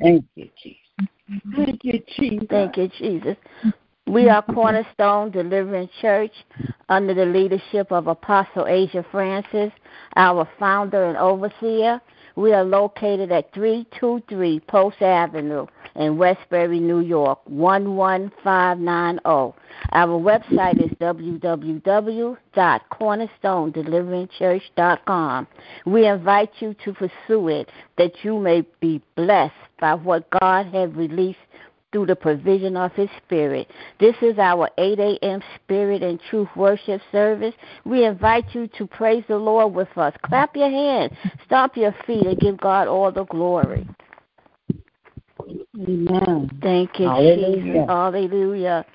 Thank you, Jesus. Thank you, Jesus. Thank you, Jesus. We are Cornerstone Deliverance Church under the leadership of Apostle Asia Francis, our founder and overseer. We are located at 323 Post Avenue in Westbury, New York, 11590. Our website is www.cornerstonedeliverancechurch.com. We invite you to pursue it that you may be blessed by what God has released through the provision of His Spirit. This is our 8 a.m. Spirit and Truth Worship service. We invite you to praise the Lord with us. Clap your hands, stomp your feet, and give God all the glory. Amen. Thank you, Hallelujah. Jesus. Hallelujah.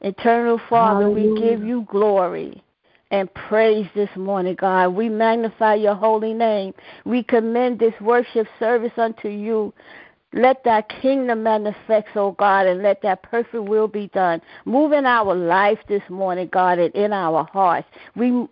Eternal Father, we give you glory and praise this morning, God. We magnify your holy name. We commend this worship service unto you. Let thy kingdom manifest, O God, and let that perfect will be done. Move in our life this morning, God, and in our hearts. We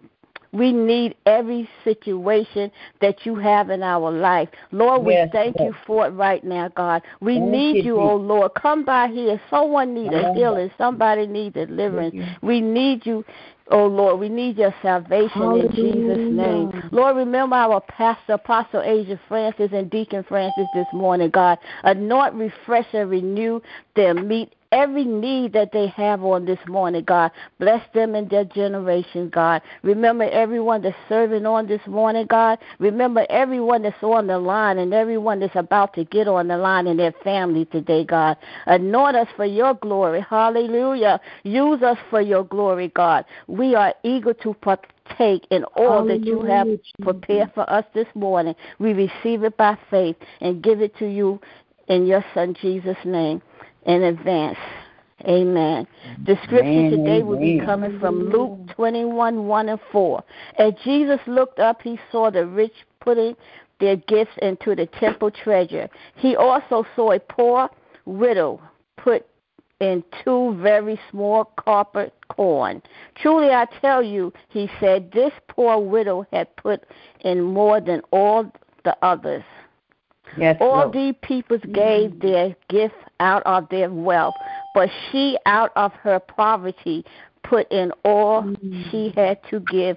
we need every situation that you have in our life. Lord, we Yes, thank Lord. you for it right now, God. We Thank need you, you, oh Lord. Come by here. Someone need a Yes. healing. Somebody need deliverance. We need you, oh Lord. We need your salvation in Jesus' name. Lord, remember our pastor, Apostle Asia Francis and Deacon Francis this morning, God. Anoint, refresh, and renew their Meet every need that they have on this morning, God. Bless them in their generation, God. Remember everyone that's serving on this morning, God. Remember everyone that's on the line and everyone that's about to get on the line and their family today, God. Anoint us for your glory. Hallelujah. Use us for your glory, God. We are eager to partake in all that you have prepared for us this morning. We receive it by faith and give it to you in your Son Jesus' name in advance. Amen. The scripture Amen, today will be coming from Luke 21 1 and 4. As Jesus looked up, he saw the rich putting their gifts into the temple treasure. He also saw a poor widow put in two very small copper coin. Truly I tell you, he said, this poor widow had put in more than all the others. Yes, All Lord. these peoples gave their gift out of their wealth, but she out of her poverty put in all mm. she had to give,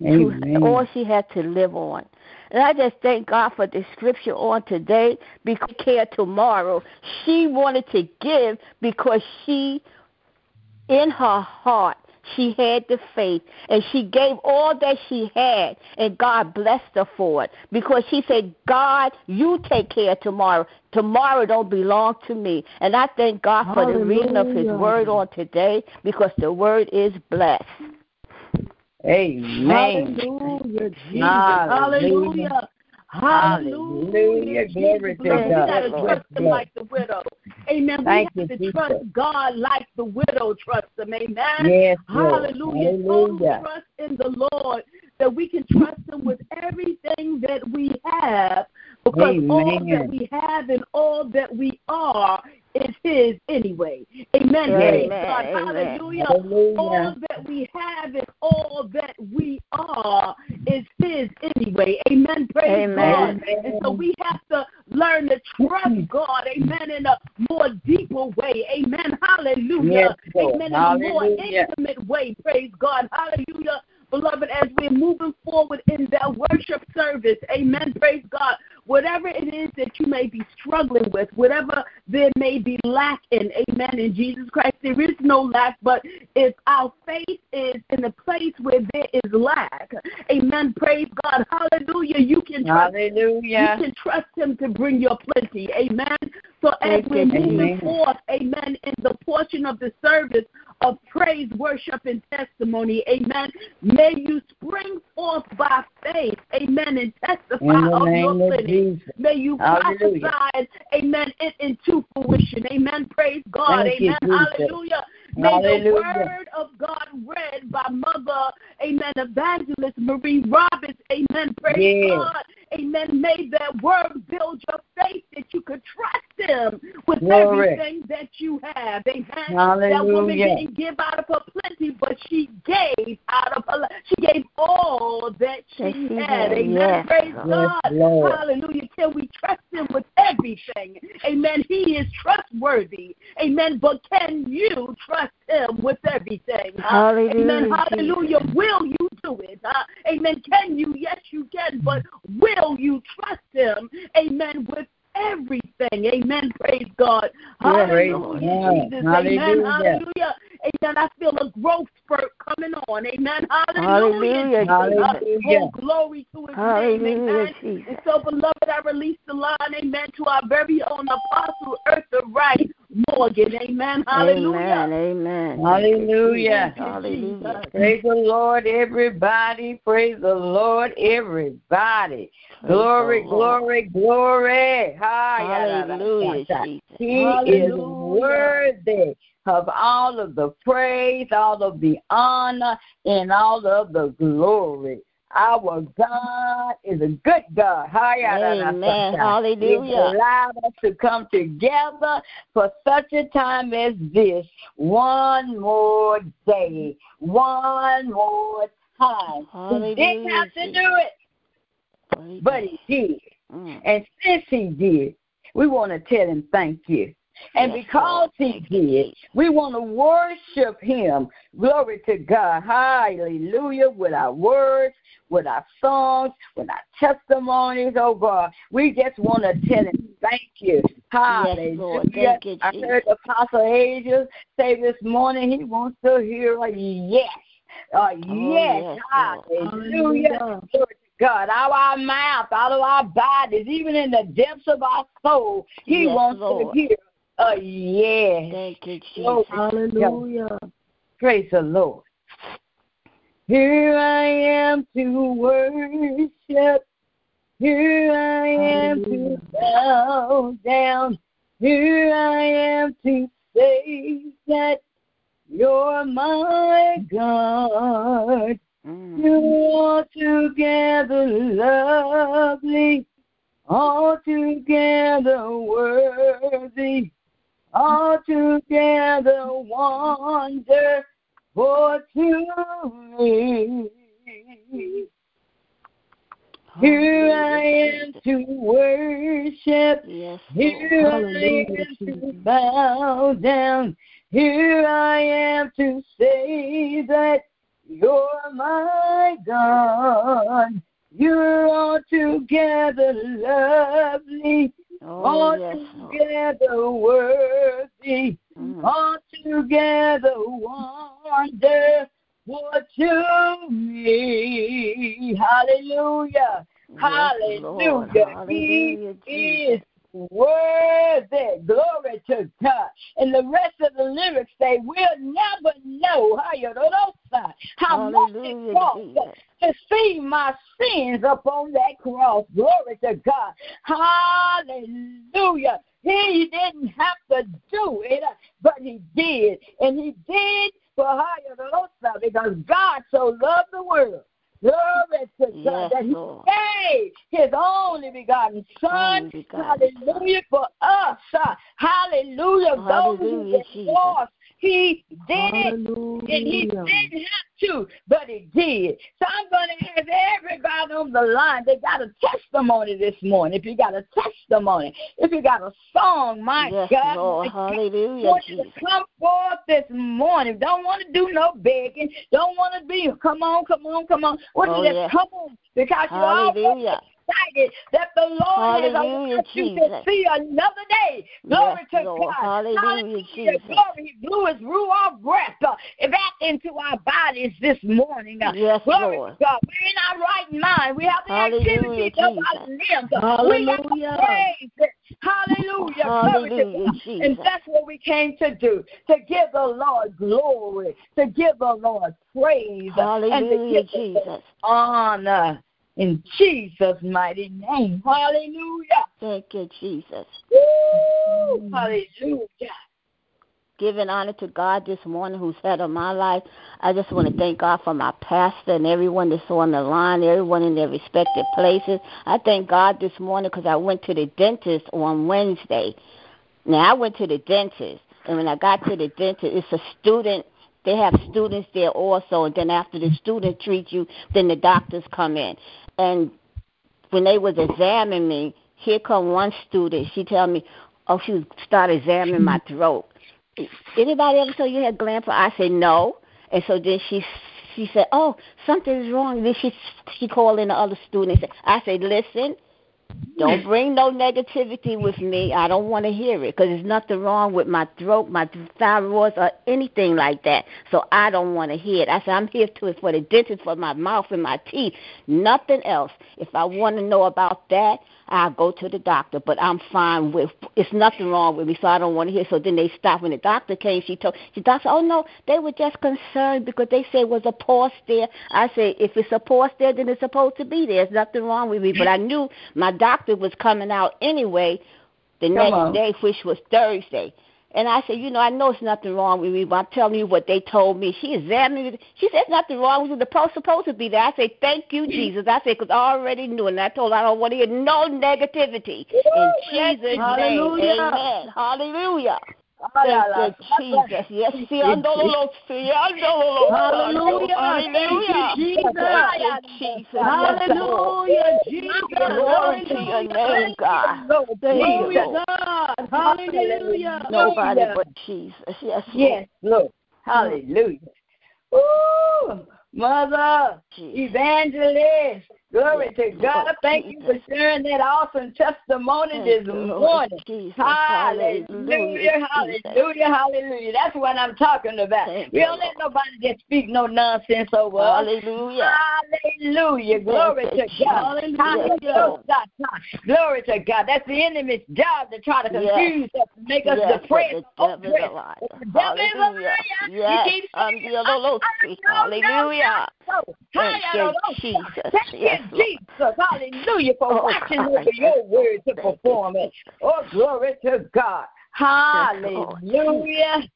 to, all she had to live on. And I just thank God for the scripture on today because she cared tomorrow. She wanted to give because she, in her heart, she had the faith and she gave all that she had and God blessed her for it because she said, God, you take care of tomorrow. Tomorrow don't belong to me. And I thank God for the reading of his word on today because the word is blessed. Amen. Hallelujah, Jesus. Hallelujah. Hallelujah. Glory to Lord, we gotta trust him like the widow. Amen. Thank we have to Jesus. trust God like the widow trusts him. Amen. Yes, Hallelujah. Hallelujah. trust in the Lord that we can trust him with everything that we have because all that we have and all that we are is his anyway. Amen. Amen. God. Amen. Hallelujah. All that we have and all that we are is his anyway. Amen. Praise Amen. God. And so we have to learn to trust mm-hmm. God, amen, in a more deeper way. Amen. Hallelujah. Yes, amen. In a more intimate way. Praise God. Hallelujah. Beloved, as we're moving forward in that worship service, amen. Praise God. Whatever it is that you may be struggling with, whatever there may be lack in, amen. In Jesus Christ, there is no lack, but if our faith is in a place where there is lack, amen. Praise God. Hallelujah. You can trust Hallelujah. you can trust him to bring your plenty. Amen. So as we're moving Amen. forth, amen, in the portion of the service of praise, worship, and testimony, amen, may you spring forth by faith, amen, and testify of your of May you Hallelujah. prophesy, amen, it into fruition. Amen. Praise God. Thank amen. Hallelujah. May the word of God read by Mother, amen, Evangelist Marie Roberts, amen. Praise Yes. God. Amen. May that word build your faith that you could trust him with Glory. everything that you have. Amen. That woman didn't give out of her plenty, but she gave out of her. She gave all that she That had. had, Amen. yes. Praise Yes, God. Lord. Hallelujah. can we trust him with everything? Amen. He is trustworthy. Amen. But can you trust him with everything? Hallelujah. Amen. Hallelujah. Will you do it? Amen. Can you? Yes, you can. But will you trust him? Amen. With everything. Amen. Praise God. Hallelujah. Jesus. Amen. Hallelujah. Amen. I feel a growth spurt coming on. Amen. Hallelujah. Hallelujah. Oh, glory to his Hallelujah, name. Amen. Jesus. And so, beloved, I release the line. Amen. To our very own apostle, Eartha Wright Morgan. Amen. Hallelujah. Amen. Amen. Hallelujah. Hallelujah. Praise the Lord, everybody. Praise the Lord, everybody. Praise Glory, Lord. glory, glory. Hallelujah, Jesus. He Hallelujah. is worthy of all of the praise, all of the honor, and all of the glory. Our God is a good God. Amen. Hallelujah. He's allowed us to come together for such a time as this. One more day. One more time. Hallelujah. He didn't have to do it, but he did. Mm. And since he did, we want to tell him thank you. And because he did, we want to worship him. Glory to God. Hallelujah. With our words, with our songs, with our testimonies, oh God. We just want to tell him thank you. Hallelujah. Lord. Thank you, I heard Apostle Asia say this morning he wants to hear a yes. A yes. Oh, yes, Lord. Hallelujah. Glory to God, out of our mouth, out of our bodies, even in the depths of our soul, He Yes, wants Lord. to hear a yes. Thank you, Jesus. to Hallelujah. Praise the Lord. Here I am to worship. Here I am to bow down. Here I am to say that you're my God. Mm. You're altogether lovely, altogether worthy, altogether wonderful to me. Here I am to worship. Yes, Here. I am to bow down. Here I am to say that you're my God. You're altogether lovely, Oh, yes, altogether worthy, Mm. altogether wonderful to me. Hallelujah. Yes, Lord. Hallelujah. He Hallelujah, is. Worthy. Glory to God. And the rest of the lyrics say, We'll never know how you how much it Hallelujah, cost to see my sins up on that cross. Glory to God. Hallelujah. He didn't have to do it, uh, but he did. And he did for higher because God so loved the world. Glory to God Yes, that he Lord. gave his only begotten Son. Only begotten Hallelujah for us. Uh, Hallelujah. Those who Hallelujah, lost. He did it. And he didn't have to, but he did. So I'm going to ask everybody on the line, they got a testimony this morning. If you got a testimony, if you got a song, my Yes, God, Lord. my God, Hallelujah, want you to come forth this morning. Don't want to do no begging. Don't want to be, come on, come on, come on. Want Oh, you to yes. come on because you're already Hallelujah. Excited that the Lord has Hallelujah, allowed you to see another day. Glory Yes, to Lord. God. Hallelujah, Jesus. Glory. He blew his ruah breath uh, back into our bodies this morning. Uh, Yes, Glory Lord. to God. We're in our right mind. We have the Hallelujah, activities of our Jesus. limbs. Uh, We got Hallelujah. praise. Hallelujah. Glory to Hallelujah, God. And that's what we came to do, to give the Lord glory, to give the Lord praise, and to Hallelujah, give the Lord Jesus. honor in Jesus' mighty name. Hallelujah. Thank you, Jesus. Woo! Mm. Hallelujah. Giving honor to God this morning who's head of my life. I just want to thank God for my pastor and everyone that's on the line, everyone in their respective places. I thank God this morning because I went to the dentist on Wednesday. Now, I went to the dentist, and when I got to the dentist, it's a student. They have students there also, and then after the student treats you, then the doctors come in. And when they was examining me, here come one student. She tell me, oh, she start examining my mm-hmm. throat. Anybody ever told you had gland I said no. And so then she she said, "Oh, something's wrong." Then she she called in the other student. And said, I said, "Listen, don't bring no negativity with me. I don't want to hear it because there's nothing wrong with my throat, my thyroid, or anything like that. So I don't want to hear it. I said, I'm here to it for the dentist, for my mouth and my teeth. Nothing else. If I want to know about that, I'll go to the doctor, but I'm fine with it's nothing wrong with me, so I don't want to hear. So then they stopped. When the doctor came, she told the doctor, "Oh no, they were just concerned because they said it was a pus there." I said, "If it's a pus there, then it's supposed to be there. There's nothing wrong with me." But I knew my doctor was coming out anyway the Come next on. day, which was Thursday. And I said, you know, I know it's nothing wrong with me, but I'm telling you what they told me. She examined it. She said, nothing wrong with you. The post supposed to be there. I said, thank you, mm-hmm. Jesus. I said, because I already knew. And I told her I don't want to hear no negativity. In Jesus' Hallelujah. name, amen. Hallelujah. Thank you, Jesus. Yes, Hallelujah. Hallelujah. Jesus. Jesus. Hallelujah. Jesus. Glory to your name, God. Thank you, God. Hallelujah. Nobody but Jesus. Yes, yes, Lord. Hallelujah. Ooh, Mother, Evangelist, Glory to God. Thank you for sharing that awesome testimony this morning. Hallelujah, hallelujah, hallelujah. That's what I'm talking about. We don't let nobody just speak no nonsense over us. Hallelujah. Hallelujah. Glory to God. Hallelujah. Glory to God. That's the enemy's job to try to confuse us, make us depressed. Hallelujah. Yes. Hallelujah. Thank you, Jesus you, Jesus. Hallelujah for oh, watching over your word to perform it. Oh, glory to God. Hallelujah.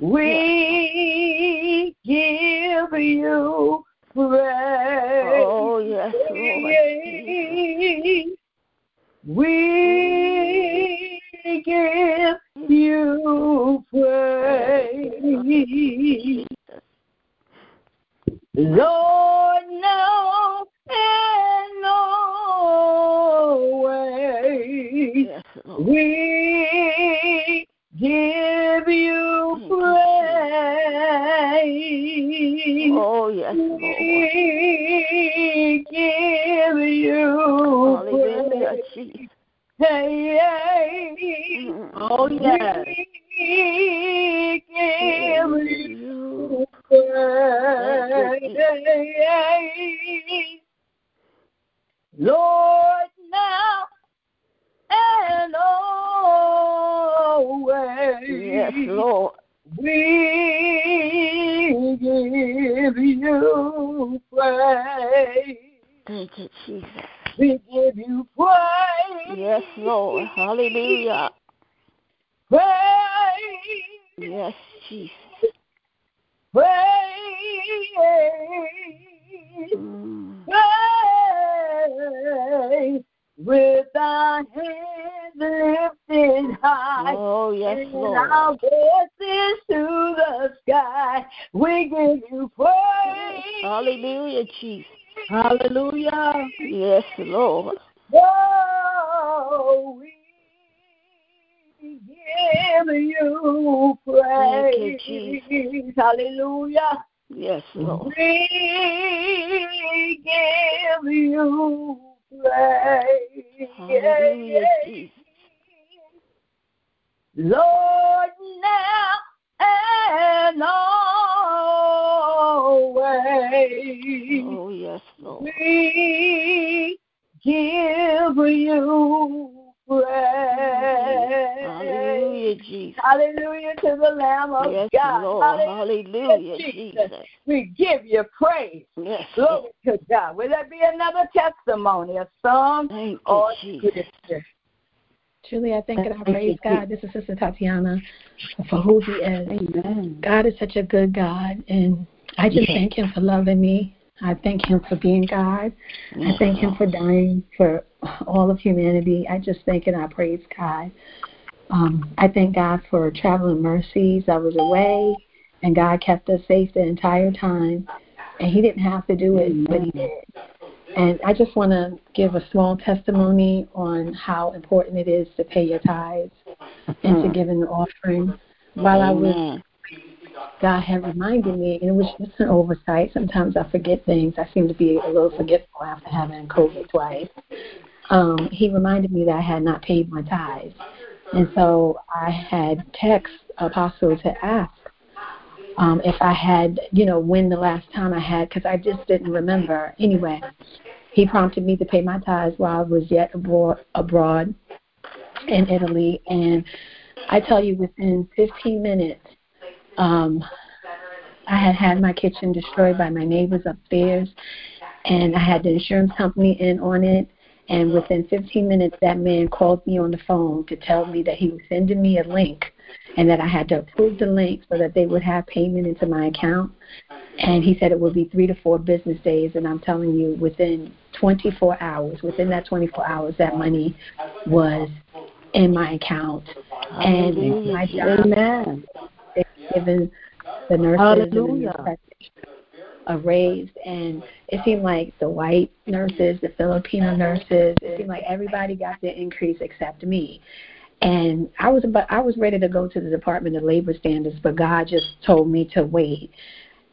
We give you praise. Oh, yes, Lord. We give you praise. Lord, no and no way. Yes, we give you mm, mm, mm. praise. Oh, yes, Lord. We give you Hallelujah, Jesus. Hey, hey. Oh, yes. We give you praise. Lord, now and always. Yes, Lord. We give you praise. Thank you, Jesus. We give you praise. Yes, Lord. Hallelujah. Praise. Yes, Jesus. Praise. Mm. With our hands lifted high. Oh, yes, and Lord. our voices to the sky. We give you praise. Hallelujah, Chief. Hallelujah. Yes, Lord. Oh, we give you praise. Thank you, Jesus. Hallelujah. Yes, Lord. We give you praise. Hallelujah, Jesus. Lord, now and always. Oh, yes, Lord. We give you praise. Hallelujah, Jesus. Hallelujah to the Lamb of yes, God. Lord. Hallelujah, Jesus. Jesus. We give you praise. Yes, Glory to God. Will there be another testimony, a song Thank or you, Jesus. scripture? Truly, I thank and I praise God. This is Sister Tatiana for who He is. Amen. God is such a good God, and I just thank Him for loving me. I thank Him for being God. I thank Him for dying for all of humanity. I just thank and I praise God. Um, I thank God for traveling mercies. I was away, and God kept us safe the entire time, and He didn't have to do it, but He did. And I just want to give a small testimony on how important it is to pay your tithes and to give an offering. While I was, God had reminded me, and it was just an oversight. Sometimes I forget things. I seem to be a little forgetful after having COVID twice. Um, he reminded me that I had not paid my tithes. And so I had text Apostle to ask um, if I had, you know, when the last time I had, because I just didn't remember. Anyway, he prompted me to pay my tithes while I was yet abroad, abroad in Italy. And I tell you, within 15 minutes, um, I had had my kitchen destroyed by my neighbors upstairs, and I had the insurance company in on it. And within 15 minutes, that man called me on the phone to tell me that he was sending me a link and that I had to approve the link so that they would have payment into my account. And he said it would be three to four business days. And I'm telling you, within 24 hours, within that 24 hours, that money was in my account. And my job, Amen. given the nurses Hallelujah. and the a raise and it seemed like the white nurses, the Filipino nurses, it seemed like everybody got the increase except me. And I was about I was ready to go to the Department of Labor Standards, but God just told me to wait.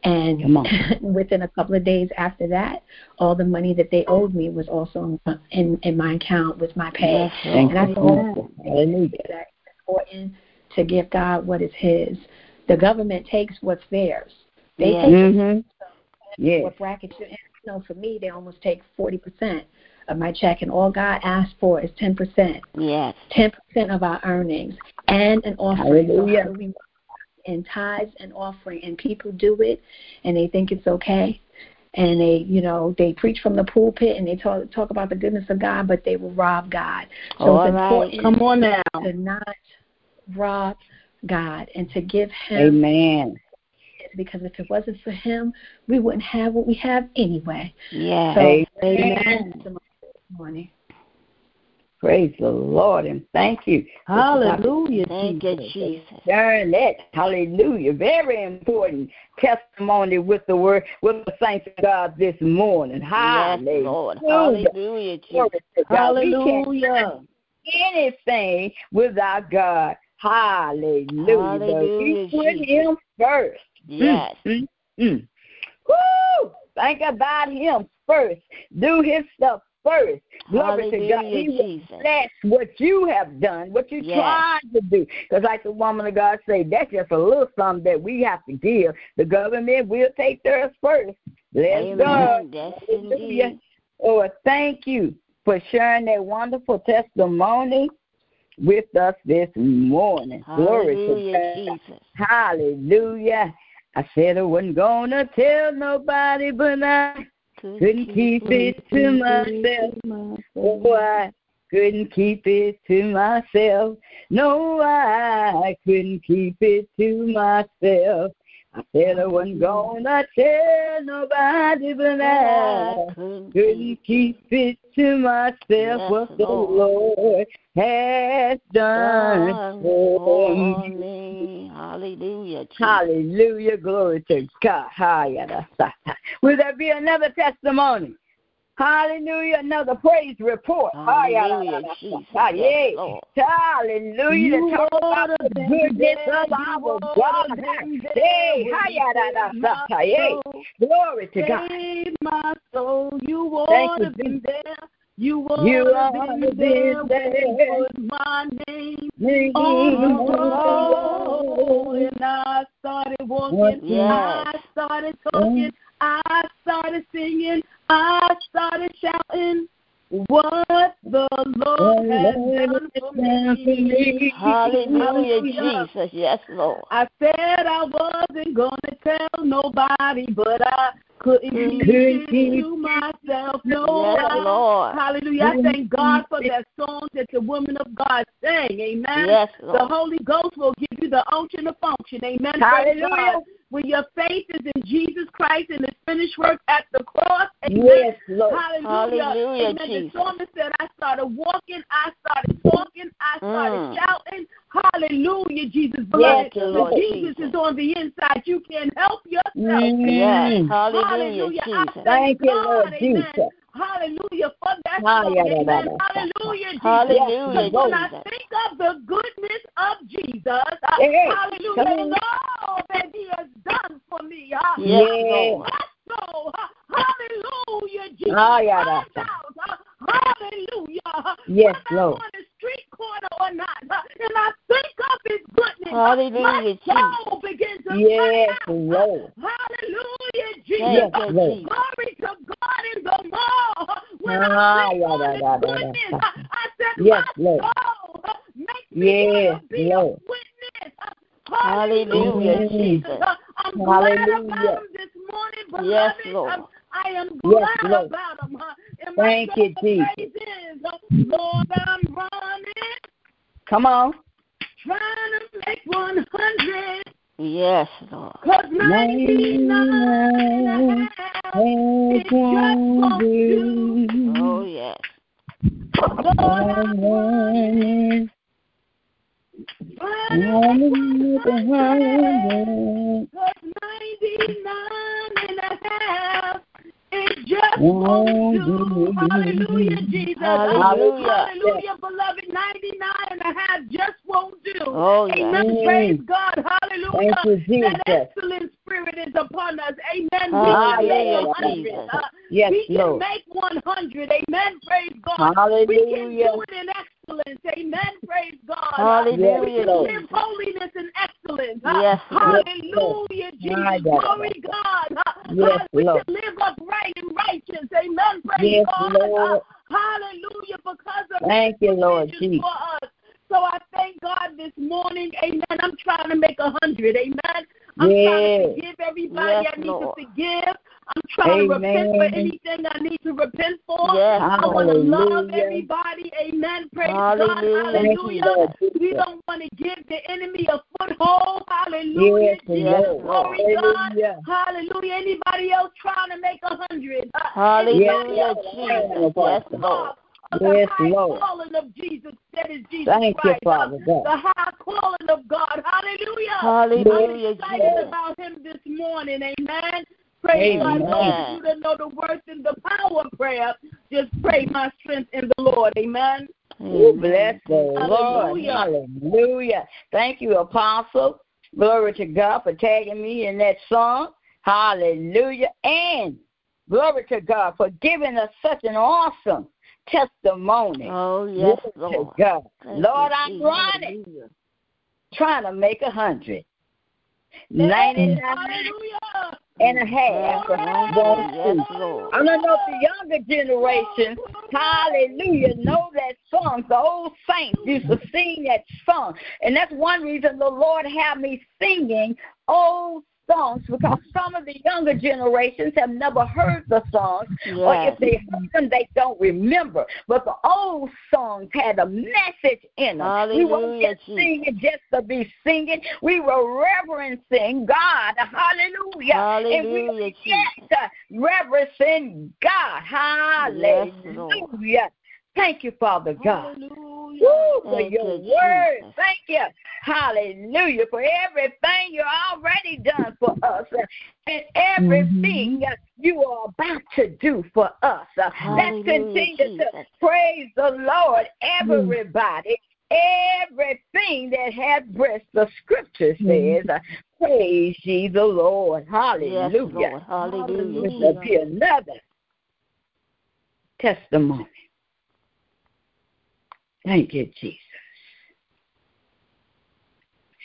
And within a couple of days after that, all the money that they owed me was also in in my account with my pay. Yes, and I thought that important to give God what is His. The government takes what's theirs. They take mm-hmm. Yes. what bracket you're in. You know, for me, they almost take forty percent of my check, and all God asks for is 10%. Yes. 10% of our earnings and an offering. Hallelujah. So in tithes and offering, and people do it, and they think it's okay. And they, you know, they preach from the pulpit and they talk talk about the goodness of God, but they will rob God. So all it's right. Come on now. to not rob God and to give Him. Amen because if it wasn't for him, we wouldn't have what we have anyway. Yeah. So, Amen. amen morning. Praise the Lord and thank you. Hallelujah. Thank you, Jesus. Darn that. Hallelujah. Very important testimony with the word, with the saints of God this morning. Hallelujah. Yes, Lord. Hallelujah, Jesus. Hallelujah. anything without God. Hallelujah. Hallelujah. We put Jesus. him first. Yes. Mm, mm, mm. Woo! Think about him first. Do his stuff first. Glory Hallelujah, to God. He Jesus. will bless what you have done, what you Yes. tried to do. Because like the woman of God say, that's just a little something that we have to give. The government will take theirs first. Bless Amen. God. Yes, Hallelujah. indeed. Oh, thank you for sharing that wonderful testimony with us this morning. Glory to God. Jesus. Hallelujah. I said I wasn't gonna tell nobody, but I couldn't keep it to myself. Oh, I couldn't keep it to myself. No, I couldn't keep it to myself. I said I wasn't gonna tell nobody, but I couldn't keep it to myself what the Lord. Has done for me. Hallelujah, Hallelujah. Glory to God. Will there be another testimony? Hallelujah. Another praise report. Hallelujah, Jesus. Ah, Yes, yeah. Lord. Hallelujah. You to talk about the goodness of you our God. Hey, when hi, you ya, da, da, saved da, my da, yeah. soul. Glory to God. My soul. You ought you, to been there. You You ought to oughta been there there. put my name Me, on the Oh. And I started walking. Yes. I started talking. I started singing. I started shouting. What the Lord has done for me. Hallelujah, Jesus. Yes, Lord. I said I wasn't gonna tell nobody, but I couldn't mm-hmm. keep it to myself. No, Yes, Lord. Hallelujah. I mm-hmm. thank God for that song that the woman of God sang. Amen. Yes, Lord. The Holy Ghost will give you the unction to function. Amen. Hallelujah. God. When your faith is in Jesus Christ and His finished work at the cross. Amen. Yes, Lord. Hallelujah. Hallelujah, Amen. Jesus. The psalmist said, I started walking, I started talking, I started Mm. shouting. Hallelujah, Jesus. Yes, Beloved, you, Lord Jesus Jesus. is on the inside, you can't help yourself. Mm. Yes. Hallelujah, Hallelujah. Jesus. Thank you, Lord amen. Jesus. hallelujah, for that Ah, song. yeah, yeah, Amen. yeah, yeah. Hallelujah, Jesus. Hallelujah, Because when I think of the goodness of Jesus, Hey, hallelujah, come and on. all that he has done Uh, Yes, Yeah. Lord. uh, hallelujah, Jesus. Ah, yeah, that's out, hallelujah. Yes, Lord. on the street corner or not, and I think of his goodness, Hallelujah, my soul begins to Yes. Lord. Hallelujah, Jesus. Yes, Lord. Jesus. Glory to God in the mall. When Ah, I think yeah, on his da, goodness, da. I said, Yes, my Lord. soul makes me Yes, be Lord. a witness. Hallelujah, Mhm. Jesus. I'm glad Hallelujah. this morning, beloved. Yes, Lord. Um, I am Yes, Lord. about him. Huh? And Thank you, Jesus. is, uh, Lord, I'm running, Come on. trying to make 100. Yes, Lord. Cause 99 and a half, it just won't do. Oh, yes. Lord, I'm running, running with 100. Cause 99 and a half, it just won't do. Hallelujah, Jesus. Hallelujah. Hallelujah, beloved. 99 and a half just won't do. Oh, yes. Amen. Mm. Praise God. Hallelujah. Thank you, That Jesus. excellent spirit is upon us. Amen. Hallelujah, we can make 100. Jesus. Uh, Yes, we can Lord. make 100. Amen. Praise God. We can Hallelujah. do it in excellence. Amen. Praise God. Uh, Hallelujah, we can live holiness and excellence. Uh, Yes. Hallelujah, Jesus. My God. Glory God. Uh, Yes, we can live upright and righteous. Amen. Praise Yes, God. Lord. Hallelujah. Because of Thank you, Lord Jesus. for us. So I thank God this morning. Amen. I'm trying to make a hundred. Amen. I'm trying to forgive everybody Yes, I need Lord. to forgive. I'm trying to repent for anything I need to repent for. Yes, I want to love everybody. Amen. Praise Hallelujah. God. Hallelujah. We don't want to give the enemy a foothold. Hallelujah. Yes, Jesus. Glory God. Hallelujah. Hallelujah. Anybody else trying to make a hundred? Uh, Hallelujah, Jesus. Yes, Lord. of the Yes, high Lord. calling of Jesus. That is Jesus Thank Christ. Uh, Father God. the high calling of God. Hallelujah. Hallelujah, I'm excited Jesus. about him this morning. Amen. Praise God. Amen. Those of you that know the words and the power of prayer, just pray my strength in the Lord. Amen. Ooh, Amen. bless the Lord. Hallelujah. Hallelujah. Thank you, Apostle. Glory to God for tagging me in that song. Hallelujah. And glory to God for giving us such an awesome testimony. Oh, yes, Glory to Lord. God. Thank Lord, you, I'm Jesus. running, trying to make a hundred. 99 Hallelujah. And a mm-hmm. half. Mm-hmm. Won't yes. Lord. I don't know if the younger generation, hallelujah, know that song. The old saints used to sing that song. And that's one reason the Lord had me singing old songs because some of the younger generations have never heard the songs, or if they heard them, they don't remember. But the old songs had a message in them. we weren't just singing just to be singing. We were reverencing God. Hallelujah. and we were uh, reverencing God. Hallelujah. Lord. Thank you, Father God. Hallelujah. Woo, for Thank your you, word. Jesus. Thank you. Hallelujah. For everything you already done for us uh, and everything uh, you are about to do for us. Uh, Let's Hallelujah, continue to praise the Lord, everybody. Everything that has breath, the scripture says, uh, praise ye the Lord. Yes, Hallelujah. Lord. Hallelujah. This will be another testimony. Thank you, Jesus.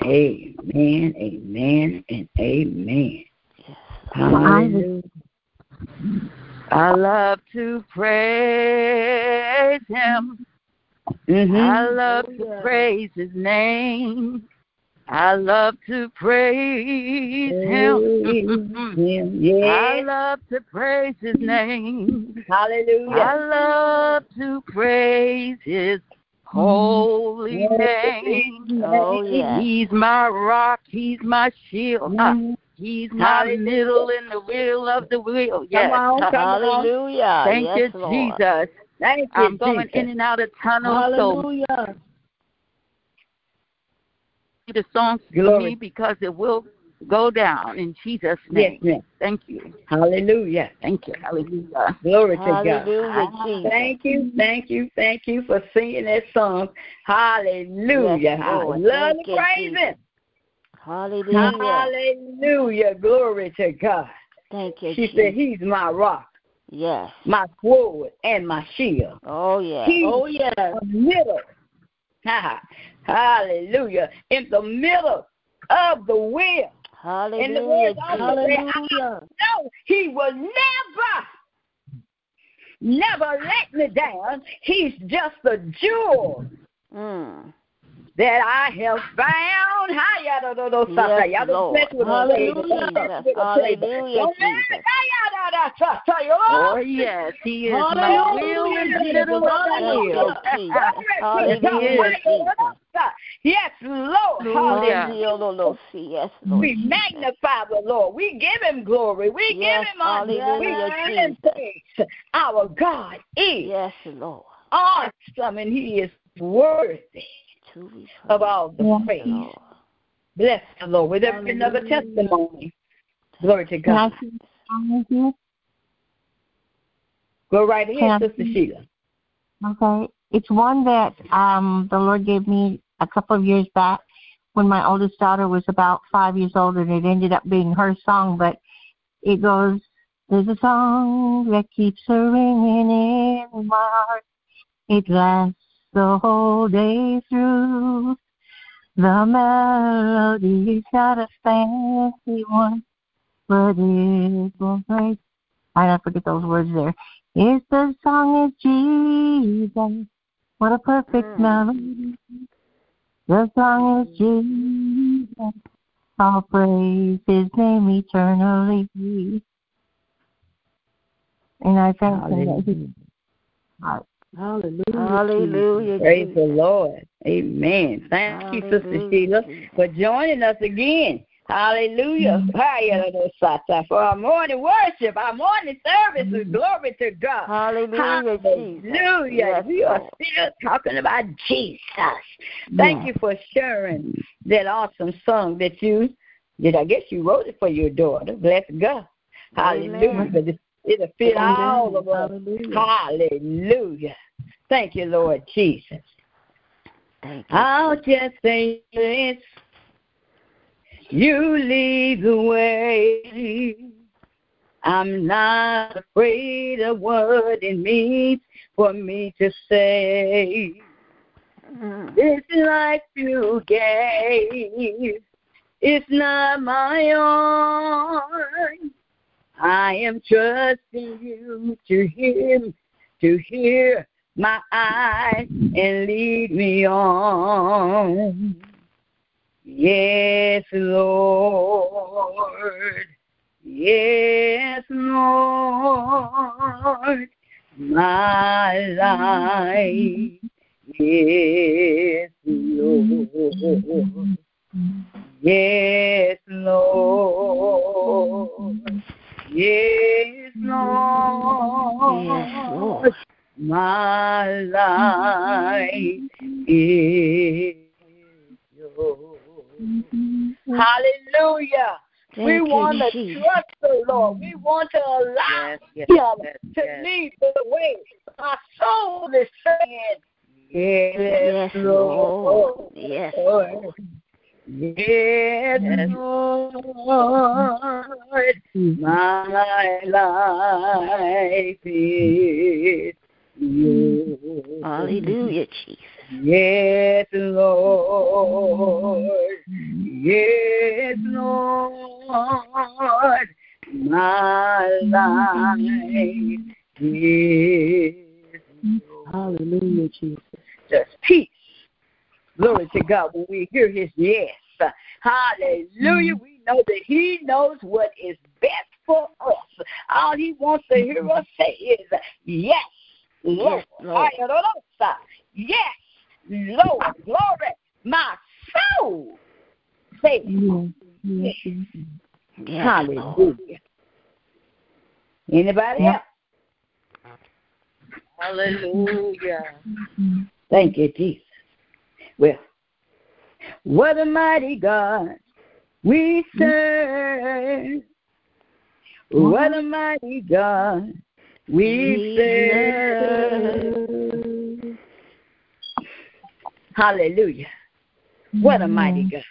Amen, amen, and amen. Hallelujah. I love to praise Him. Mm-hmm. I love to praise His name. I love to praise Him. I Yes. love to praise His name. Hallelujah. I love to praise His holy name. Oh, yes. He's my rock. He's my shield. Uh, He's my middle in the wheel of the wheel. Yes. on, come on. Hallelujah. Thank yes, you, Lord. Jesus. Thank you, I'm going Jesus. in and out of tunnels, so Hallelujah. the songs for me because it will go down in Jesus' name. Yes, ma'am. Thank you. Hallelujah. Thank you. Hallelujah. Glory Hallelujah, to God. Ah, Jesus. Thank you, thank you, thank you for singing that song. Hallelujah. Yes, I love to praise Him. Hallelujah. Hallelujah. Glory to God. Thank you. She Jesus. said, He's my rock. Yes. My sword and my shield. Oh, yeah. He's oh, yeah. middle. Hallelujah. In the middle of the wheel. Hallelujah. And the word Hallelujah. No, he will never, never let me down. He's just a jewel. Mm that I have found. Yes, Lord. Hallelujah. Hallelujah. Oh, yes. He is my will in the middle of the Hallelujah. Yes, Lord. Hallelujah. Yes, Lord. We magnify the Lord. We give him glory. We give him honor. We give him praise. Our God is yes, Lord. awesome and he is worthy of all the yeah. praise. Lord. Bless the Lord. With every another testimony. Glory to God. Go right ahead, Sister Sheila. Okay. It's one that um, the Lord gave me a couple of years back when my oldest daughter was about five years old, and it ended up being her song. But it goes, There's a song that keeps her ringing in my heart. It lasts the whole day through. The melody's got a fancy one, but it won't break. I don't forget those words there. It's the song of Jesus. What a perfect mm. melody. The song is Jesus. I'll praise his name eternally. And I thank him Hallelujah. Hallelujah. Praise the Lord. Amen. Thank Hallelujah. you, Sister Sheila, for joining us again. Hallelujah. Mm-hmm. For our morning worship, our morning service, mm-hmm. glory to God. Hallelujah. Hallelujah. Yes, we are still talking about Jesus. Thank you for sharing that awesome song that you did. I guess you wrote it for your daughter. Bless God. Hallelujah. It'll fit Amen. all of us. Hallelujah. Hallelujah. Thank you, Lord Jesus. Thank you. I'll just say this. You lead the way. I'm not afraid of what it means for me to say. Mm. This life you gave is not my own. I am trusting you to hear, to hear my eyes and lead me on. Yes, Lord. Yes, Lord. My life. Yes, Lord. Yes, Lord. Yes, Lord, my life is yours. Mm-hmm. Hallelujah. Thank we want to trust the Lord. We want to allow yes, yes, Him yes, to lead the way. Our soul is saying, Yes, Lord. Lord. Yes, Lord. Yes, Lord, my life is mm-hmm. yours. Hallelujah, Jesus. Yes, Lord. Yes, Lord, my life is. Hallelujah, Jesus. Just peace. Glory to God when we hear his yes. Hallelujah. Mm. We know that He knows what is best for us. All He wants to hear us say is, Yes, Lord. Yes, Lord. Yes, Lord. Glory. My soul say yes. yes. Hallelujah. Anybody else? Hallelujah. Thank you, Jesus. Well, what a mighty God we serve. Mm-hmm. What a mighty God we serve. Hallelujah. What a mighty God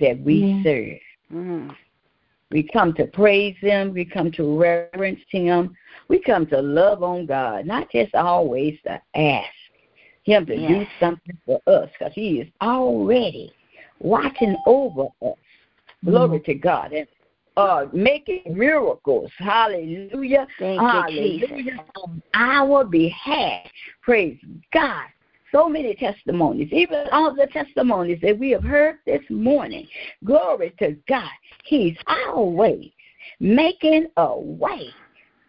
that we serve. Mm. We come to praise Him. We come to reverence Him. We come to love on God, not just always to ask Him to do something for us, because He is already watching over us. Glory to God. And uh, making miracles. Hallelujah. Thank you, Hallelujah. Jesus. On our behalf. Praise God. So many testimonies, even all the testimonies that we have heard this morning. Glory to God. He's always making a way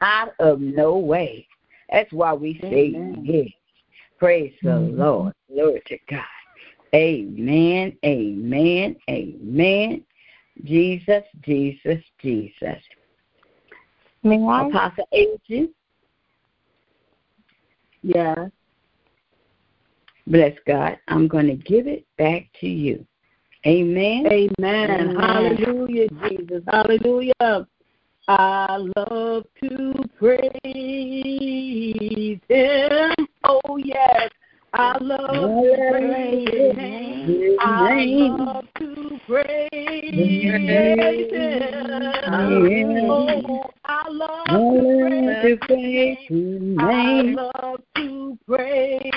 out of no way. That's why we say yes. Praise the Mhm. Lord. Glory to God. Amen. Amen. Amen. Jesus, Jesus, Jesus. May I? Apostle Adrian, Yeah. Bless God. I'm going to give it back to you. Amen. Amen. Amen. Hallelujah, Jesus. Hallelujah. I love to praise Him. Oh, yes. I love to praise His name. I love to praise Him. Oh, I love to praise His I love to praise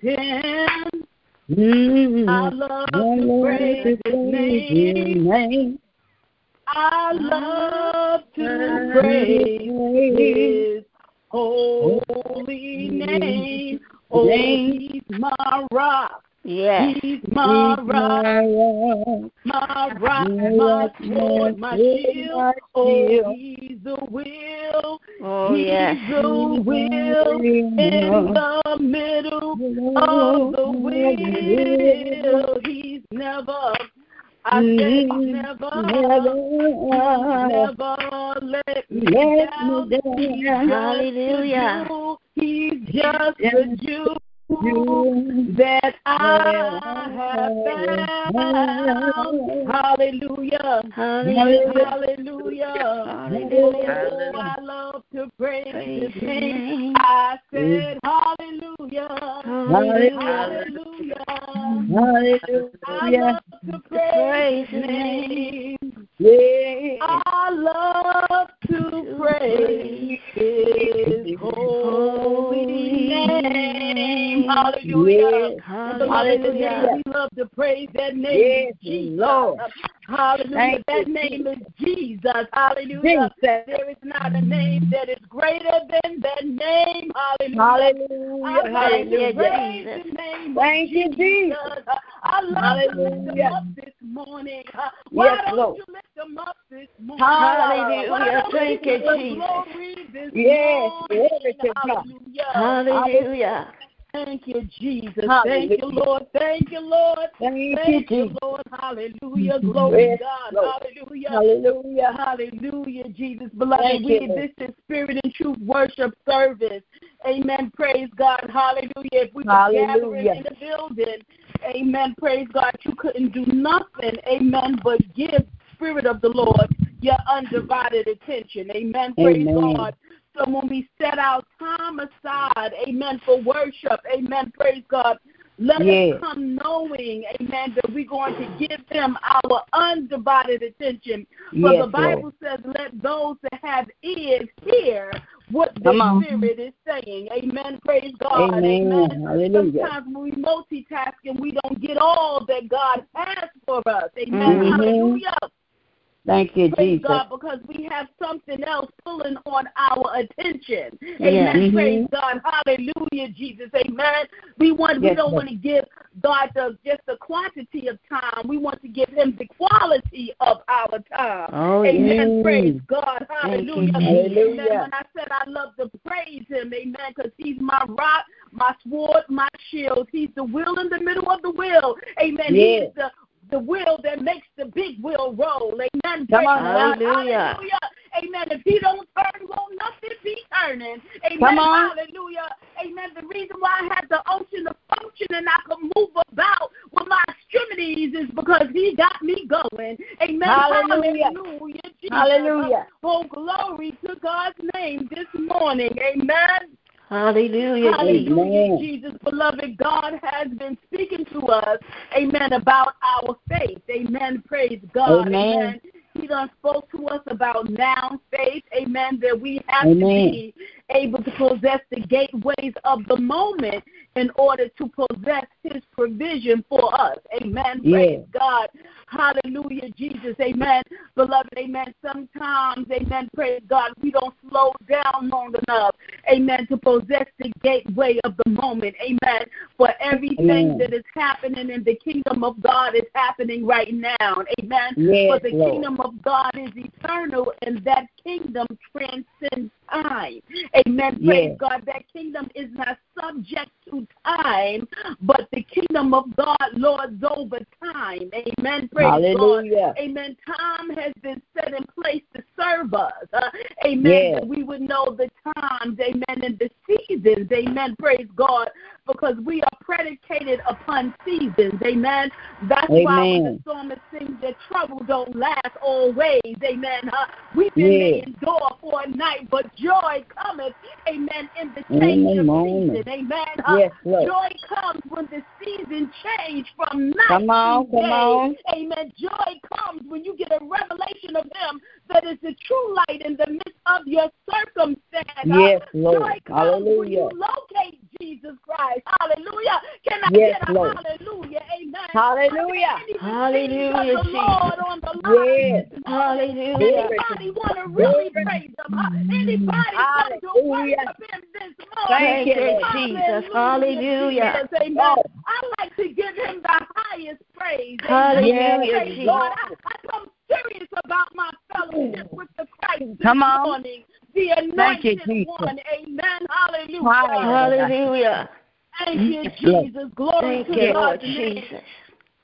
Him. Mm. I love to praise His name. name. I love to praise praise His holy name. Oh, He's my rock. Yes. He's my rock, my rock. my rock, My my sword, my oh, shield. Oh. He's the will. Oh, He's yes. the will in the middle of the wheel. He's never, I mm-hmm. said he's never, never let me down. Hallelujah. He's just the Jew You that I have found. Hallelujah. Hallelujah. Hallelujah. Hallelujah. Oh, I love to praise His name. I said hallelujah. Hallelujah. Hallelujah. I love to praise His name. I love to praise His holy name. Hallelujah. And Hallelujah. we love to praise that name, Yes, Jesus. Lord. Hallelujah. Thank that you, name is Jesus. Hallelujah. Jesus. There is not a name that is greater than that name. Hallelujah. Hallelujah. I love to Hallelujah. praise the name Thank you, Jesus. I love to lift him Hallelujah. up this morning. Why Yes, don't Lord. you lift him up this morning? Hallelujah. Why don't Thank you you, give him Jesus. glory this Yes, morning? glory to Hallelujah. Hallelujah. Thank you, Jesus. Hallelujah. Thank you, Lord. Thank you, Lord. Thank you, Thank you. Lord. Hallelujah. Glory Yes, to God. Lord. Hallelujah. Hallelujah. Hallelujah, Jesus. Beloved, Thank we you, this is Spirit and Truth Worship Service. Amen. Praise God. Hallelujah. If we were gathering Hallelujah. in the building, amen. Praise God. You couldn't do nothing, amen, but give Spirit of the Lord your undivided attention. Amen. Praise Amen. God. So when we set our time aside, amen, for worship, amen, praise God, let Yes. us come knowing, amen, that we're going to give them our undivided attention. For Yes, the Bible Lord. says, let those that have ears hear what the Spirit is saying. Amen. Praise God. Amen. Hallelujah. Sometimes when we multitask and we don't get all that God has for us. Amen. Mhm. Hallelujah. Thank you, Praise Jesus. God, because we have something else pulling on our attention. Yes. Amen. Mhm. Praise God. Hallelujah, Jesus. Amen. We want we don't Lord. want to give God the, just the quantity of time. We want to give him the quality of our time. Oh, Amen. yes. Mm. Praise God. Thank you, Hallelujah. Jesus. Amen. When I said I love to praise him, amen, because he's my rock, my sword, my shield. He's the will in the middle of the will. Amen. Yes. He's the the wheel that makes the big wheel roll. Amen. Come on Hallelujah. Hallelujah. Amen. If he don't turn, won't nothing be turning. Amen. Come on. Hallelujah. Amen. The reason why I had the ocean to function and I could move about with my extremities is because because he got me going. Amen. Hallelujah. Hallelujah. Jesus. Hallelujah. Oh, glory to God's name this morning. Amen. Hallelujah. Hallelujah, Amen. Jesus. Beloved, God has been speaking to us, amen, about our faith. Amen. Praise God. Amen. He done spoke to us about now faith, amen, that we have Amen. to be able to possess the gateways of the moment in order to possess his provision for us. Amen. Praise God. Hallelujah, Jesus. Amen. Beloved, amen. Sometimes, amen, praise God, we don't slow down long enough, amen, to possess the gateway of the moment. Amen. For everything Amen. that is happening in the kingdom of God is happening right now. Amen. Yes, For the Lord. kingdom of God is eternal, and that kingdom transcends time. Amen. Praise Yes. God. That kingdom is not subject to time, but the kingdom of God lords over time. Amen. Praise Hallelujah. God. Amen. Time has been set in place to serve us. Uh, amen. Yes. That we would know the times. Amen. And the seasons. Amen. Praise God. Because we are predicated upon seasons. Amen. That's why when Amen. the psalmist sings that trouble don't last always. Amen. Uh, may Yes. endure for a night, but joy cometh. Amen. In the change of season. Amen. Uh, Yes, Lord. Joy comes when the season change from night Come on, to come day. on. Amen. Joy comes when you get a revelation of Him that is the true light in the midst of your circumstance. Yes, Lord. Joy comes when you Hallelujah. locate Jesus Christ. Hallelujah. Can I Yes, get a Lord. hallelujah? Amen. Hallelujah. Hallelujah, The Lord on the line. Yes. Hallelujah. Anybody want to really Glory. praise Him? Mm. Anybody want to Hallelujah. worship Him this morning? Thank you, Thank Lord. you, Jesus. Hallelujah. Jesus. Amen. Oh. I like to give Him the highest praise. Amen. Hallelujah, Praise Jesus. God. I, I'm serious about my fellowship with the Christ this Come on. morning. The Thank you, one. Amen. Hallelujah. Hallelujah. Thank you, Jesus. Glory Thank to you, Lord God's name. Jesus.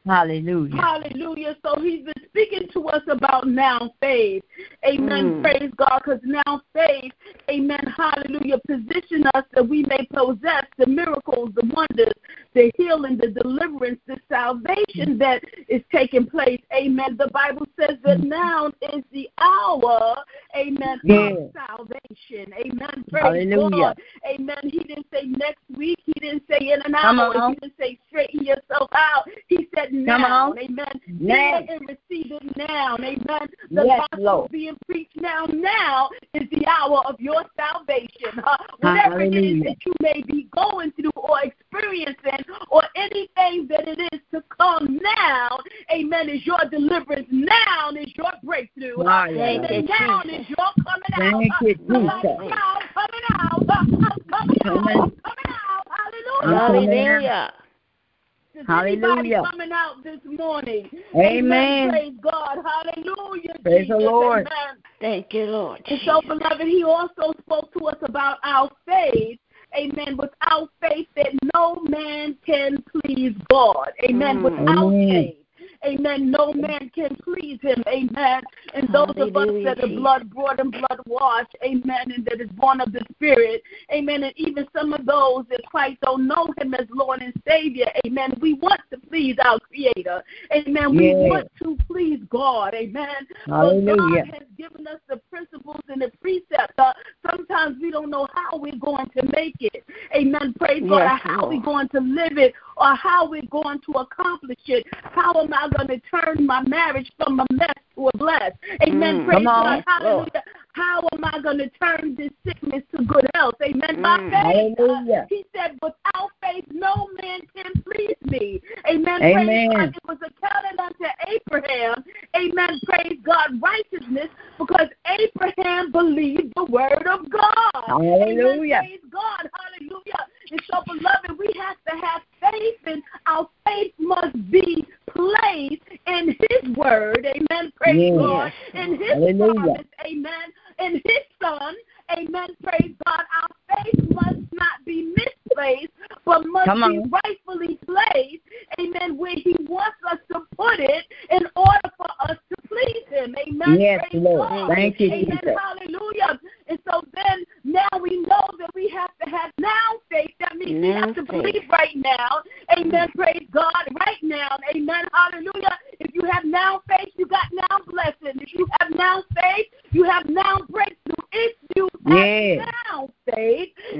Hallelujah. Hallelujah. So he's been speaking to us about now faith. Amen. Mm. Praise God. Because now faith, amen. Hallelujah. Position us that we may possess the miracles, the wonders, the healing, the deliverance, the salvation that is taking place. Amen. The Bible says that now is the hour, amen, Yes. of salvation. Amen. Praise Hallelujah. God. Amen. He didn't say next week. He didn't say in an hour. He didn't say straighten yourself out. He said now. on. Amen. Now. Hear and receive it now. Amen. The Yes, gospel Lord. being preached now. Now is the hour of your salvation. Huh? Whatever it is that you may be going through or experiencing or anything that it is to come now, amen, is your deliverance. Now is your breakthrough. Huh? Hallelujah. Amen. Now is your coming out. Thank Huh? you, Somebody Jesus. shout, coming out. Huh? Coming out. Coming. I'm coming out. Hallelujah. Hallelujah. Is Hallelujah. anybody coming out this morning? Amen. Praise God. Hallelujah. Praise the Lord. Amen. Thank you, Lord. And so, beloved, he also spoke to us about our faith. Amen. Without faith, that no man can please God. Amen. Mm. Without Amen. faith. Amen. No man can please him. Amen. And those of us that are blood brought and blood washed. Amen. And that is born of the Spirit. Amen. And even some of those that quite don't know him as Lord and Savior. Amen. We want to please our Creator. Amen. We Yes. want to please God. Amen. But God has given us the principles and the precepts. Uh, sometimes we don't know how we're going to make it. Amen. Praise God. Yes, Or how we're going to live it or how we're going to accomplish it. How am I going to turn my marriage from a mess to a bless? Amen. Mm. Praise. God. Hallelujah. How am I going to turn this sickness to good health? Amen. By Mm. faith. Hallelujah. He said, without faith, no man can please me. Amen. Amen. Praise God. It was accounted unto Abraham. Amen. Praise God. Righteousness because Abraham believed the word of God. Hallelujah. Amen. Praise God. Hallelujah. And so, beloved, we have to have faith, and our faith must be placed in His word. Amen. Praise Yes. God. In His Hallelujah. promise. Amen. In His Son. Amen. Praise God. Our faith must not be misplaced, but must be rightfully placed. Amen. Where He wants us to put it in order for us to please Him. Amen. Yes, Praise Lord. God. Thank you, Amen. Jesus. Hallelujah. And so then now we know that we have to have now faith. That means we have to faith. believe right now. Amen. Praise God. Right now. Amen. Hallelujah. If you have now faith, you got now blessing. If you have now faith, you have now breakthrough. If you have Yes. Now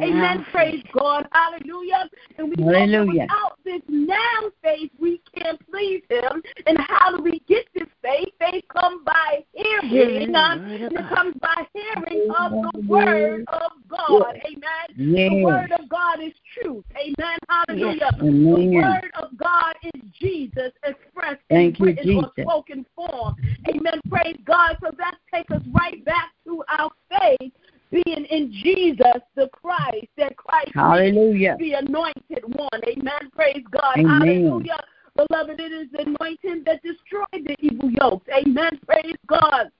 amen. Praise God. Hallelujah. And we Hallelujah. without this now faith, we can't please Him. And how do we get this faith? Faith comes by hearing, the and it comes by hearing of the word of God. Amen. The word of God is truth. Amen. Hallelujah. The Amen. word of God is Jesus expressed Thank in written or spoken form. Amen. Praise God. So that takes us right back to our faith being in Jesus the Christ, that Christ Hallelujah. the anointed one. Amen. Praise God. Amen. Hallelujah. Beloved, it is the anointing that destroyed the evil yokes. Amen. Praise God.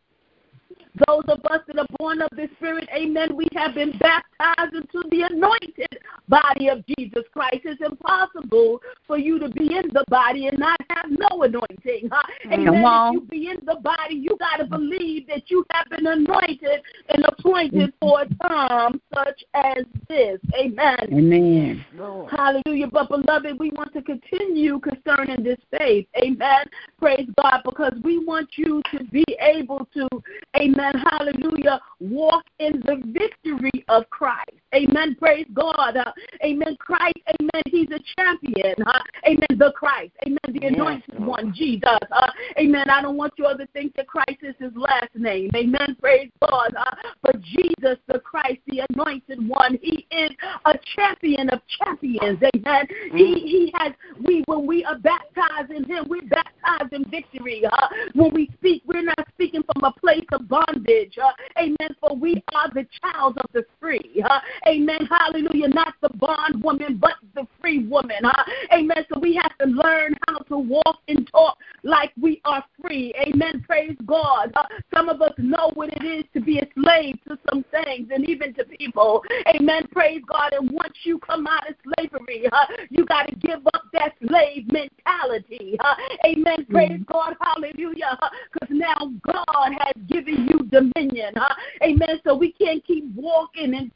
Those of us that are born of the Spirit, amen, we have been baptized into the anointed body of Jesus Christ. It's impossible for you to be in the body and not have no anointing. Huh? Amen. Come on. If you be in the body, you got to believe that you have been anointed and appointed for a time such as this. Amen. Amen. Lord. Hallelujah. But beloved, we want to continue concerning this faith. Amen. Praise God. Because we want you to be able to, amen, hallelujah, walk in the victory of Christ. Amen. Praise God. Uh, amen. Christ, amen. He's a champion. Uh, amen. The Christ. Amen. The anointed Lord. one, Jesus. Uh, amen. I don't want you all to think that Christ is his last name. Amen. Praise God. Uh, but Jesus, the Christ, the anointed one, he is a champion of champions. Amen. He he has we when we are baptized in him, we're baptized in victory. Uh, when we speak, we're not speaking from a place of bondage. Uh, amen. For we are the child of the free. Amen. Hallelujah. Not the bond woman, but the free woman. Amen. So we have to learn how to walk and talk like we are free. Amen. Praise God. Some of us know what it is to be a slave to some things and even to people. Amen. Praise God. And once you come out of slavery, you got to give up that slave mentality. Amen. Praise God. Hallelujah. Because now God has given you dominion. Uh, amen. So we can't keep walking and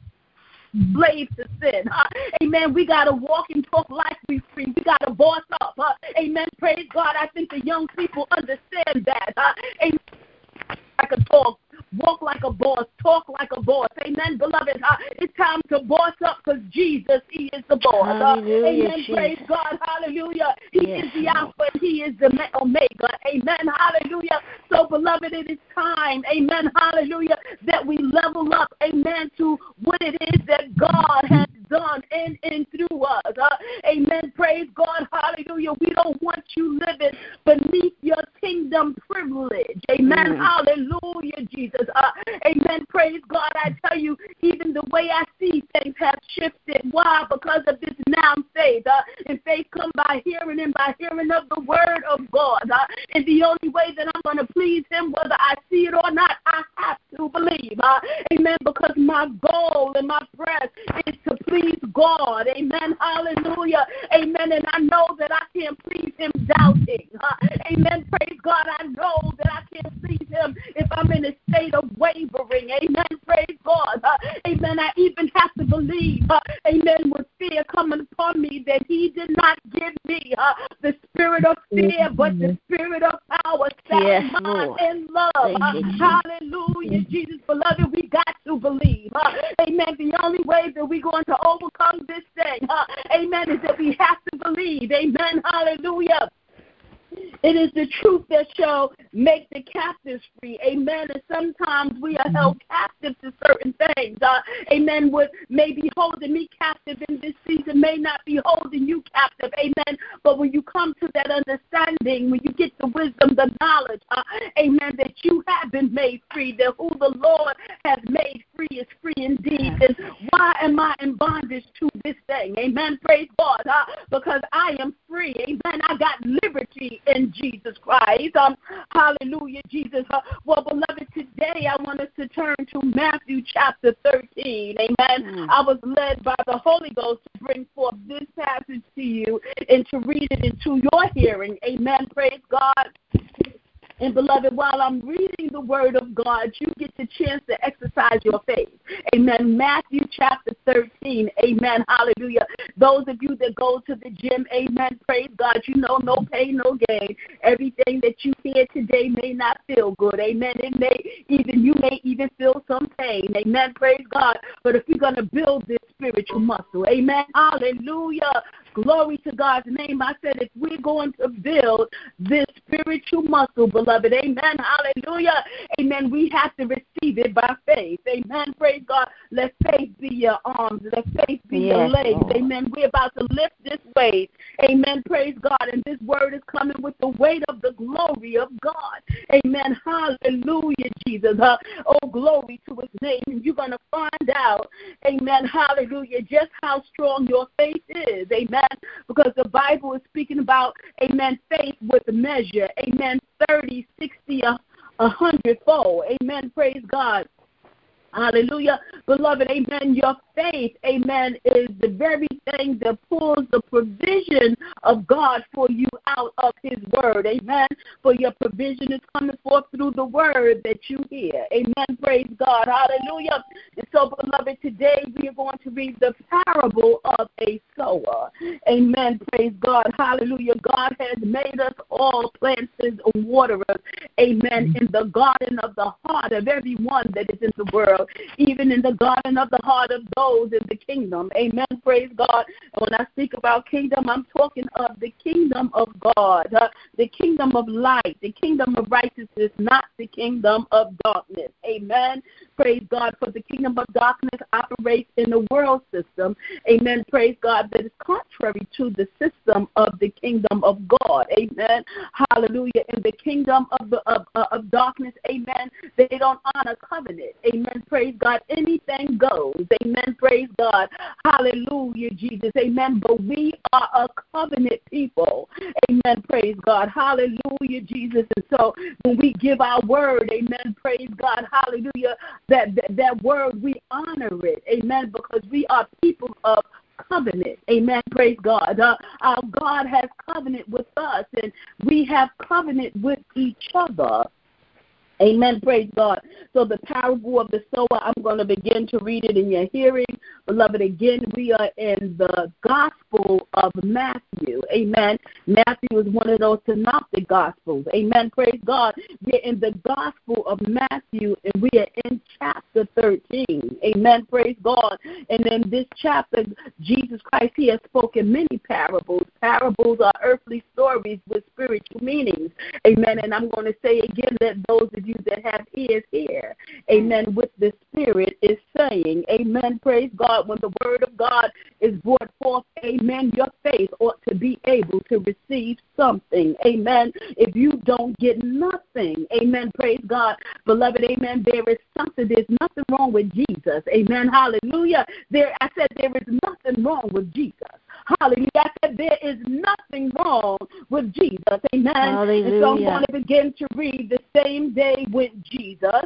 slave to sin. Uh, amen. We got to walk and talk like we free. We got to boss up. Uh, amen. Praise God. I think the young people understand that. Uh, amen. I can talk. Walk like a boss, talk like a boss. Amen, beloved. Uh, it's time to boss up because Jesus, He is the boss. Uh, amen. Jesus. Praise God. Hallelujah. He Yes, is the. Alpha and He is the Omega. Amen. Hallelujah. So, beloved, it is time. Amen. Hallelujah. That we level up. Amen. To what it is that God has done in and through us. Uh, amen. Praise God. Hallelujah. We don't want you living beneath your kingdom privilege. Amen. Mm. Hallelujah, Jesus. Uh, amen. Praise God. I tell you, even the way I see things have shifted. Why? Because of this now faith. Uh, and faith come by hearing and by hearing of the word of God. Uh, and the only way that I'm going to please him, whether I see it or not, I have to believe. Uh, amen. Because my goal and my breath is to please God. Amen. Hallelujah. Amen. And I know that I can't please him doubting. Uh, amen. Praise God. I know that I can't please him if I'm in a state of wavering. Amen. Praise God. Uh, amen. I even have to believe. Uh, amen. With fear coming upon me that he did not give me uh, the spirit of fear, but the spirit of power, sound Yes, mind, Lord. and love. Uh, you, Jesus. hallelujah. Jesus, beloved, we got to believe. Amen. The only way that we're going to overcome this thing, amen, is that we have to believe. Amen. Hallelujah. It is the truth that shall make the captives free. Amen. And sometimes we are held captive to certain things. Uh, amen. What may be holding me captive in this season may not be holding you captive. Amen. But when you come to that understanding, when you get the wisdom, the knowledge, uh, amen, that you have been made free, that who the Lord has made free is free indeed. Then why am I in bondage to this thing? Amen. Praise God. Uh, because I am free. Amen. I got liberty in Jesus Christ. Um, hallelujah, Jesus. Uh, well, beloved, today I want us to turn to Matthew chapter 13. Amen. Mm. I was led by the Holy Ghost to bring forth this passage to you and to read it into your hearing. Amen. Praise God. And beloved, while I'm reading the word of God, you get the chance to exercise your faith. Amen. Matthew chapter 13. Amen. Hallelujah. Those of you that go to the gym, amen. Praise God. You know, no pain, no gain. Everything that you hear today may not feel good. Amen. It may even you may even feel some pain. Amen. Praise God. But if you're gonna build this spiritual muscle, amen. Hallelujah. Glory to God's name. I said, if we're going to build this spiritual muscle, beloved, amen, hallelujah, amen, we have to receive it by faith. Amen. Praise God. Let faith be your arms. Let faith be yes, your legs. Lord. Amen. We're about to lift this weight. Amen. Praise God. And this word is coming with the weight of the glory of God. Amen. Hallelujah, Jesus. Oh, glory to his name. And you're going to find out, amen, hallelujah, just how strong your faith is. Amen because the Bible is speaking about, amen, faith with measure, amen, 30, 60, a, hundredfold, amen, praise God. Hallelujah. Beloved, amen. Your faith, amen, is the very that pulls the provision of God for you out of His Word. Amen. For your provision is coming forth through the Word that you hear. Amen. Praise God. Hallelujah. And so, beloved, today we are going to read the parable of a sower. Amen. Praise God. Hallelujah. God has made us all planters and waterers. Amen. In the garden of the heart of everyone that is in the world, even in the garden of the heart of those in the kingdom. Amen. Praise God. When I speak about kingdom, I'm talking of the kingdom of God, uh, the kingdom of light, the kingdom of righteousness, not the kingdom of darkness. Amen. Praise God. For the kingdom of darkness operates in the world system. Amen. Praise God. That is contrary to the system of the kingdom of God. Amen. Hallelujah. In the kingdom of the of, uh, of darkness, amen. They don't honor covenant. Amen. Praise God. Anything goes. Amen. Praise God. Hallelujah, Jesus. Amen. But we are a covenant people. Amen. Praise God. Hallelujah, Jesus. And so when we give our word, amen. Praise God. Hallelujah. That that, that word we honor it. Amen. Because we are people of covenant. Amen. Praise God. Uh, our God has covenant with us, and we have covenant with each other. Amen. Praise God. So the parable of the sower, I'm going to begin to read it in your hearing. Beloved, again, we are in the Gospel of Matthew. Amen. Matthew is one of those synoptic Gospels. Amen. Praise God. We're in the Gospel of Matthew, and we are in chapter 13. Amen. Praise God. And in this chapter, Jesus Christ, He has spoken many parables. Parables are earthly stories with spiritual meanings. Amen. And I'm going to say again that those of you that have ears hear. Amen. What the Spirit is saying. Amen. Praise God. When the Word of God is brought forth, amen, your faith ought to be able to receive something. Amen. If you don't get nothing, amen. Praise God. Beloved, amen. There is something, there's nothing wrong with Jesus. Amen. Hallelujah. There I said there is nothing wrong with Jesus. Hallelujah. Said there is nothing wrong with Jesus. Amen. Hallelujah. And so I'm going to begin to read the same day with Jesus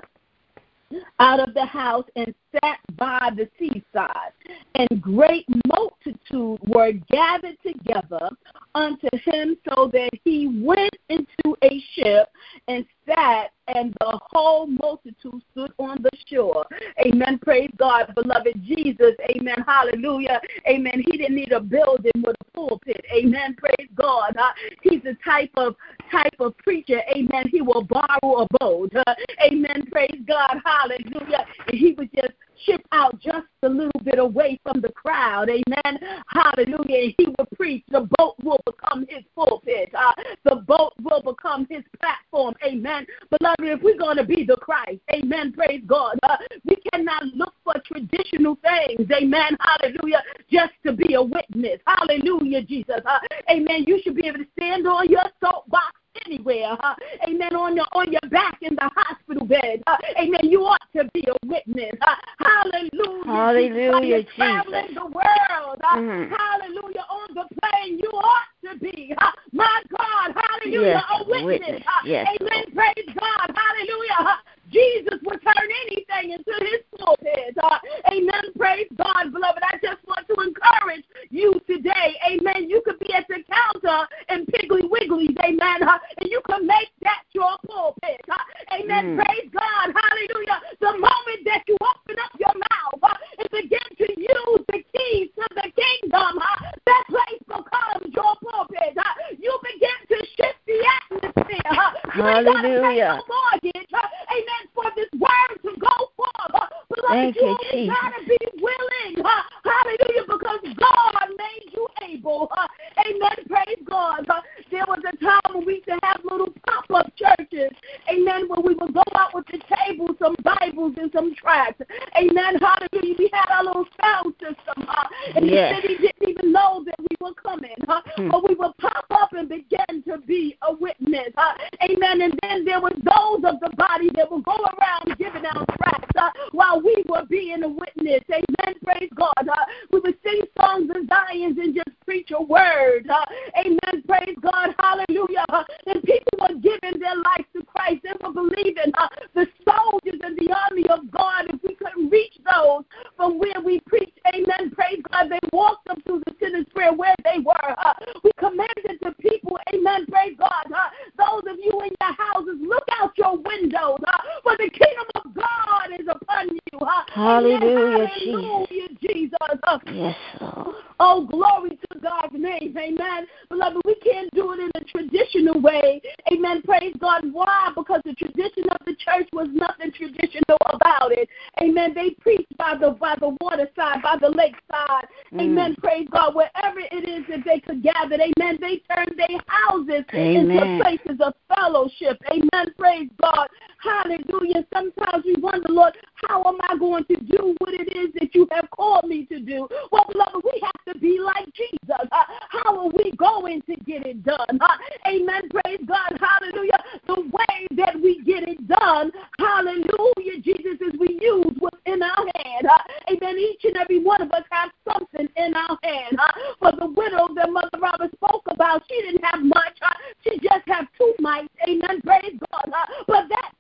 out of the house and sat by the seaside. And great multitude were gathered together unto him, so that he went into a ship and sat, and the whole multitude stood on the shore. Amen. Praise God, beloved Jesus. Amen. Hallelujah. Amen. He didn't need a building with a pulpit. Amen. Praise God. Uh, he's the type of type of preacher. Amen. He will borrow a boat. Uh, amen. Praise God. Hallelujah. And he was just ship out just a little bit away from the crowd. Amen. Hallelujah. He will preach. The boat will become his pulpit. Uh, the boat will become his platform. Amen. Beloved, if we're going to be the Christ, amen. Praise God. Uh, we cannot look for traditional things. Amen. Hallelujah. Just to be a witness. Hallelujah, Jesus. Uh, amen. You should be able to stand on your soapbox anywhere. Uh, amen. On your on your back in the hospital bed. Uh, amen. You ought to be a witness. Uh, hallelujah. Hallelujah, Jesus. Traveling the world. Uh, mm. Hallelujah. On the plane, you ought to be. Uh, my God. Hallelujah. Yes, a witness. witness. Yes, amen. Praise God. Hallelujah. Jesus will turn anything into his pulpit. Uh, amen. Praise God, beloved. I just want to encourage you today. Amen. You could be at the counter in Piggly Wiggly's. Amen. Uh, and you can make that your pulpit. Uh, amen. Mm. Praise God. Hallelujah. The moment that you open up your mouth uh, and begin to use the keys to the kingdom, uh, that place becomes your pulpit. Uh, you begin to shift the atmosphere. Uh, Hallelujah. No mortgage, uh, amen. For this word to go forth. Beloved, Thank you you, only gotta be willing. Hallelujah. Because God made you able. Amen. Praise God. There was a time when we used to have little pop-up churches. Amen. When we would go out with the table, some Bibles and some tracts. Amen. Hallelujah. We had our little sound system. Huh? And Yes. the city didn't even know that we were coming. Huh? Hmm. But we would pop up and begin to be a witness. Huh? Amen. And then there was those of the body that would go around giving out tracts uh, while we were being a witness. Amen. Praise God. Uh, we would sing songs and Zions and just preach a word. Uh, amen. Praise God. Hallelujah. Uh, and people were giving their life to Christ. They were believing uh, the soldiers and the army of God. If we couldn't reach those from where we preached, amen. Praise God. They walked them through the sinner's prayer where they were. Uh, we commanded the people, amen. Praise God. Those of you in your houses, look out your windows, for the kingdom of God is upon you. Uh, Hallelujah. Hallelujah, Jesus. Uh, Yes, Lord. Oh, glory to God's name. Amen. Beloved, we can't do it in a traditional way. Amen. Praise God. Why? Because the tradition of the church was nothing traditional about it. Amen. They preached by the by the waterside, by the lakeside. Mm. Amen. Praise God. Wherever it is that they could gather. Amen. They turned their houses Amen. into places of fellowship. Amen. Praise God. Hallelujah. Sometimes we wonder, Lord, how am I going to do what it is that you have called me to do? Well, beloved, we have to be like Jesus. Uh, how are we going to get it done? Uh, amen. Praise God. Hallelujah. The way that we get it done, hallelujah, Jesus, is we use what's in our hand. Uh, amen. Each and every one of us have something in our hand. For the widow that Mother Robert spoke about, she didn't have much. She just had two mites. Amen. Praise God. But that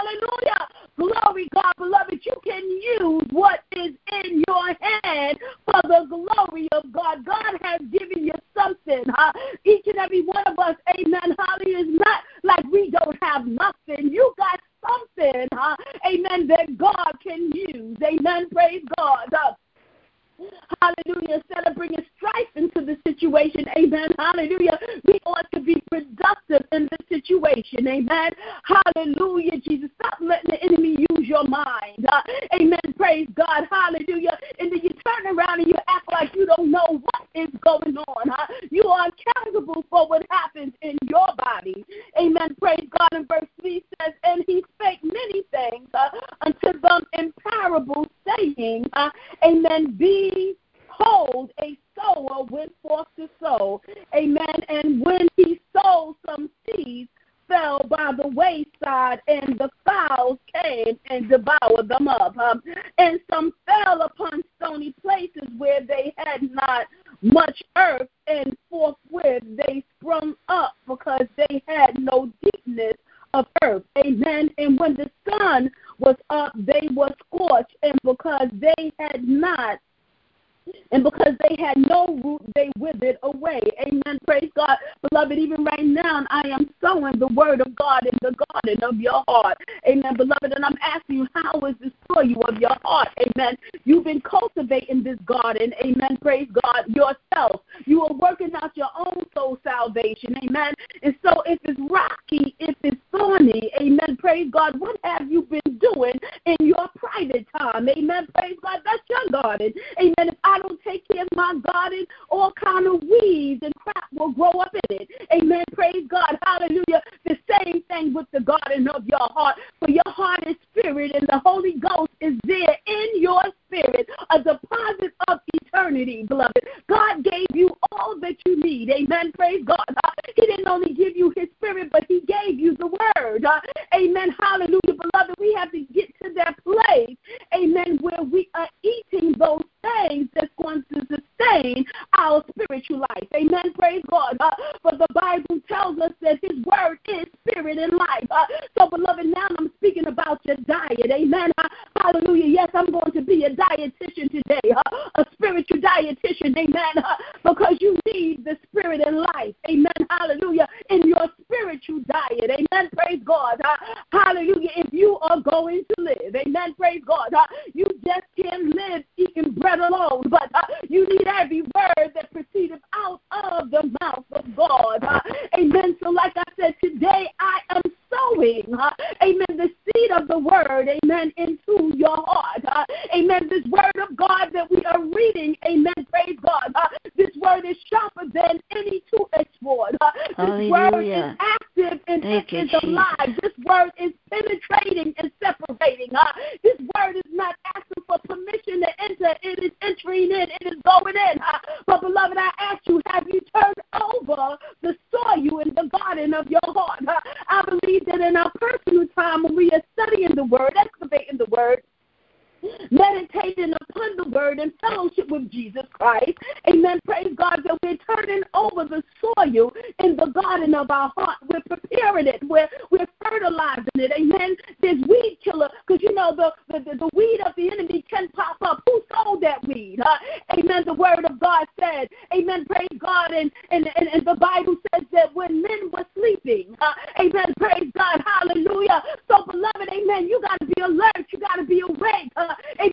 Hallelujah. Glory, God, beloved. You can use what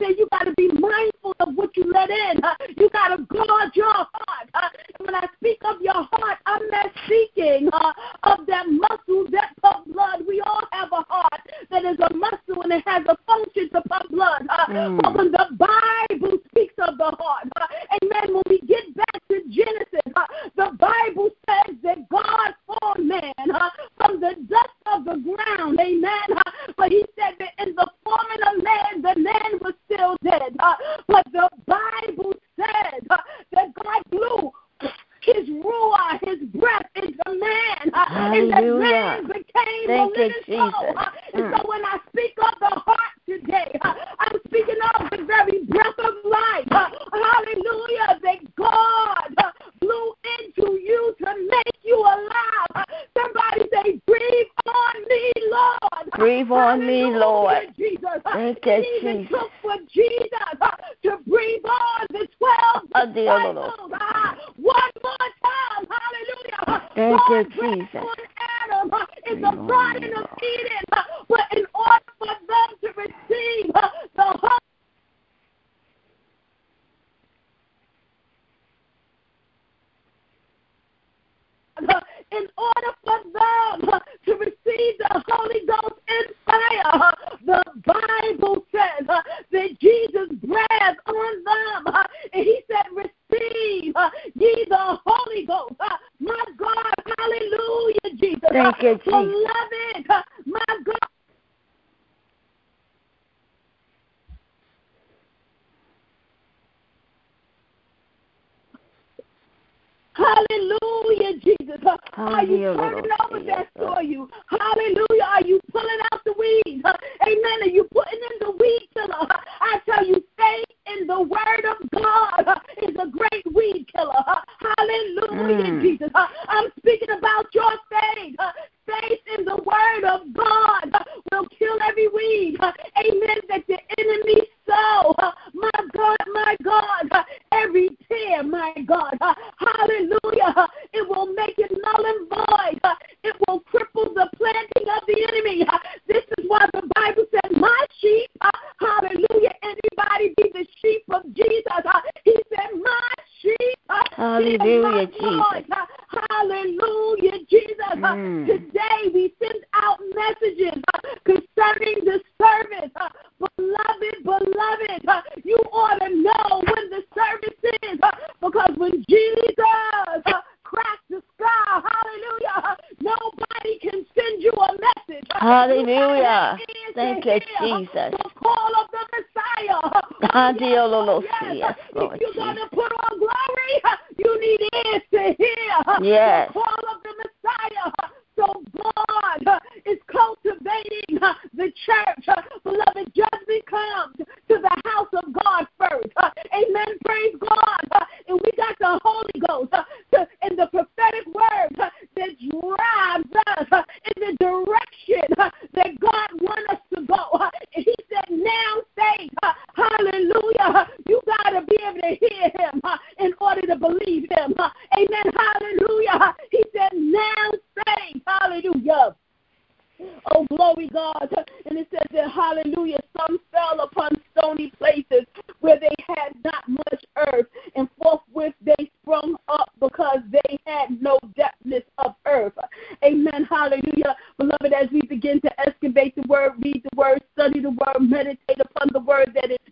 Uh. You got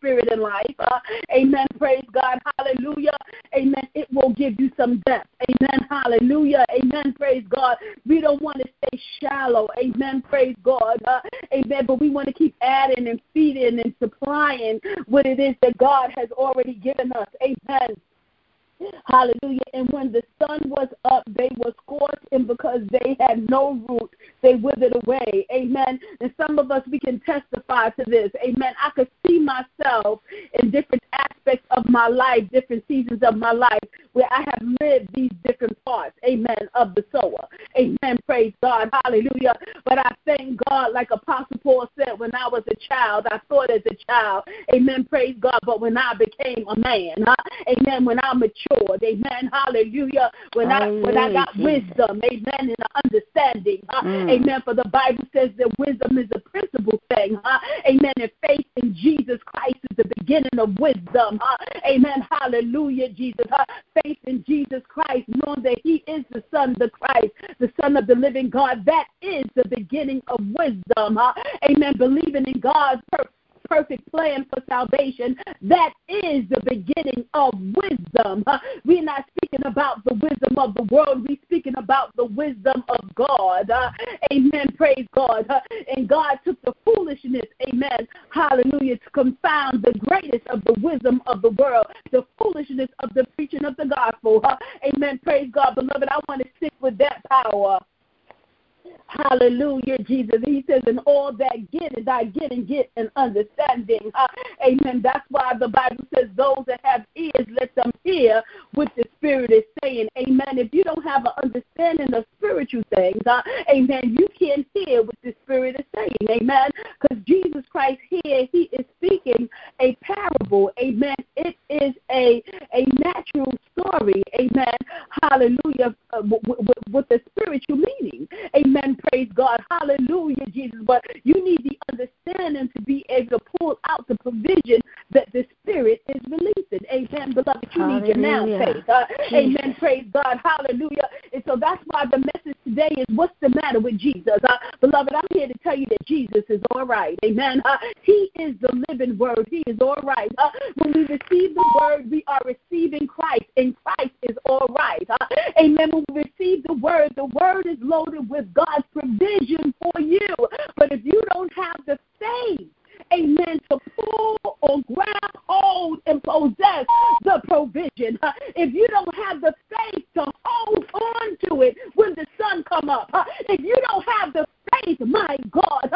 spirit and life. Uh, amen. Praise God. Hallelujah. Amen. It will give you some depth. Amen. Hallelujah. Amen. Praise God. We don't want to stay shallow. Amen. Praise God. Uh, amen. But we want to keep adding and feeding and supplying what it is that God has already given us. Amen. Hallelujah. And when the sun was up, they were scorched, and because they had no root, they withered away. Amen. And some of us, we can testify to this. Amen. I could see myself in different aspects of my life, different seasons of my life, where I have lived these different parts. Amen. Of the sower. Amen. Praise God. Hallelujah. But I thank God, like Apostle Paul said, when I was a child, I thought as a child. Amen. Praise God. But when I became a man, huh? amen. When I matured, Amen. Hallelujah. When I when I got wisdom, amen, and understanding. Huh? Mm. Amen. For the Bible says that wisdom is a principal thing. Huh? Amen. And faith in Jesus Christ is the beginning of wisdom. Huh? Amen. Hallelujah, Jesus. Faith in Jesus Christ, knowing that He is the Son, the Christ, the Son of the living God. That is the beginning of wisdom. Amen. Believing in God's purpose perfect plan for salvation. That is the beginning of wisdom. We're not speaking about the wisdom of the world. We're speaking about the wisdom of God. Amen. Praise God. And God took the foolishness, amen, hallelujah, to confound the greatest of the wisdom of the world, the foolishness of the preaching of the gospel. Amen. Praise God. Beloved, I want to stick with that power. Hallelujah, Jesus. He says, in all that get I get and get an understanding. Uh, amen. That's why the Bible says, those that have ears, let them hear what the Spirit is saying. Amen. If you don't have an understanding of spiritual things, uh, amen, you can't hear what the Spirit is saying. Amen. Because Jesus Christ here, he is speaking a parable. Amen. It is a, a natural story. Amen. Hallelujah. Uh, with the spiritual meaning. Amen. Praise God. Hallelujah, Jesus. But you need the understanding to be able to pull out the provision that the Spirit is releasing. Amen. Beloved, you Hallelujah. need your now faith. Uh, amen. Praise God. Hallelujah. And so that's why the message today is what's the matter with Jesus? Uh, beloved, I'm here to tell you that Jesus is all right. Amen. Uh, he is the living word. He is all right. When we receive the word, we are receiving Christ, and Christ is all right. Amen. When we receive the word, the word is loaded with God's provision for you. But if you don't have the faith, amen, to pull or grab hold and possess the provision. If you don't have the faith to hold on to it when the sun come up, if you don't have the faith, my God,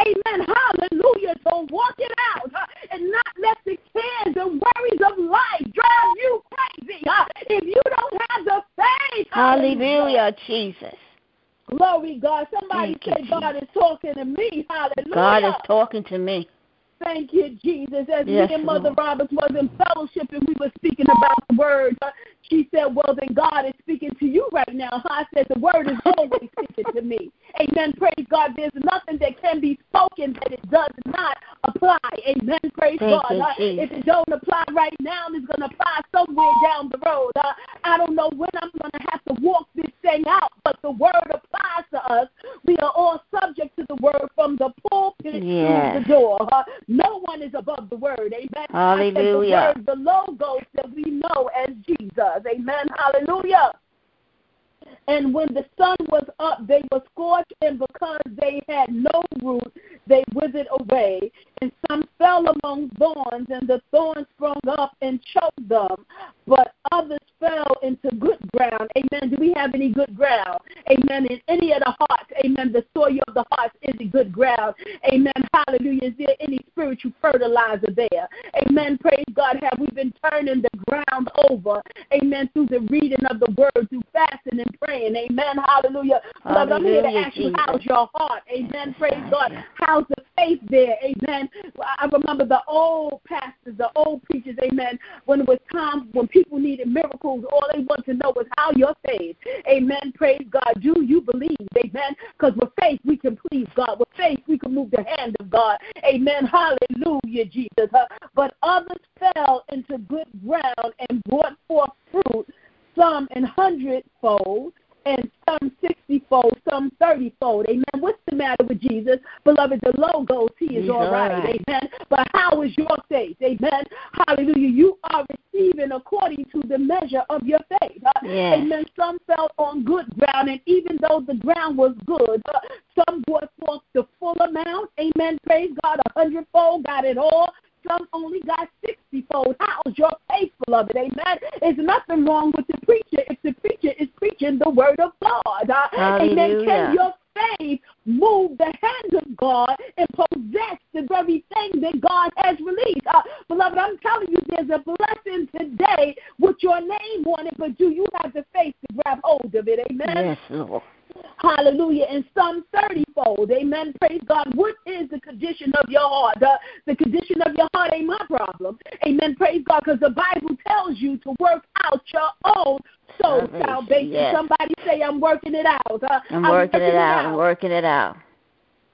amen, hallelujah, to walk it out and not let the cares and worries of life drive you crazy. If you don't have the faith, hallelujah, Jesus. Glory God. Somebody Thank say you, God is talking to me. Hallelujah. God is talking to me. Thank you, Jesus. As yes, me and Mother Lord. Roberts was in fellowship and we were speaking about the word, she said, Well, then God is speaking to you right now. I said, The word is always speaking to me. Amen. Praise God. There's nothing that can be spoken that it does not apply. Amen. Praise Thank God. You, uh, if it don't apply right now, it's going to apply somewhere down the road. Uh, I don't know when I'm going to have to walk this thing out, but the word applies to us. We are all subject to the word from the pulpit yes. to the door. Uh, no one is above the word. Amen. Hallelujah. the word, the logos that we know as Jesus. Amen. Hallelujah. And when the sun was up, they were scorched, and because they had no root, they withered away. And some fell among thorns, and the thorns sprung up and choked them. But others fell into good ground. Amen. Do we have any good ground? Amen. In any of the hearts, amen. The soil of the hearts is a good ground. Amen. Hallelujah. Is there any spiritual fertilizer there? Amen. Praise God. Have we been turning the ground over? Amen. Through the reading of the word, through praying. Amen. Hallelujah. Hallelujah. I'm here to ask you, how's your heart? Amen. Praise God. How's the faith there? Amen. I remember the old pastors, the old preachers, amen, when it was time when people needed miracles, all they want to know was how you're saved. Amen. Praise God. Do you believe? Amen. Because with faith we can please God. With faith we can move the hand of God. Amen. Hallelujah, Jesus. But others fell into good ground and brought forth fruit, some in hundredfold and some 60 fold, some 30 fold. Amen. What's the matter with Jesus? Beloved, the logos, he is all right. Amen. But how is your faith? Amen. Hallelujah. You are receiving according to the measure of your faith. Uh, Yes. Amen. Some fell on good ground, and even though the ground was good, uh, some brought forth the full amount. Amen. Praise God. A hundredfold got it all. Some only got sixtyfold. How's your faith, beloved? Amen. There's nothing wrong with the preacher if the preacher preaching the word of God. Uh, amen. Can your faith move the hand of God and possess the very thing that God has released. Uh, beloved, I'm telling you, there's a blessing today with your name on it, but do you have the faith to grab hold of it? Amen. Yes, Lord. Hallelujah. And some 30 fold. Amen. Praise God. What is the condition of your heart? The, the condition of your heart ain't my problem. Amen. Praise God. Because the Bible tells you to work out your own soul Salvation, salvation. yes. Somebody say, I'm working it out. Uh, I'm working it out. I'm working it out.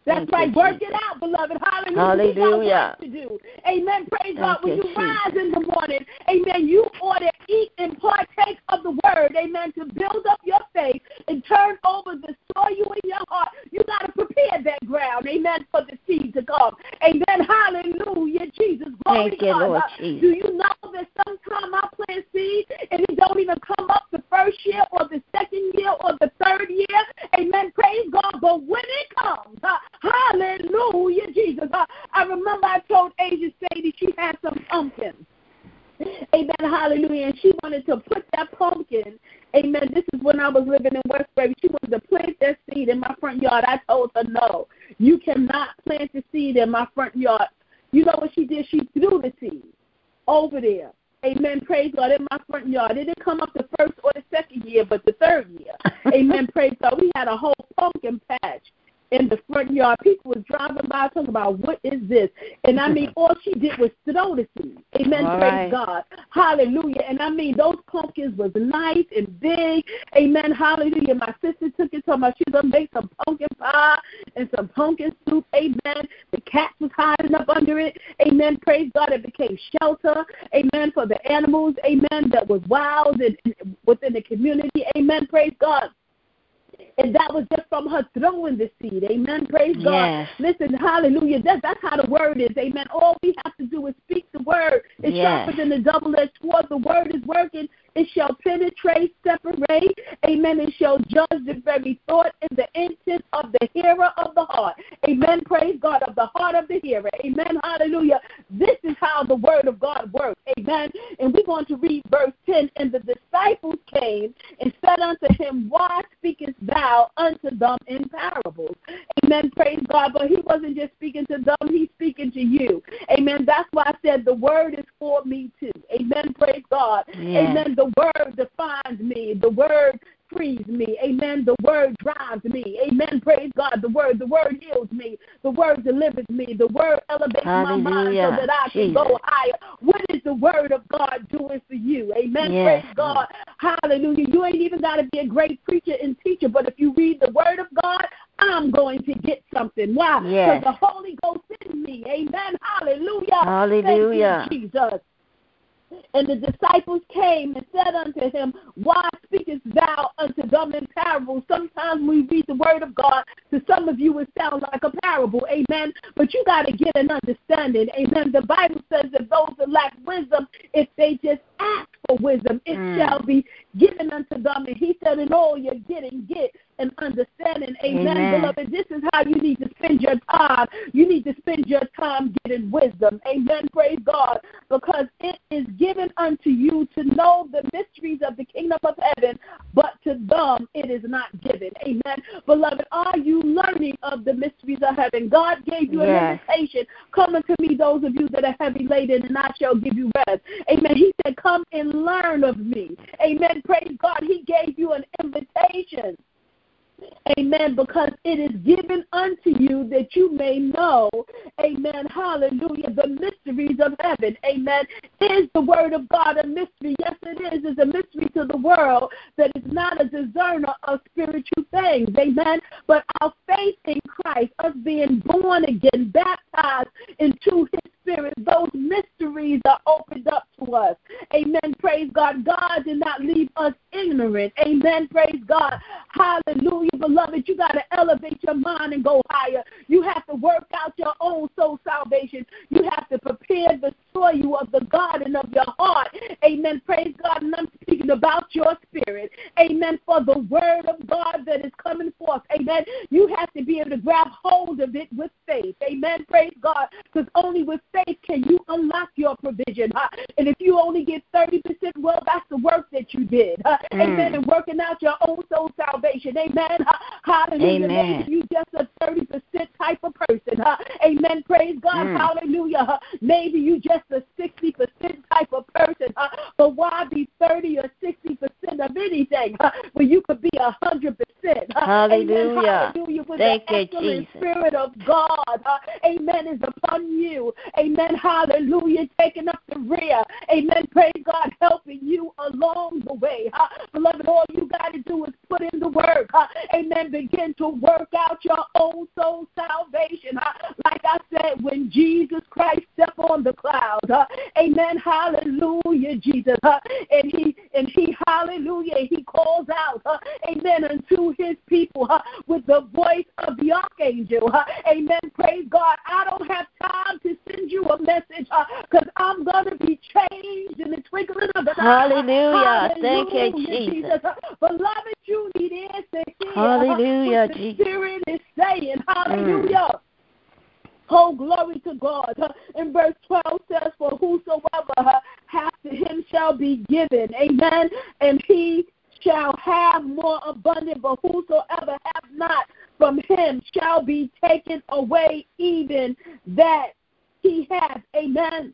That's Thank right. you, Work Jesus. it out, beloved. Hallelujah. Hallelujah. We got work to do. Amen. Praise God. When you, you rise in the morning, amen, you ought to eat and partake of the word, amen, to build up your faith and turn over the soil in your heart. You got to prepare that ground, amen, for the seed to come. Amen. Hallelujah. Jesus. Glory Thank you, God. Lord Jesus. Do you know that sometimes I plant seed and it don't even come up the first year or the second year or the third year? Amen. Praise God. But when it comes, uh, hallelujah, Jesus. Uh, I remember I told Asia Sadie she had some pumpkins. Amen. Hallelujah. And she wanted to put that pumpkin. Amen. This is when I was living in Westbury. She wanted to plant that seed in my front yard. I told her no. You cannot plant the seed in my front yard. You know what she did? She threw the seed over there. Amen. Praise God. In my front yard. It didn't come up the first or the second year, but the third year. Amen. Praise God. We had a whole pumpkin patch in the front yard. People was driving by talking about what is this? And I mean, all she did was throw the seed. Amen. All Praise right. God. Hallelujah. And I mean, those pumpkins was nice and big. Amen. Hallelujah. My sister took it to my she's gonna make some pumpkin pie and some pumpkin soup. Amen. The cat was hiding up under it. Amen. Praise God. It became shelter. Amen. For the animals. Amen. That was wild and and within the community. Amen. Praise God. And that was just from her throwing the seed. Amen. Praise God. Listen, hallelujah. That, that's how the word is. Amen. All we have to do is speak the word. It's Yes. sharper than the double edged sword. The word is working. It shall penetrate, separate. Amen. It shall judge the very thought and the intent of the hearer of the heart. Amen. Praise God. Of the heart of the hearer. Amen. Hallelujah. This is how the word of God works. Amen. And we're going to read verse 10. And the disciples came and said unto him, Why speakest thou unto them in parables? Amen. Praise God. But he wasn't just speaking to them, he's speaking to you. Amen. That's why I said the word is for me too. Amen. Praise God. Yes. Amen. The word defines me. The word frees me. Amen. The word drives me. Amen. Praise God. The word, the word heals me. The word delivers me. The word elevates my mind so that I can Jesus. go higher. What is the word of God doing for you? Amen. Yes, Praise God. Hallelujah. You ain't even got to be a great preacher and teacher, but if you read the word of God, I'm going to get something. Why? Because Yes. the Holy Ghost in me. Amen. Hallelujah. Hallelujah. You, Jesus. And the disciples came and said unto him, Why speakest thou unto them in parables? Sometimes we read the word of God. To some of you, it sounds like a parable. Amen. But you got to get an understanding. Amen. The Bible says that those that lack wisdom, if they just ask wisdom, it Mm. shall be given unto them. And he said, In all you're getting, get an understanding. Amen. Amen. Beloved, this is how you need to spend your time. You need to spend your time getting wisdom. Amen. Praise God. Because it is given unto you to know the mysteries of the kingdom of heaven, but to them it is not given. Amen. Beloved, are you learning of the mysteries of heaven? God gave you an Yes. invitation. Come unto me, those of you that are heavy laden, and I shall give you rest. Amen. He said, Come and learn of me. Amen. Praise God. He gave you an invitation. Amen. Because it is given unto you that you may know, amen, hallelujah, the mysteries of heaven. Amen. Is the word of God a mystery? Yes, it is. It's a mystery to the world that is not a discerner of spiritual things. Amen. But our faith in Christ, us being born again, baptized into his spirit, those mysteries are opened up to us. Amen. Praise God. God did not leave us ignorant. Amen. Praise God. Hallelujah. Beloved, you got to elevate your mind and go higher. You have to work out your own soul salvation. You have to prepare the soil of the garden of your heart. Amen. Praise God. And I'm speaking about your spirit. Amen. For the word of God that is coming forth. Amen. You have to be able to grab hold of it with faith. Amen. Praise God. Because only with faith can you unlock your provision. Huh? And if you only get 30%, well, that's the work that you did. Huh? Mm. Amen. And working out your own soul salvation. Amen. Hallelujah. Amen. Maybe you just a 30% type of person. Huh? Amen. Praise God. Mm. Hallelujah. Maybe you just a 60% type of person. Huh? But why be 30 or 60% of anything huh? when you could be a 100%? Huh? Hallelujah. Amen. Hallelujah. With Thank the you, Jesus. Spirit of God. Amen. Is upon you. Amen. Hallelujah. Taking up the rear. Amen. Praise God. Helping you along the way. Huh? Beloved, all you got to do is put in the work. Amen. Begin to work out your own soul salvation. Like I said, when Jesus Christ stepped on the cloud. Amen. Hallelujah, Jesus. And he and he hallelujah. He calls out. Amen. Unto his people with the voice of the archangel. Amen. Praise God. I don't have time to send you a message because I'm going to be changed in the twinkling of an eye. Hallelujah. Thank you, Jesus. Jesus. Beloved, you need ears to hear Hallelujah, what the. Spirit is saying. Hallelujah. Mm. Oh, glory to God. In verse 12 says, For whosoever hath to him shall be given. Amen. And he shall have more abundant, but whosoever hath not from him shall be taken away even that he has. Amen.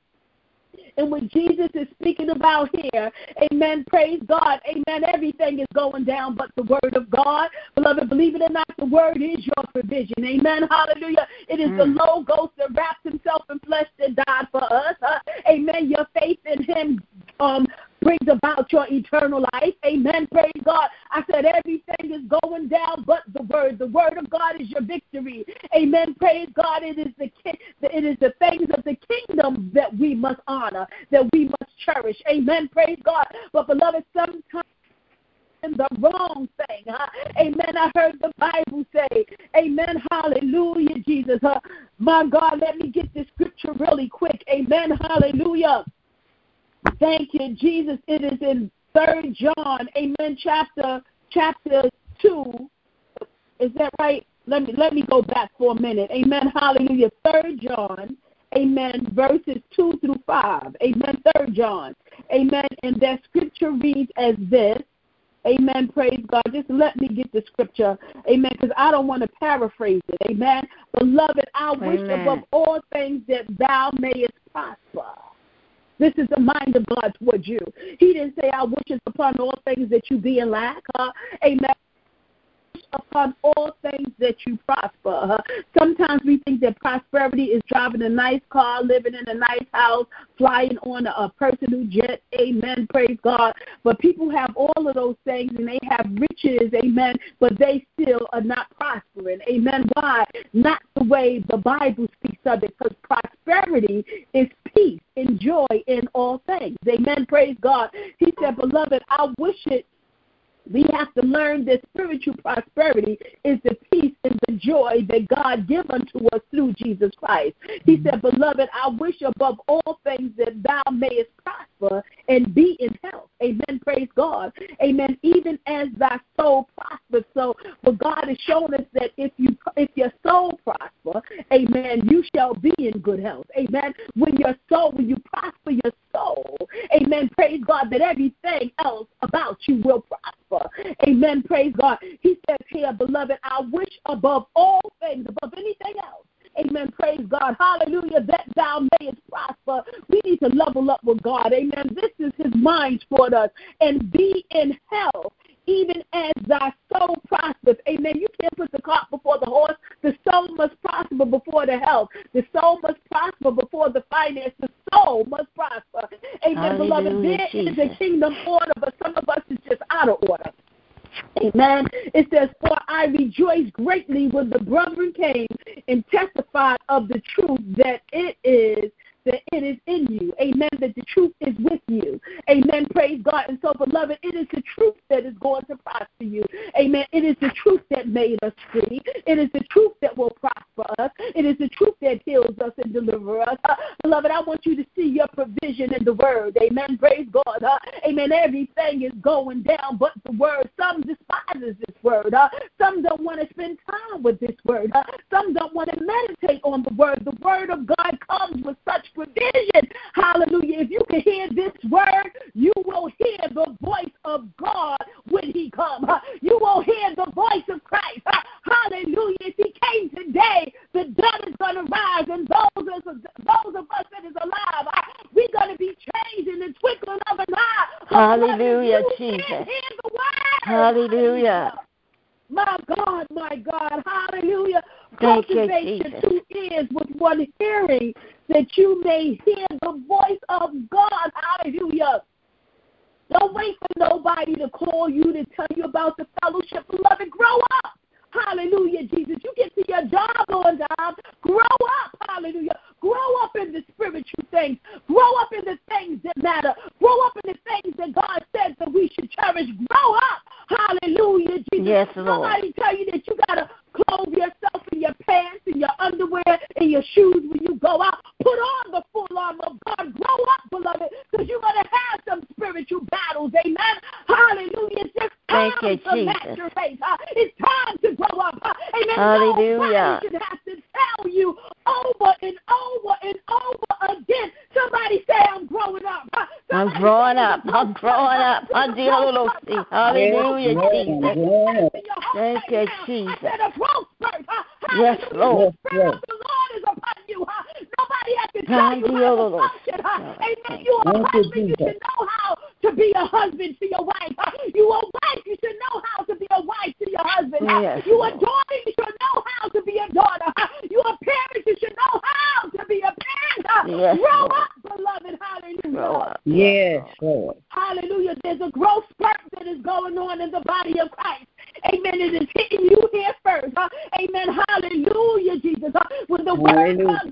And what Jesus is speaking about here, amen, praise God, amen, everything is going down but the word of God. Beloved, believe it or not, the word is your provision. Amen, hallelujah. It is mm. the Logos that wraps himself in flesh that died for us. Amen, your faith in him um, brings about your eternal life. Amen. Praise God. I said everything is going down but the word. The word of God is your victory. Amen. Praise God. It is the it is the things of the kingdom that that we must cherish. Amen. Praise God. But beloved, sometimes the wrong thing. Huh? Amen. I heard the Bible say, Amen. Hallelujah, Jesus. Huh? My God, let me get this scripture really quick. Amen. Hallelujah. Thank you, Jesus. It is in Third John, Amen. Chapter chapter two. Is that right? Let me let me go back for a minute. Amen. Hallelujah. Third John, Amen. Verses two through five. Amen. Third John. Amen. And that scripture reads as this. Amen. Praise God. Just let me get the scripture. Amen. Because I don't want to paraphrase it. Amen. Beloved, I Amen. wish above all things that thou mayest prosper this is the mind of God towards you. He didn't say, I wish upon all things that you be in lack. Huh? Amen upon all things that you prosper. Sometimes we think that prosperity is driving a nice car, living in a nice house, flying on a, personal jet. Amen. Praise God. But people have all of those things and they have riches. Amen. But they still are not prospering. Amen. Why? Not the way the Bible speaks of it. Because prosperity is peace and joy in all things. Amen. Praise God. He said, Beloved, I wish it we have to learn that spiritual prosperity is the peace and the joy that God give unto us through Jesus Christ. He mm-hmm. said, Beloved, I wish above all things that thou mayest prosper and be in health. Amen. Praise God. Amen. Even as thy soul prospers. So but God has shown us that if you if your soul prosper, amen, you shall be in good health. Amen. When your soul, when you prosper your soul, amen, praise God, that everything else about you will prosper. Amen. Praise God. He says here, beloved, I wish above all things, above anything else. Amen. Praise God. Hallelujah. That thou mayest prosper. We need to level up with God. Amen. This is his mind toward us. And be in health, even as thy soul prospers. Amen. You can't put the cart before the horse. The soul must prosper before the health. The soul must prosper before the finance. The soul must prosper. Amen, Hallelujah, beloved. There Jesus. is a kingdom order, but some of us is just out of order. Amen. It says, For I rejoiced greatly when the brethren came and testified of the truth that it is that it is in you. Amen. That the truth is with you. Amen. Praise God. And so, beloved, it is the truth that is going to prosper you. Amen. It is the truth that made us free. It is the truth that will prosper us. It is the truth that heals us and delivers us. Uh, beloved, I want you to see your provision in the word. Amen. Praise God. Uh, amen. Everything is going down but the word. Some despises this word. Uh, some don't want to spend time with this word. Uh, some don't want to meditate on the word. The word of God comes with such provision. Hallelujah. If you can hear this word, you will hear the voice of God when he comes. You will hear the voice of Christ. Hallelujah. If he came today, the dead is going to rise, and those, those of us that is alive, we're going to be changed in the twinkling of an eye. Hallelujah, Jesus. Hallelujah. My God, my God, hallelujah. Thank Cultivate your two ears with one hearing that you may hear the voice of God. Hallelujah. Don't wait for nobody to call you to tell you about the fellowship. Beloved, grow up. Hallelujah, Jesus. You get to your job on time. Grow up. Hallelujah. Grow up in the spiritual things. Grow up in the things that matter. Grow up in the things that God says that we should cherish. Grow up. Hallelujah, Jesus. Yes, Lord. Somebody tell you that you got to clothe yourself in your pants and your underwear and your shoes when you go out. Put on the full armor of God. Grow up, beloved, because you're going to have some spiritual battles. Amen. Hallelujah. It's just time Thank you, to Jesus. maturate. It's time to grow up. Huh? Amen. Hallelujah. Nobody should have to tell you over and over and over again. Somebody say, I'm growing up. Huh? I'm Somebody growing say, up. "There's a I'm growing up. There's a I'm dealing growth with those Hallelujah, Yes, Jesus. Lord, I'm growing up. Thank you, Jesus. said a growth spurt. Huh? Yes. Lord. The Spirit of the Lord is upon you. Huh? Nobody has to tell you how to function. Amen. You a Thank you, should know how to be a husband to your wife. Huh? You a wife. You should know how to be a wife to your husband. Huh? Yes, You a Lord. daughter. You should know how to be a daughter. Huh? You a parent. You should know how to be a parent. Huh? Yes, Grow Lord. up, beloved. Hallelujah. Grow up. Yes, Lord. Hallelujah. There's a growth spurt that is going on in the body of Christ. Amen. It is hitting you here first. Huh? Amen. Hallelujah, Jesus. Huh? When the word Hallelujah.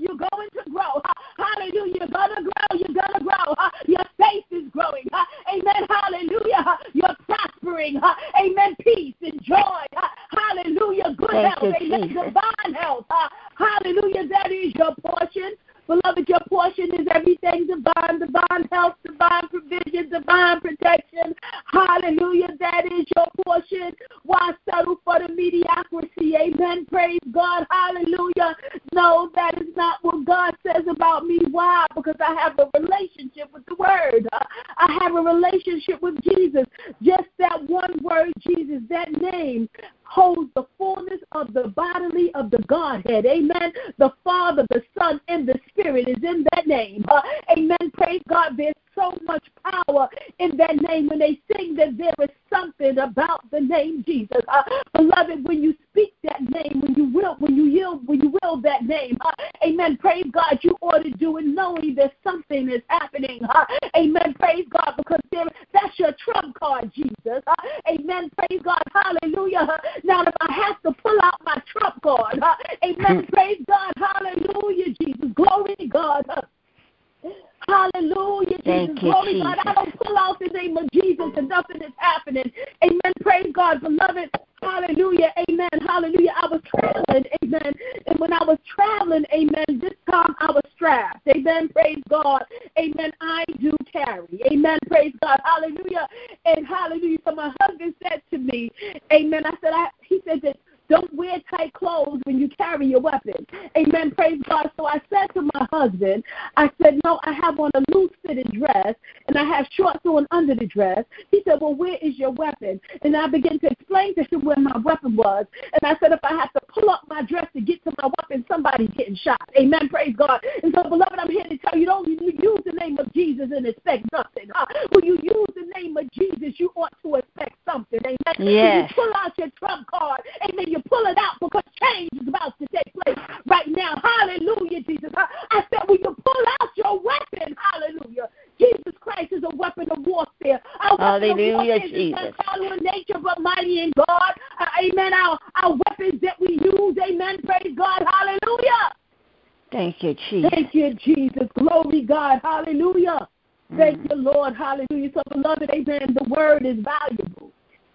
Jesus. Thank you, Jesus. Glory, God. Hallelujah. Thank Mm. you, Lord. Hallelujah. So, beloved, amen. The word is valuable.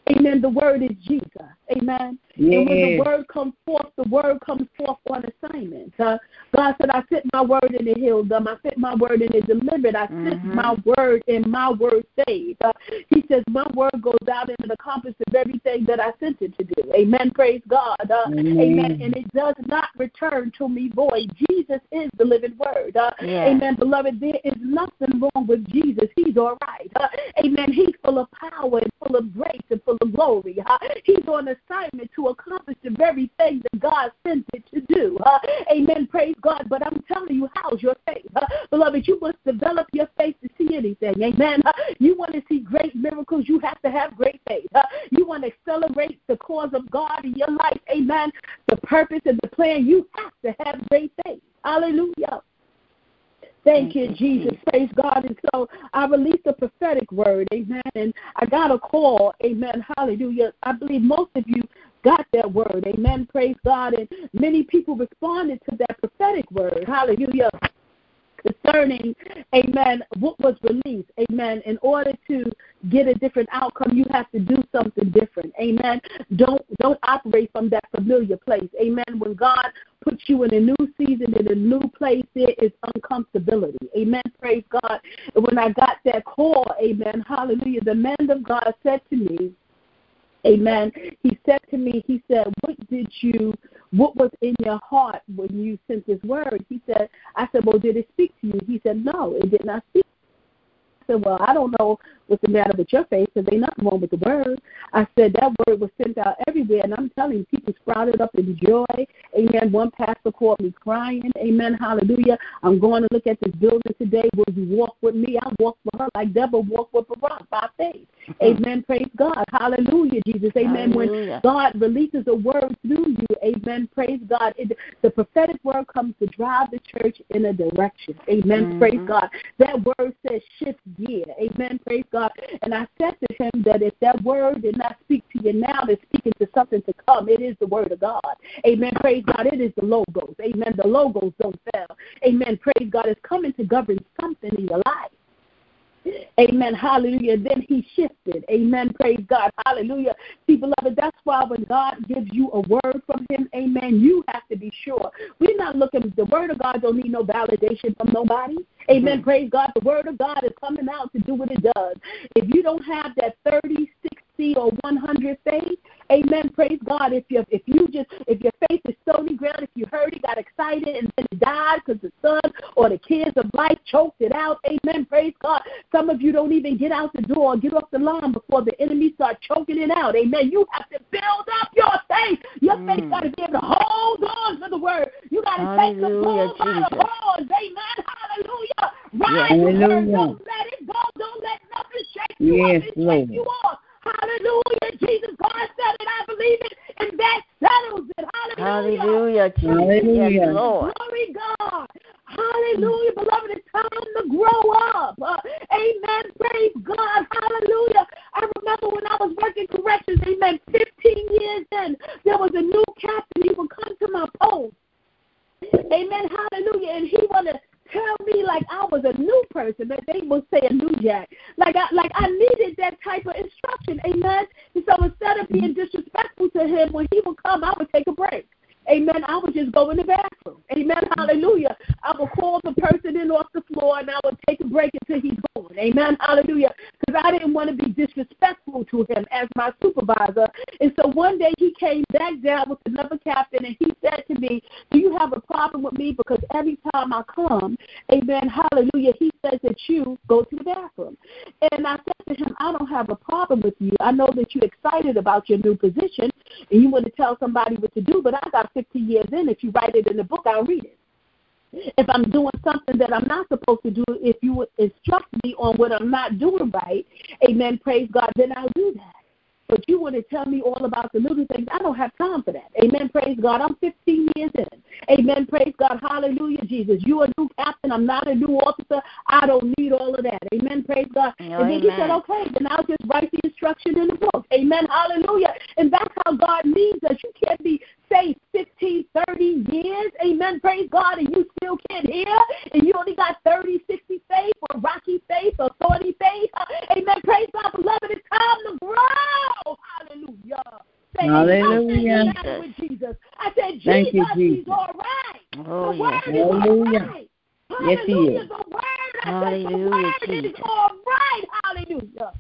Amen. The word is Jesus. Amen. Yes. And when the word comes forth, the word comes forth on assignment. Uh, God said, I sent my word and it healed them. I sent my word and it delivered. I sent Mhm. my word and my word saved. Uh, he says, My word goes out and it accomplishes everything that I sent it to do. Amen. Praise God. Uh, Amen. amen. And it does not return to me void. Jesus is the living word. Uh, Yes. Amen. Beloved, there is nothing wrong with Jesus. He's all right. Uh, amen. He's full of power and full of grace and full of glory. Uh, he's on assignment to accomplish the very thing that God sent it to do. Uh, amen. Praise God. But I'm telling you, how's your faith? Uh, beloved, you must develop your faith to see anything. Amen. You want to see great miracles, you have to have great faith. You want to accelerate the cause of God in your life. Amen. The purpose and the plan, you have to have great faith. Hallelujah. Thank you, Jesus. Praise God. And so I released a prophetic word, amen. And I got a call, amen. Hallelujah. I believe most of you got that word, amen. Praise God. And many people responded to that prophetic word, hallelujah, concerning, amen, what was released, amen. In order to get a different outcome, you have to do something different, amen. Don't don't operate from that familiar place, amen. When God puts you in a new season, in a new place, there is uncomfortability, amen. Praise God. When I got that call, amen, hallelujah, the man of God said to me, Amen. He said to me, he said, What did you, what was in your heart when you sent this word? He said, I said, Well, did it speak to you? He said, No, it did not speak. I said, Well, I don't know what's the matter with your faith because ain't nothing wrong with the word. I said, That word was sent out everywhere, and I'm telling you, people sprouted up in joy. Amen. One pastor called me crying. Amen. Hallelujah. I'm going to look at this building today. Will you walk with me? I walk with her like Deborah walked with Barak by faith. Amen. Praise God. Hallelujah, Jesus. Amen. Hallelujah. When God releases a word through you, amen. Praise God. It, the prophetic word comes to drive the church in a direction. Amen. Mhm. Praise God. That word says shift gear. Amen. Praise God. And I said to him that if that word did not speak to you now, it's speaking to something to come. It is the word of God. Amen. Praise God. It is the logos. Amen. The logos don't fail. Amen. Praise God. It's coming to govern something in your life. Amen. Hallelujah. Then he shifted. Amen. Praise God. Hallelujah. See, beloved, that's why when God gives you a word from him, amen, you have to be sure. We're not looking, the word of God don't need no validation from nobody. Amen. Mm-hmm. Praise God. The word of God is coming out to do what it does. If you don't have that 30, 60, or 100 faith, amen. Praise God. If you if you just if your faith is stony ground, if you heard it, got excited, and then it died because the sun or the kids of life choked it out, amen. Praise God. Some of you don't even get out the door, get off the line before the enemy start choking it out, amen. You have to build up your faith. Your faith Mm. got to be able to hold on to the word. You got to take the bull by the horns, amen. Hallelujah. Ride Yes. Hallelujah. Don't let it go. Don't let nothing shake you Yes, up and shake Lord. you off. Hallelujah. Jesus, God said it. I believe it. And that settles it. Hallelujah. Hallelujah, Jesus. Hallelujah. Yes, Lord. Glory God. Hallelujah. Beloved, it's time to grow up. Uh, amen. Praise God. Hallelujah. I remember when I was working corrections, amen, 15 years in, there was a new captain. He would come to my post. Amen. Hallelujah. And he wanna tell me like I was a new person, that they would say a new jack. Like I like I needed that type of instruction. Amen. And so instead of being disrespectful to him, when he would come, I would take a break. Amen. I would just go in the bathroom. Amen. Hallelujah. I would call the person in off the floor and I would take a break until he's gone. Amen. Hallelujah. Because I didn't want to be disrespectful to him as my supervisor. And so one day he came back down with another captain and he said to me, Do you have a problem with me? Because every time I come, amen, hallelujah, he says that you go to the bathroom. And I said to him, I don't have a problem with you. I know that you're excited about your new position and you want to tell somebody what to do, but I got 15 years in. If you write it in the book, I'll read it. If I'm doing something that I'm not supposed to do, if you would instruct me on what I'm not doing right, amen, praise God, then I'll do that. But you want to tell me all about the little things. I don't have time for that. Amen. Praise God. I'm 15 years in. Amen. Praise God. Hallelujah, Jesus. You a new captain. I'm not a new officer. I don't need all of that. Amen. Praise God. Oh, and then he said, okay, then I'll just write the instruction in the book. Amen. Hallelujah. And that's how God needs us. You can't be saved 15, 30 years. Amen. Praise God. And you still can't hear. And you only got 30, 60 faith or rocky faith or 40 faith. Amen. Praise God. Beloved, it's time to grow. Hallelujah. Say. Hallelujah. Nothing with Jesus. I said, Thank Jesus, you, he's Jesus. all right. Oh, the yes. word is all Hallelujah. Yes, he is. The word, I said, the Hallelujah, word is all right. Hallelujah.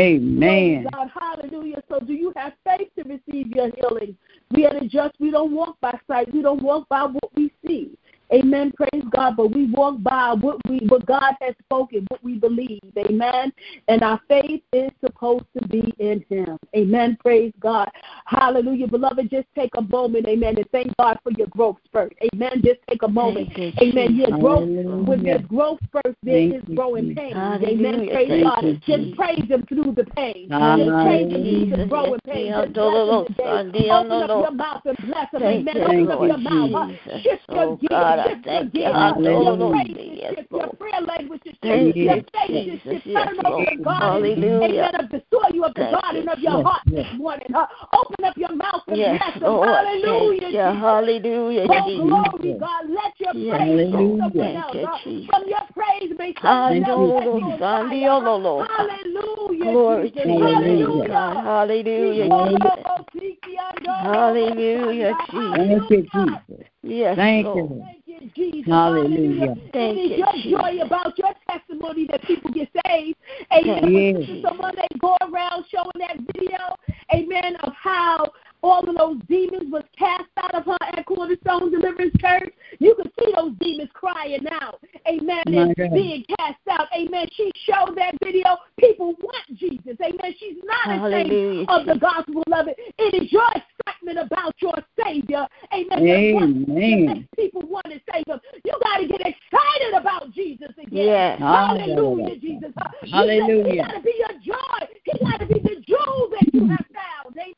Amen. God, hallelujah. So, do you have faith to receive your healing? We are the just. We don't walk by sight. We don't walk by what we see. Amen. Praise God. But we walk by what we what God has spoken, what we believe. Amen. And our faith is supposed to be in Him. Amen. Praise God. Hallelujah. Beloved, just take a moment, amen, and thank God for your growth spurt. Amen. Just take a moment. You, Amen. Your growth Hallelujah. when there's growth spurts, there is growing pain. Amen. Praise Thank God. you, Just praise Him through the pain. Just Hallelujah. praise Him through the growing pain. Just bless Him today. Open up your mouth and bless Him. Amen. Open up your mouth. Shift your Oh, gear. God, I Shift your thank you. gear. Hallelujah. huh? Your Hallelujah. praise Yes, shift. Your Lord. prayer language is shift. Thank Your you, faith is Jesus. shift. Yes, Turn over Lord. the garden. Hallelujah. Amen. Of the soil of the Thank garden you, of your Jesus. heart Yes. this morning. huh? Open up your mouth and Yes, bless Him. Lord. Hallelujah. Thank you. Hallelujah, Oh, Jesus. glory, God. Let your Yes, praise Lord. be someone Thank else. you, huh? Jesus. From your praise may someone Thank else you, set you Hallelujah. on Son, fire. Dios, huh? Lord. Hallelujah, Glory to Jesus. your name, Hallelujah. God. Hallelujah, oh, oh, Hallelujah. Jesus. Jesus. Hallelujah, Jesus. Thank you, Jesus. Yes, Thank you, Lord. Lord. Thank you, Jesus. Hallelujah. Thank it is you, your joy about your testimony that people get saved. Amen. Yes. Someone they go around showing that video, amen, of how all of those demons was cast out of her at Cornerstone Deliverance Church. You could see those demons crying out. Amen. My And God. being cast out. Amen. She showed that video. People want Jesus. Amen. She's not Hallelujah, ashamed of the gospel of it. It is your excitement about your Savior. Amen. that wants to Amen. people want to save them. You got to get excited about Jesus again. Yes. Hallelujah, Jesus. Hallelujah. He got to be your joy. He got to be the jewel that you have found. Amen.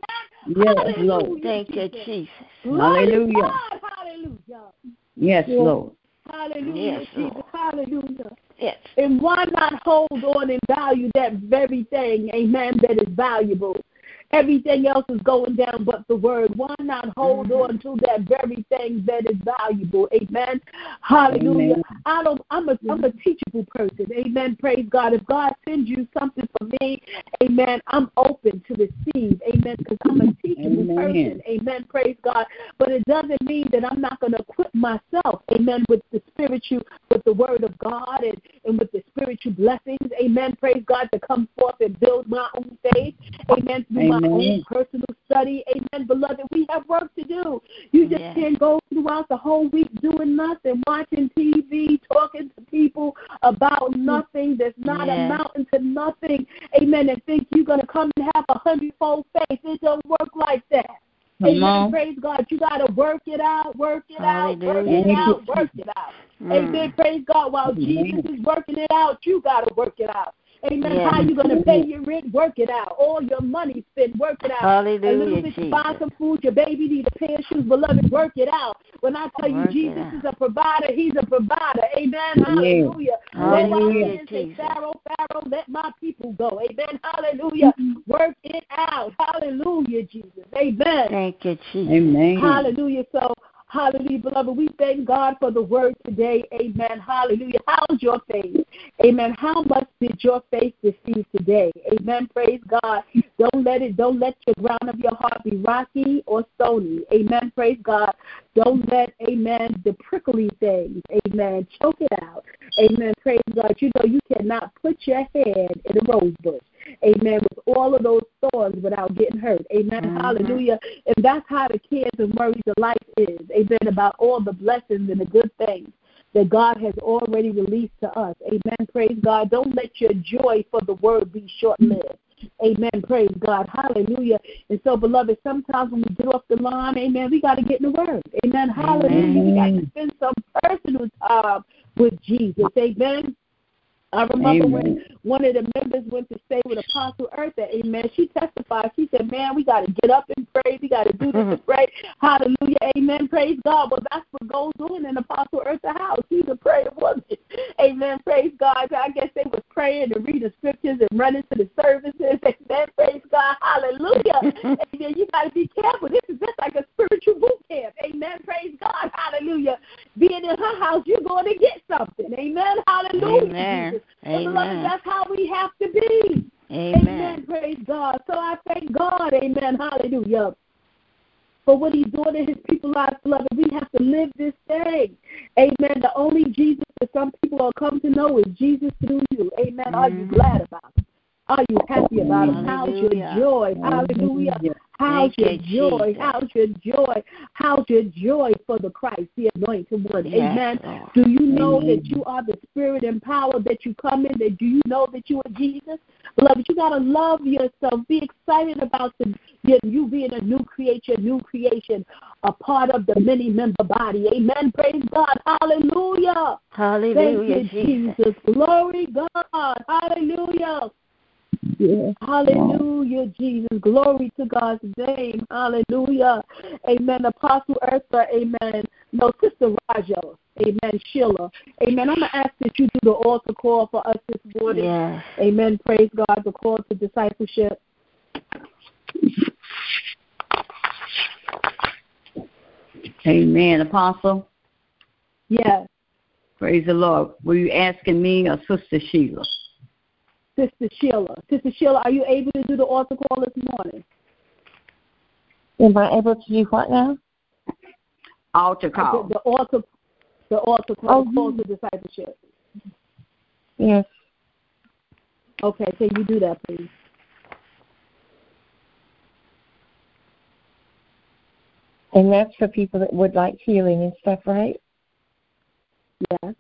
Yes, Hallelujah, Lord. Thank you, Jesus. Jesus. Glory to Hallelujah. Hallelujah. Yes, Lord. Hallelujah, Yes, Jesus. Lord. Hallelujah. Yes. And why not hold on and value that very thing, amen, that is valuable? Everything else is going down but the word. Why not hold Mhm. on to that very thing that is valuable? Amen. Hallelujah. Amen. I don't I'm a I'm a teachable person. Amen. Praise God. If God sends you something for me, amen, I'm open to receive. Amen. Because I'm a teachable Amen. person. Amen. Praise God. But it doesn't mean that I'm not gonna equip myself, amen, with the spiritual with the word of God and, and with the spiritual blessings, amen. Praise God to come forth and build my own faith. Amen. Through my own personal study. Amen. Beloved, we have work to do. You just Yes. can't go throughout the whole week doing nothing, watching TV, talking to people about nothing that's not Yes. amounting to nothing. Amen. And think you're going to come and have a hundredfold faith. It don't work like that. Come Amen. Praise God. You got to work it out, work it out, work it out, work it out. Mm. Amen. Praise God. While Amen. Jesus is working it out, you got to work it out. Amen. Yes. How you going to pay your rent? Work it out. All your money spent, work it out. a little Hallelujah, bit to buy some food. Your baby need a pair of shoes. Beloved, work it out. When I tell Work you Jesus is a provider, he's a provider. Amen. Hallelujah. Go out Hallelujah, say, Pharaoh, Pharaoh, let my people go. Amen. Hallelujah. Mm-hmm. Work it out. Hallelujah, Jesus. Amen. Thank you, Jesus. Amen. Hallelujah. So, hallelujah, beloved. We thank God for the word today. Amen. Hallelujah. How's your faith? Amen. How much did your faith receive today? Amen. Praise God. Don't let it, don't let your ground of your heart be rocky or stony. Amen. Praise God. Don't let, amen, the prickly things, amen, choke it out. Amen. Praise God. You know you cannot put your head in a rose bush. Amen. With all of those thorns without getting hurt. Amen. Mhm. Hallelujah. And that's how the cares and worries of life is. Amen. About all the blessings and the good things that God has already released to us. Amen. Praise God. Don't let your joy for the word be short lived. Amen. Praise God. Hallelujah. And so, beloved, sometimes when we get off the line, amen, we got to get in the word. Amen. Hallelujah. We got to spend some personal time with Jesus. Amen. I remember when one of the members went to stay with Apostle Eartha, amen. She testified. She said, Man, we got to get up and pray. We got to do this and pray. Hallelujah. Amen. Praise God. Well, that's what goes on in Apostle Eartha house. She's a praying woman. Amen. Praise God. I guess they was praying and reading scriptures and running to the services. Amen. Praise God. Hallelujah. Amen. You got to be careful. This is just like a spiritual boot camp. Amen. Praise God. Hallelujah. Being in her house, you're going to get something. Amen. Hallelujah. Amen. But beloved, that's how we have to be. Amen. Praise God. So I thank God, amen, Amen. Hallelujah. For what he's doing in his people's lives, beloved, we have to live this day. Amen. The only Jesus that some people are come to know is Jesus through you. Amen. Mm-hmm. Are you glad about it? Are you happy about it? How's your joy? Hallelujah. How's your joy? How's your joy? How's your joy for the Christ, the anointed one? Amen. Do you know that you are the spirit and power that you come in? That do you know that you are Jesus? Beloved, you gotta love yourself. Be excited about the, you being a new creation, new creation, a part of the many member body. Amen. Praise God. Hallelujah. Hallelujah. Thank you, Jesus. Jesus. Glory God. Hallelujah. Hallelujah, Jesus. Glory to God's name. Hallelujah. Amen. Apostle Eartha, amen. No, Sister Raja, amen. Sheila, amen. I'm going to ask that you do the altar call for us this morning. Yes. Amen. Praise God. The call to discipleship. Amen. Apostle? Yes. Praise the Lord. Were you asking me or Sister Sheila? Sister Sheila. Sister Sheila, are you able to do the altar call this morning? Am I able to do what now? Altar call. The, the altar, the altar call, oh, call to discipleship. Yes. Okay, can you do that, please? And that's for people that would like healing and stuff, right? Yes.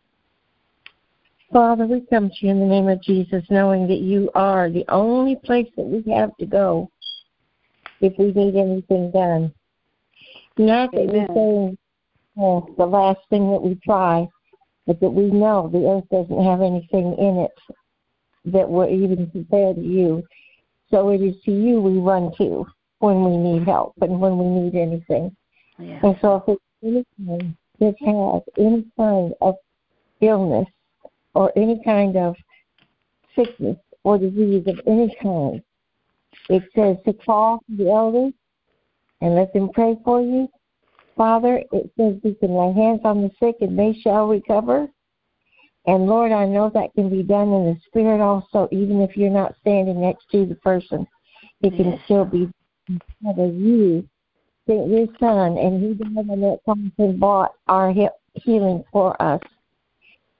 Father, we come to you in the name of Jesus, knowing that you are the only place that we have to go if we need anything done. Not that we're saying oh, the last thing that we try, but that we know the earth doesn't have anything in it that will even compare to you. So it is to you we run to when we need help and when we need anything. Yeah. And so if it's anything that has any kind of illness or any kind of sickness or disease of any kind. It says to call the elders and let them pray for you. Father, it says you can lay hands on the sick and they shall recover. And Lord, I know that can be done in the spirit also, even if you're not standing next to the person. It can still be Father, you sent your son and he died on that cross and bought our healing for us.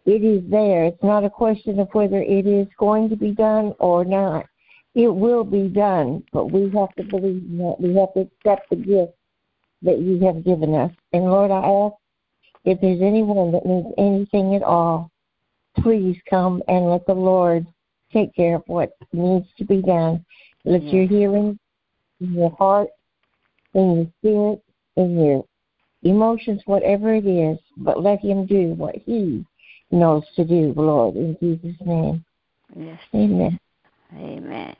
It is there. It's not a question of whether it is going to be done or not. It will be done, but we have to believe in that. We have to accept the gift that you have given us. And Lord, I ask if there's anyone that needs anything at all, please come and let the Lord take care of what needs to be done. Let your healing in your heart, in your spirit, in your emotions, whatever it is, but let Him do what He knows to do, Lord, in Jesus' name. Yes. Amen. Amen.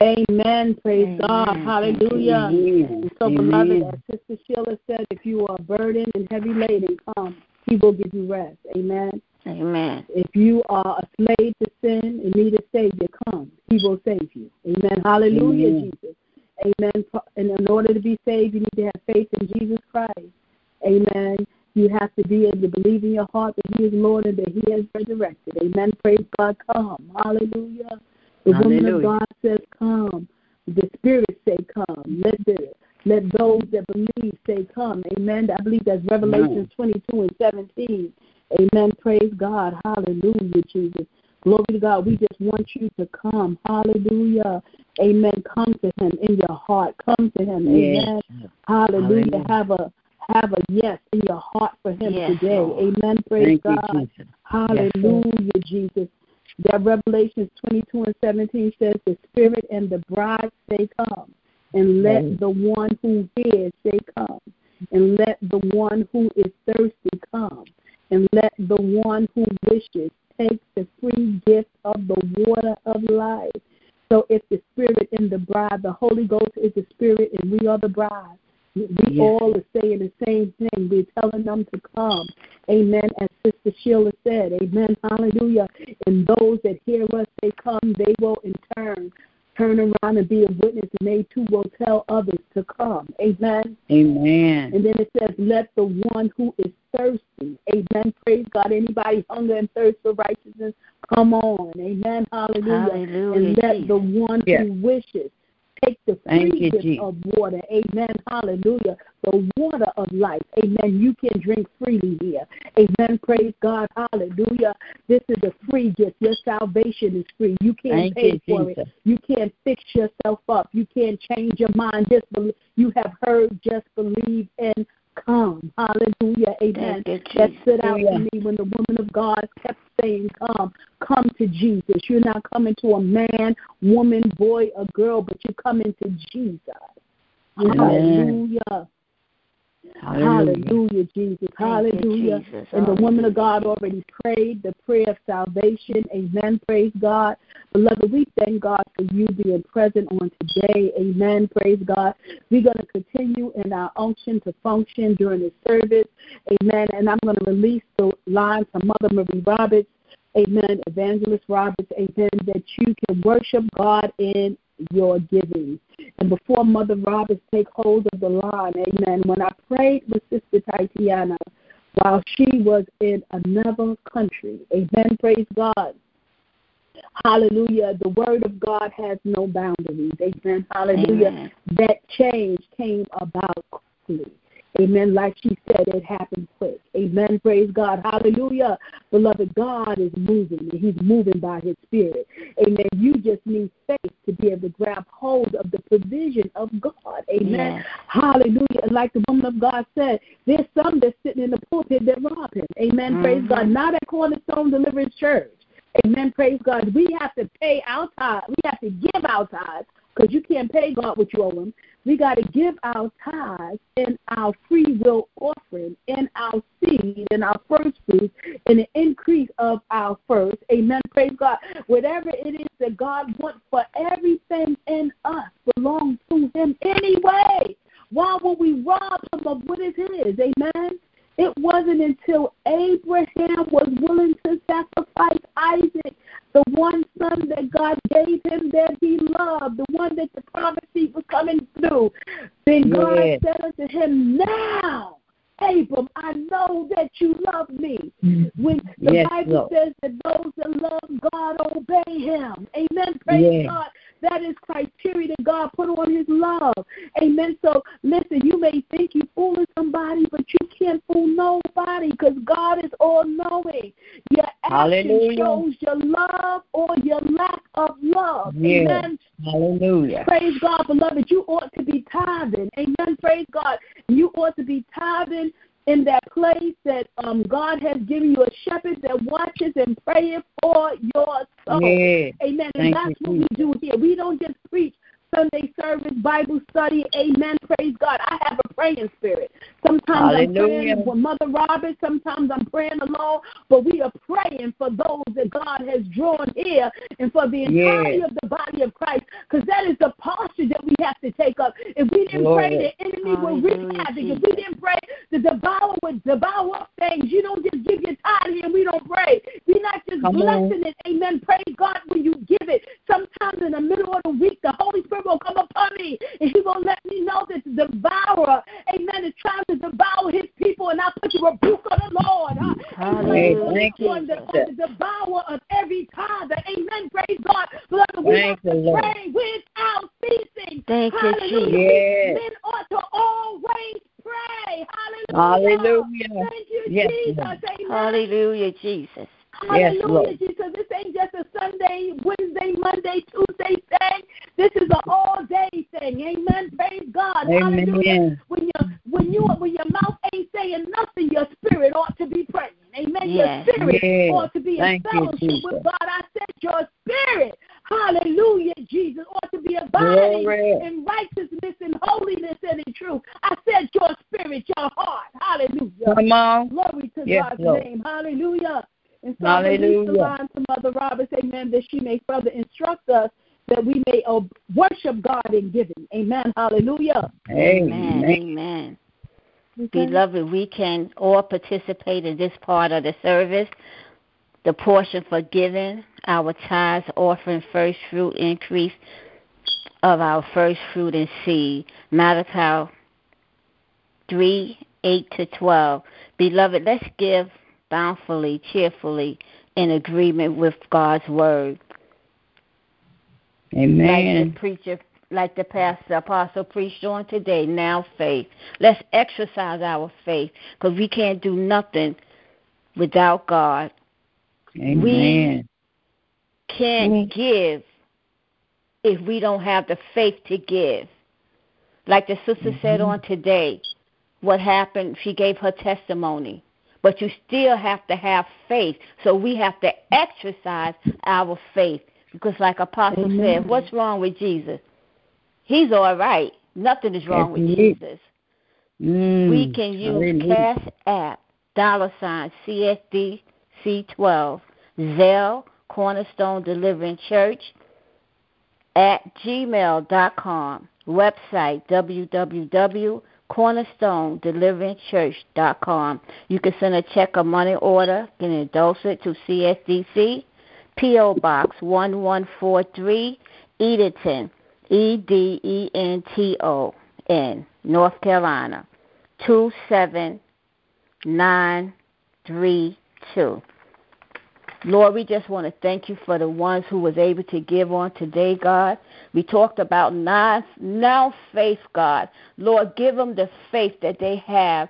Amen. Praise Amen. God. Hallelujah. Amen. So, beloved, as Sister Sheila said, if you are burdened and heavy laden, come. He will give you rest. Amen. Amen. If you are a slave to sin and need a Savior, come. He will save you. Amen. Hallelujah, Amen. Jesus. Amen. And in order to be saved, you need to have faith in Jesus Christ. Amen. You have to be able to believe in your heart that He is Lord and that He has resurrected. Amen. Praise God. Come. Hallelujah. The Hallelujah. woman of God says, Come. The Spirit say, Come. Let the let those that believe say, Come. Amen. I believe that's Revelation 22 and 17. Amen. Praise God. Hallelujah, Jesus. Glory to God. We just want you to come. Hallelujah. Amen. Come to Him in your heart. Come to Him. Amen. Yes. Hallelujah. Hallelujah. Have a have a yes in your heart for him yes, today. Lord. Amen. Praise Thank God. You, Hallelujah, yes, Jesus. That Revelation 22 and 17 says, The Spirit and the bride say, Come. And let yes. the one who hears say, Come. And let the one who is thirsty come. And let the one who wishes take the free gift of the water of life. So if the Spirit and the bride, the Holy Ghost is the Spirit and we are the bride. We yes. all are saying the same thing. We're telling them to come. Amen. As Sister Sheila said, Amen. Hallelujah. And those that hear us, they come, they will in turn turn around and be a witness, and they too will tell others to come. Amen. Amen. And then it says, Let the one who is thirsty, amen. Praise God. Anybody hunger and thirst for righteousness, come on. Amen. Hallelujah. Hallelujah and let the one yes. who wishes take the free gift of water. Amen. Hallelujah. The water of life. Amen. You can drink freely here. Amen. Praise God. Hallelujah. This is a free gift. Your salvation is free. You can't Thank pay you, for Jesus. it. You can't fix yourself up. You can't change your mind. Just believe. You have heard. Just believe and come. Hallelujah. Amen. That stood out to me when the woman of God kept saying, Come, come to Jesus. You're not coming to a man, woman, boy, or girl, but you're coming to Jesus. Amen. Hallelujah. Hallelujah. Hallelujah, Jesus. Thank you, Hallelujah. Jesus. And the woman of God already prayed the prayer of salvation. Amen. Praise God. Beloved, we thank God for you being present on today. Amen. Praise God. We're going to continue in our unction to function during the service. Amen. And I'm going to release the line from Mother Marie Roberts. Amen. Evangelist Roberts. Amen. That you can worship God in your giving. And before Mother Roberts take hold of the line, amen, when I prayed with Sister Tatiana while she was in another country, amen, praise God. Hallelujah. The word of God has no boundaries. Amen. Hallelujah. Amen. That change came about quickly. Amen. Like she said, it happened quick. Amen. Praise God. Hallelujah. Beloved, God is moving. and He's moving by His Spirit. Amen. You just need faith to be able to grab hold of the provision of God. Amen. Yes. Hallelujah. And like the woman of God said, there's some that's sitting in the pulpit that rob him. Amen. Praise Mhm. God. Not at Cornerstone Deliverance Church. Amen. Praise God. We have to pay our tithe. We have to give our tithes because you can't pay God what you owe Him. We got to give our tithes in our free will offering, in our seed, in our first fruits, in the increase of our first. Amen. Praise God. Whatever it is that God wants for everything in us belongs to Him anyway. Why would we rob Him of what is His? Amen. It wasn't until Abraham was willing to sacrifice Isaac, the one son that God gave him that he loved, the one that the prophecy was coming through. Then God Yes. said unto him, Now, Abram, I know that you love me. Mm-hmm. When the Yes, Bible Lord. says that those that love God obey him. Amen. Praise Yes. God. That is criteria that God put on his love. Amen. So listen, you may think you're fooling somebody, but you can't fool nobody because God is all knowing. Your action Hallelujah. shows your love or your lack of love. Yes. Amen. Hallelujah. Praise God, beloved. You ought to be tithing. Amen. Praise God. You ought to be tithing in that place that um, God has given you a shepherd that watches and prays for your soul. Yes. Amen. And Thank that's you, what we do here. We don't just preach Sunday service, Bible study. Amen. Praise God. I have a praying spirit. Sometimes I'm praying with Mother Robert. Sometimes I'm praying alone. But we are praying for those that God has drawn here and for the entirety Yes. of the body of Christ. Because that is the posture that we have to take up. If we didn't Glory. pray, the enemy will wreak havoc. If we didn't pray, the devourer would devour up things. You don't just give your tithe here and we don't pray. We're not just Come on. blessing it. Amen. Praise God when you give it. Sometimes in the middle of the week, the Holy Spirit will come upon me and He will let me know that the devourer, amen, is trying to devour His people. And I put the rebuke of the Lord. huh? Hallelujah, Amen. Thank you, On the, Jesus. on the devourer of every tither. Amen. Praise God. Beloved, we Thank have to Lord. pray without ceasing. Thank you, Hallelujah. Jesus. Yes. Men ought to always pray. Hallelujah. Hallelujah. Thank you, Yes, Jesus. Amen. Hallelujah, Jesus. Yes, Hallelujah, Lord. Jesus. This ain't just a Sunday, Wednesday, Monday, Tuesday thing. This is an all day thing. Amen. Praise God. Hallelujah. When you when you when your mouth ain't saying nothing, your spirit ought to be praying. Amen. Yes. Your spirit Yes. ought to be in Thank you, fellowship Jesus. with God. I said your spirit, hallelujah, Jesus, ought to be abiding Glory. in righteousness and holiness and in truth. I said your spirit, your heart. Hallelujah. Come on. Glory to Yes, God's Lord. name. Hallelujah. And so I release the Hallelujah. line to Mother Roberts, amen, that she may further instruct us that we may uh, worship God in giving. Amen. Hallelujah. Amen. Amen. Amen. Beloved, we can all participate in this part of the service. The portion for giving, our tithes, offering, first fruit increase of our first fruit and seed. Malachi 3 8 to 12. Beloved, let's give bountifully, cheerfully, in agreement with God's word. Like Amen. the preacher like the pastor apostle preached on today. Now faith. Let's exercise our faith because we can't do nothing without God. Amen. We can't give if we don't have the faith to give. Like the sister mm-hmm. said on today, what happened, she gave her testimony. But you still have to have faith. So we have to exercise our faith. Because, like Apostle Amen. said, what's wrong with Jesus? He's all right. Nothing is wrong with Jesus. Mm, we can use hallelujah. Cash App, dollar sign, CSD C12, Zelle, Cornerstone Deliverance Church, at gmail.com, website www.cornerstonedeliverancechurch.com. You can send a check or money order, can endorse it to CSDC, P.O. Box 1143, Edenton, E D E N T O N, North Carolina, 27932. Lord, we just want to thank you for the ones who was able to give on today, God. We talked about now, now faith, God. Lord, give them the faith that they have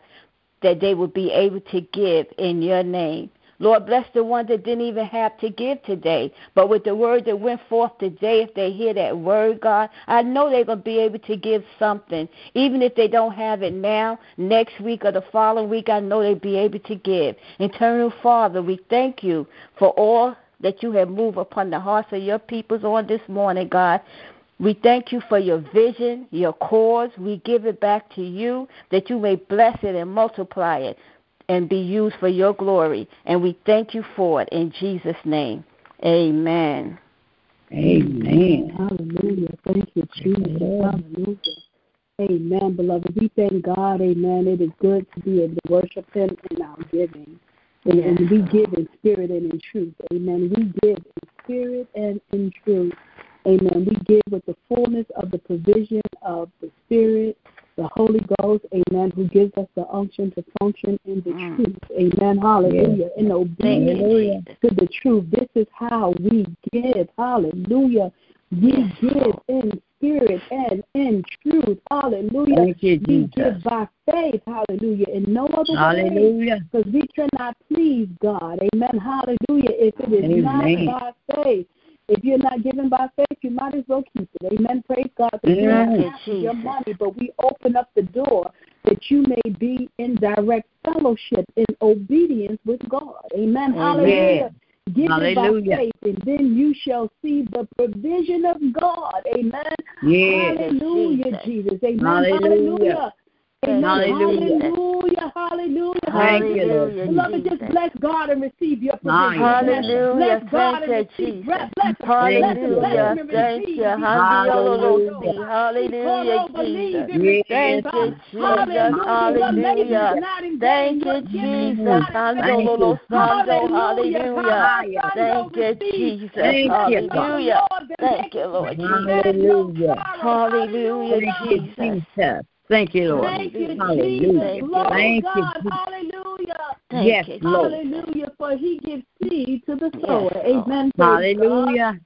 that they will be able to give in your name. Lord, bless the ones that didn't even have to give today. But with the word that went forth today, if they hear that word, God, I know they're going to be able to give something. Even if they don't have it now, next week or the following week, I know they'll be able to give. Eternal Father, we thank you for all that you have moved upon the hearts of your peoples on this morning, God. We thank you for your vision, your cause. We give it back to you that you may bless it and multiply it and be used for your glory. And we thank you for it in Jesus' name. Amen. Amen. Hallelujah. Thank you, Jesus. Hallelujah. Amen, beloved. We thank God. Amen. It is good to be able to worship Him in our giving. And, yes. and we give in spirit and in truth. Amen. We give in spirit and in truth. Amen. We give with the fullness of the provision of the Spirit the Holy Ghost, amen, who gives us the unction to function in the mm. truth. Amen. Hallelujah. Yes. In obedience to the truth. This is how we give. Hallelujah. We yes. give in spirit and in truth. Hallelujah. Thank you, we give by faith. Hallelujah. In no other Hallelujah. way. Because we cannot please God. Amen. Hallelujah. If it is Amen. not by faith. If you're not giving by faith, you might as well keep it. Amen. Praise God. That you don't have your money, but we open up the door that you may be in direct fellowship in obedience with God. Amen. Hallelujah. Give Hallelujah. by faith, and then you shall see the provision of God. Amen. Yes. Hallelujah, Jesus. Amen. Hallelujah. Hallelujah. Amen. Hallelujah. Hallelujah. Hallelujah. Thank you. Beloved, just bless God and receive your provision. Hallelujah. Bless God and receive. Bless, bless, Hallelujah. Thank you. Hallelujah. Hallelujah, Jesus. Thank you, Jesus. Hallelujah. Thank you, Jesus. Hallelujah. Thank you, Jesus. Hallelujah. Thank you, Lord Jesus. Hallelujah, Jesus. Thank you, Lord. Thank you, Hallelujah. Jesus. Lord Thank God. you. Hallelujah. Thank yes, you, Lord. Hallelujah. For he gives seed to the Yes, sower. Lord. Amen. Hallelujah.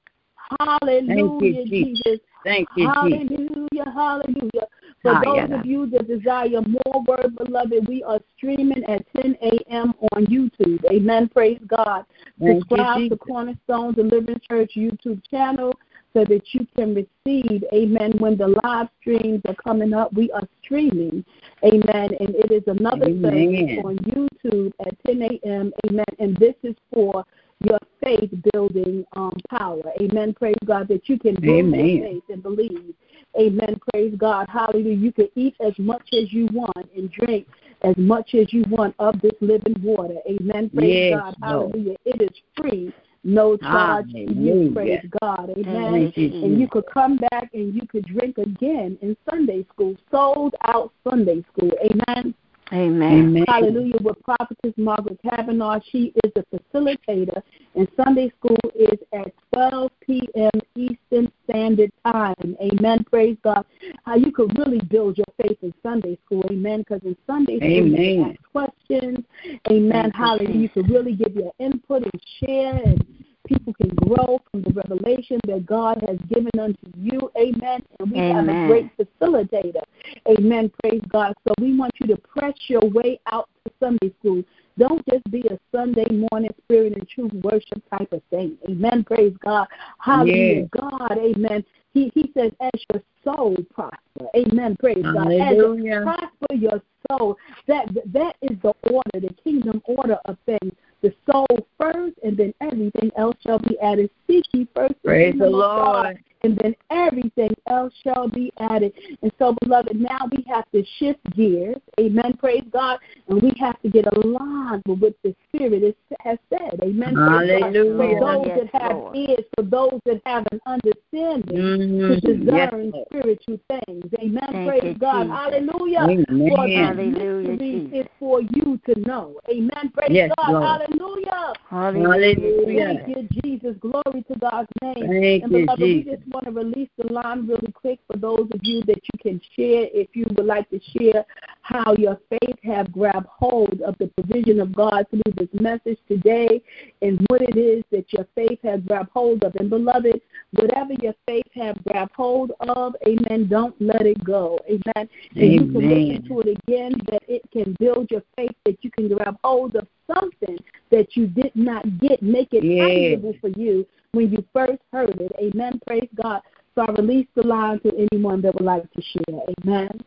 Hallelujah, Thank you, Jesus. Thank you, Jesus. Hallelujah. Hallelujah. For Ah, those yeah. of you that desire more word, beloved, we are streaming at 10 a.m. on YouTube. Amen. Praise God. Thank Subscribe you, to Cornerstone Deliverance Church YouTube channel so that you can receive, amen, when the live streams are coming up. We are streaming, amen, and it is another Amen. service on YouTube at 10 a.m., amen, and this is for your faith building um, power, amen. Praise God that you can build Amen. your faith and believe, amen. Praise God, hallelujah. You can eat as much as you want and drink as much as you want of this living water, amen. Praise Yes, God, Lord. hallelujah. It is free no charge you. Praise God. Amen. Thank And you could come back and you could drink again in Sunday school, sold out Sunday school. Amen. Amen. Amen. Hallelujah. With Prophetess Margaret Kavanaugh, she is a facilitator, and Sunday school is at 12 p.m. Eastern Standard Time. Amen. Praise God. How you could really build your faith in Sunday school. Amen. Because in Sunday school, you can ask questions. Amen. Thank you, Hallelujah. You could really give your input and share and people can grow from the revelation that God has given unto you. Amen. And we Amen. have a great facilitator. Amen. Praise God. So we want you to press your way out to Sunday school. Don't just be a Sunday morning spirit and truth worship type of thing. Amen. Praise God. Hallelujah. God, amen. He, he says, as your soul prosper. Amen. Praise Hallelujah. God. As prosper your soul. That that is the order, the kingdom order of things. The soul first, and then everything else shall be added. Seek ye first the Praise the Lord. God, and then everything else shall be added. And so, beloved, now we have to shift gears. Amen. Praise God. And we have to get aligned with what the Spirit has said. Amen. Hallelujah. For those yes, that have Lord. ears, for those that have an understanding mm-hmm. to discern yes, spiritual things. Amen. Thank praise God. Jesus. Hallelujah. Amen. For Hallelujah. is for you to know. Amen. Praise yes, God. Lord. Hallelujah. Hallelujah. Thank you, Jesus. Glory to God's name. Thank and you, Jesus. we just want to release the line really quick for those of you that you can share if you would like to share how your faith have grabbed hold of the provision of God through this message today and what it is that your faith has grabbed hold of. And beloved, whatever your faith have grabbed hold of, amen, don't let it go. Amen. And you can listen to it again that it can build your faith that you can grab hold of something that you did not get. Make it tangible for you when you first heard it. Amen. Praise God. So I release the line to anyone that would like to share. Amen.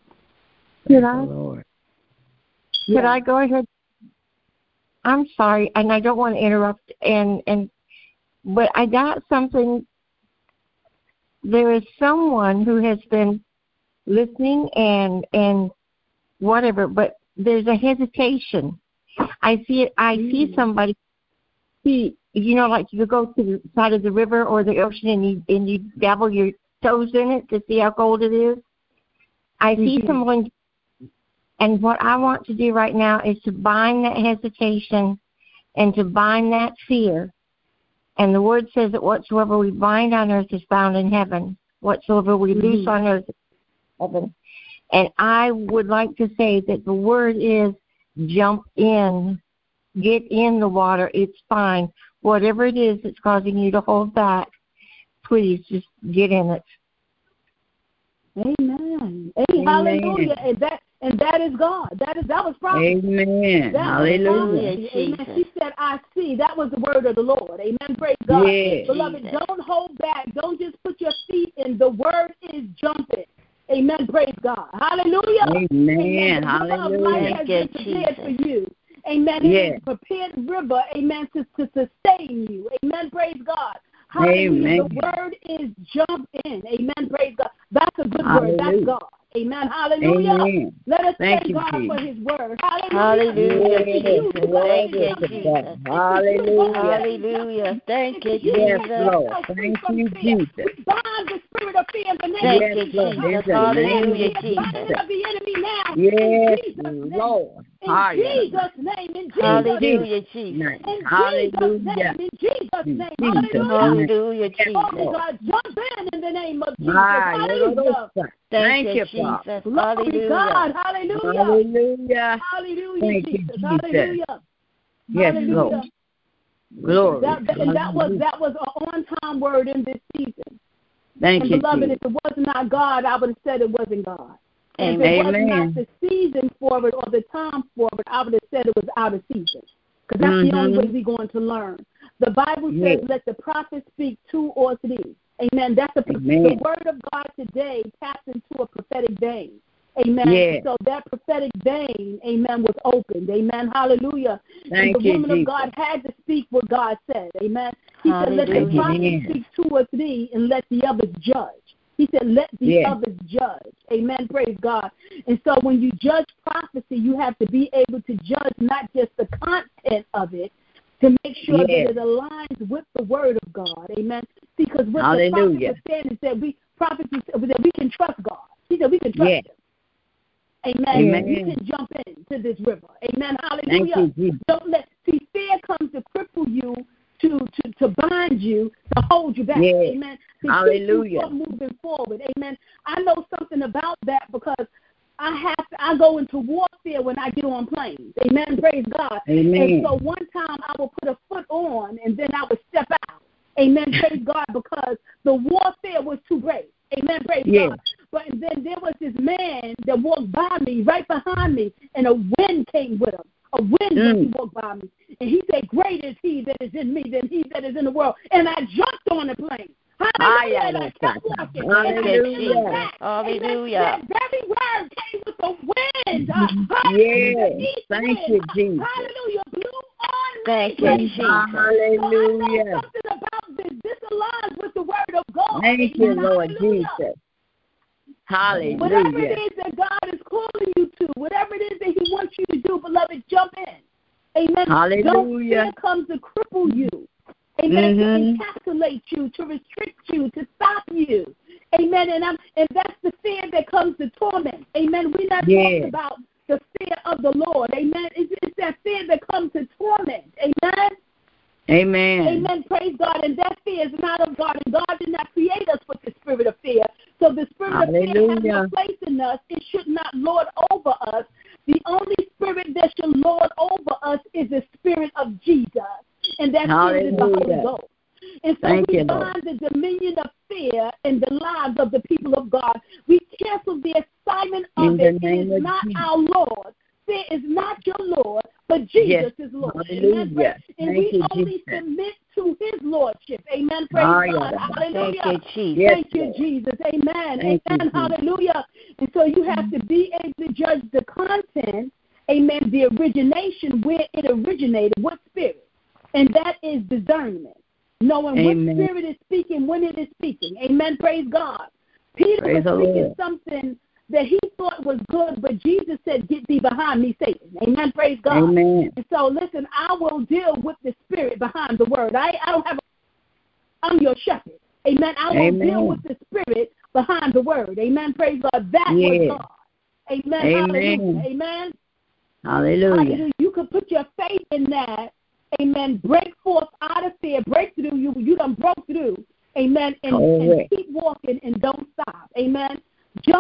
Could I? Lord. Could yeah. I go ahead? I'm sorry, and I don't want to interrupt. And and but I got something. There is someone who has been listening and and whatever, but there's a hesitation. I see it. I mm. see somebody. See, you know, like you go to the side of the river or the ocean and you and you dabble your toes in it to see how cold it is. I mm-hmm. see someone, and what I want to do right now is to bind that hesitation and to bind that fear. And the word says that whatsoever we bind on earth is bound in heaven. Whatsoever we mm-hmm. loose on earth is heaven. And I would like to say that the word is jump in, get in the water. It's fine. Whatever it is that's causing you to hold back, please just get in it. Amen. Amen. Hallelujah. And that and that is God. That is that was prophecy. Amen. That Hallelujah. Amen. She said, I see. That was the word of the Lord. Amen. Praise God. Yes. Beloved, don't hold back. Don't just put your feet in. The word is jumping. Amen. Praise God. Hallelujah. Amen. Amen. Hallelujah. Life has been prepared for you. Amen. It yes. is prepared river. Amen. To, to sustain you. Amen. Praise God. Hallelujah. Amen. The word is jump in. Amen. Praise God. That's a good Hallelujah. word. That's God. Amen. Hallelujah. Amen. Let us thank, thank God Jesus. for his word. Hallelujah. Hallelujah. Thank you, Jesus. Hallelujah. Hallelujah. Thank you, Jesus. Yes, Lord. Thank you, Jesus. We bind the spirit of fear in the name Thank yes, you, Jesus. Hallelujah, Jesus. of the enemy now. Yes, in Lord. In Jesus' name. In Jesus' name. Hallelujah, Jesus' Jesus. In Hallelujah. Jesus' name. In Jesus' name. Jesus' Hallelujah, Jesus. Oh, God, jump in in the name of Jesus. Hallelujah. Thank, Thank you, Jesus. Glory Hallelujah. God. Hallelujah. Hallelujah. Hallelujah, Thank Jesus. you, Jesus. Hallelujah. Yes, Hallelujah. Lord. Glory. That, that, and that was that was an on time word in this season. Thank and you, beloved, Jesus. if it was not God, I would have said it wasn't God. If it was not the season for it or the time for it, I would have said it was out of season. Because that's mm-hmm. the only way we're going to learn. The Bible says, yes. let the prophet speak two or three. Amen. That's a, Amen. the word of God today taps into a prophetic vein. Amen. Yes. So that prophetic vein, amen, was opened. Amen. Hallelujah. Thank and the you, woman Jesus. of God had to speak what God said. Amen. He Hallelujah. said, let the prophet speak two or three and let the others judge. He said, let the Yes. others judge. Amen. Praise God. And so when you judge prophecy, you have to be able to judge not just the content of it, to make sure Yes. that it aligns with the word of God. Amen. Because what Hallelujah. the prophet saying is that we prophets that we can trust God. He said we can trust Yes. him. Amen. Amen. You can jump into this river. Amen. Hallelujah. you. Don't let see fear comes to cripple you to to to bind you to hold you back. Yes. Amen. To Hallelujah. keep you from moving forward. Amen. I know something about that because I have to, I go into warfare when I get on planes. Amen. Praise God. Amen. And so one time I will put a foot on and then I would step out. Amen. Praise God, because the warfare was too great. Amen. Praise Yes. God. But then there was this man that walked by me, right behind me, and a wind came with him. A wind Mm. walked by me. And he said, Great is he that is in me than he that is in the world. And I jumped on the plane. Hallelujah. And I kept walking. And I Hallelujah. looked. Hallelujah. Amen. That very word came with the wind. Uh, Yes. Thank wind. you, Jesus. Hallelujah. Blew on me. Thank you, Praise Jesus. God. So I know Hallelujah. something about this. This aligns with the word of God. Thank you, Amen. Lord Hallelujah. Jesus. Whatever it is that God is calling you to, whatever it is that He wants you to do, beloved, jump in. Amen. Hallelujah. Don't fear comes to cripple you. Amen. Mhm. To encapsulate you, to restrict you, to stop you. Amen. And I'm and that's the fear that comes to torment. Amen. We're not Yes. talking about the fear of the Lord. Amen. It's, it's that fear that comes to torment. Amen. Amen. Amen. Praise God. And that fear is not of God. And God did not create us with the spirit of fear. So the spirit of fear has no place in us. It should not lord over us. The only spirit that should lord over us is the spirit of Jesus. And that spirit is the Holy Ghost. And so Thank we you, Lord. bind the dominion of fear in the lives of the people of God. We cancel the assignment of In it. It is not Jesus. our Lord. Fear is not your Lord, but Jesus Yes. is Lord. Hallelujah. And Thank we you, only Jesus. submit to his lordship. Amen. Praise God. Hallelujah. Thank you, Jesus. Thank you, Jesus. Amen. Thank Amen. Jesus. Hallelujah. And so you have to be able to judge the content, amen, the origination, where it originated, what spirit. And that is discernment. Knowing Amen. what spirit is speaking, when it is speaking. Amen. Praise God. Peter Praise was speaking Lord. something that he thought was good, but Jesus said, Get thee behind me, Satan. Amen. Praise God. Amen. And so, listen, I will deal with the spirit behind the word. I, I don't have a, I'm your shepherd. Amen. I will Amen. deal with the spirit behind the word. Amen. Praise God. That was Yes. God. Amen. Amen. Hallelujah. Amen. Hallelujah. Hallelujah. You can put your faith in that. Amen. Break forth out of fear. Break through. You you done broke through. Amen. And, and keep walking and don't stop. Amen.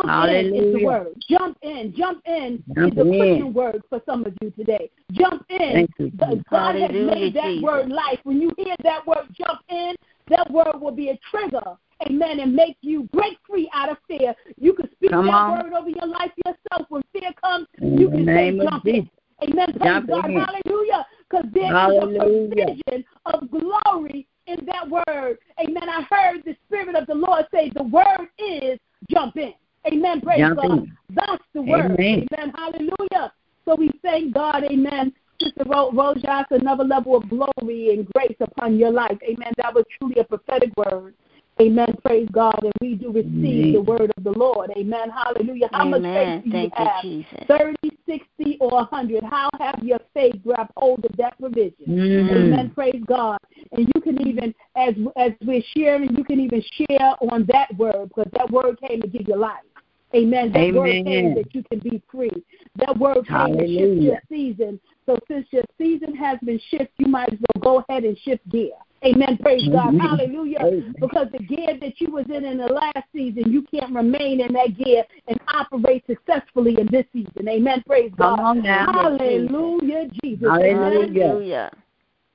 Jump in is the word. Jump in. Jump in Jump is the in. Christian word for some of you today. Jump in. Thank you, God Jesus. God has made that Jesus. word life. When you hear that word jump in, that word will be a trigger. Amen. And make you break free out of fear. You can speak Come that on. word over your life yourself. When fear comes, In you can say of jump in. Amen. Praise Jump God. in. Hallelujah. Because there is a Hallelujah. provision of glory in that word. Amen. I heard the Spirit of the Lord say the word is jump in. Amen. Praise Jump God. That's the word. Amen. Amen. Hallelujah. So we thank God. Amen. Sister Ro- Rojas, another level of glory and grace upon your life. Amen. That was truly a prophetic word. Amen. Praise God. And we do receive Amen. the word of the Lord. Amen. Hallelujah. How much faith do you Thank you, have? Jesus. 30, 60, or 100. How have your faith grabbed hold of that provision? Mhm. Amen. Praise God. And you can even, as as we're sharing, you can even share on that word because that word came to give you life. Amen. That word Amen. came that you can be free. That word came to shift Hallelujah. your season. So since your season has been shifted, you might as well go ahead and shift gear. Amen. Praise God. Hallelujah. Amen. Because the gear that you was in in the last season, you can't remain in that gear and operate successfully in this season. Amen. Praise Come God. on now. Hallelujah, Jesus. Hallelujah. Amen. Hallelujah.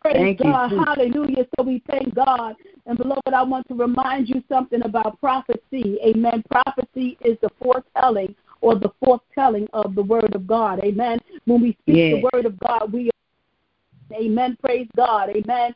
Praise Thank you, God. Jesus. Hallelujah. So we thank God. And beloved, I want to remind you something about prophecy. Amen. Prophecy is the foretelling or the foretelling of the word of God. Amen. When we speak Yes. the word of God, we Amen. Praise God. Amen.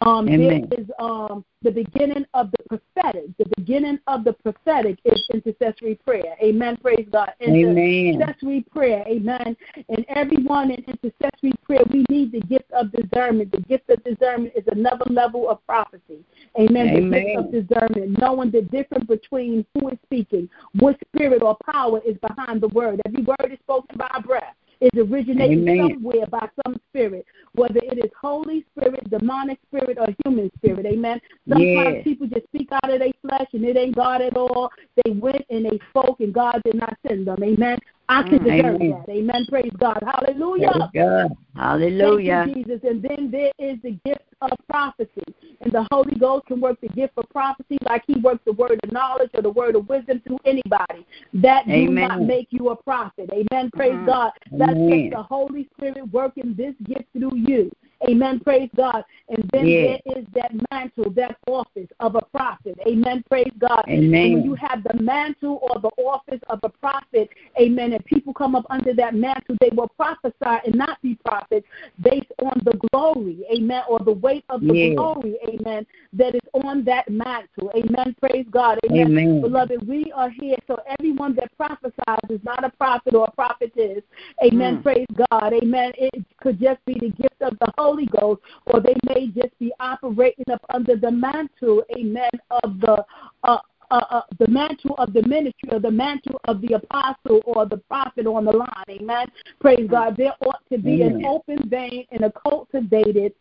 Um, Amen. There is um, the beginning of the prophetic. The beginning of the prophetic is intercessory prayer. Amen. Praise God. Amen. Intercessory prayer. Amen. And everyone in intercessory prayer, we need the gift of discernment. The gift of discernment is another level of prophecy. Amen. The gift of discernment, knowing the difference between who is speaking, what spirit or power is behind the word. Every word is spoken by a breath is originating Amen. somewhere by some spirit, whether it is Holy Spirit, demonic spirit, or human spirit. Amen. Sometimes Yes. people just speak out of their flesh and it ain't God at all. They went and they spoke and God did not send them. Amen. I can Mm. discern Amen. that. Amen. Praise God. Hallelujah. Praise. Hallelujah. You, Jesus. And then there is the gift of prophecy. And the Holy Ghost can work the gift of prophecy like he works the word of knowledge or the word of wisdom through anybody. That Amen. do not make you a prophet. Amen. Praise mm-hmm. God. That's Amen. just the Holy Spirit working this gift through you. Amen. Praise God. And then there is that mantle, that office of a prophet. Amen. Praise God. Amen. And when you have the mantle or the office of a prophet, amen, and people come up under that mantle, they will prophesy and not be prophets based on the glory, amen, or the weight of the glory, amen, that is on that mantle. Amen. Praise God. Amen. amen. Beloved, we are here. So everyone that prophesies is not a prophet or a prophetess. Amen. Mm. Praise God. Amen. It could just be the gift of the Holy Ghost, or they may just be operating up under the mantle, amen, of the uh, uh, uh, the mantle of the ministry or the mantle of the apostle or the prophet on the line. Amen. Praise God. There ought to be Amen. an open vein and a cultivated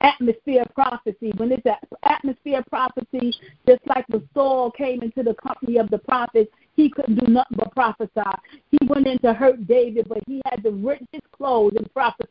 atmosphere of prophecy. When it's an atmosphere of prophecy, just like when Saul came into the company of the prophets, he couldn't do nothing but prophesy. He went in to hurt David, but he had to rip his clothes and prophesy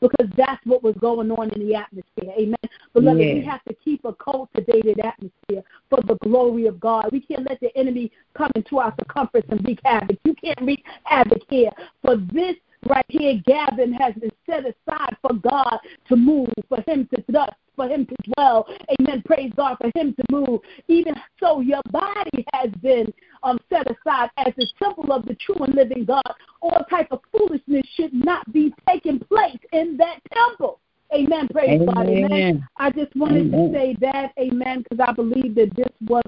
because that's what was going on in the atmosphere. Amen. Beloved, yeah. we have to keep a cultivated atmosphere for the glory of God. We can't let the enemy come into our circumference and wreak havoc. You can't wreak havoc here. For this right here, Gavin has been set aside for God to move, for him to touch, for him to dwell. Amen. Praise God for him to move. Even so, your body has been um, set aside as the temple of the true and living God. All type of foolishness should not be taking place in that temple. Amen. Praise amen. God. Amen. I just wanted amen. to say that. Amen. Because I believe that this was,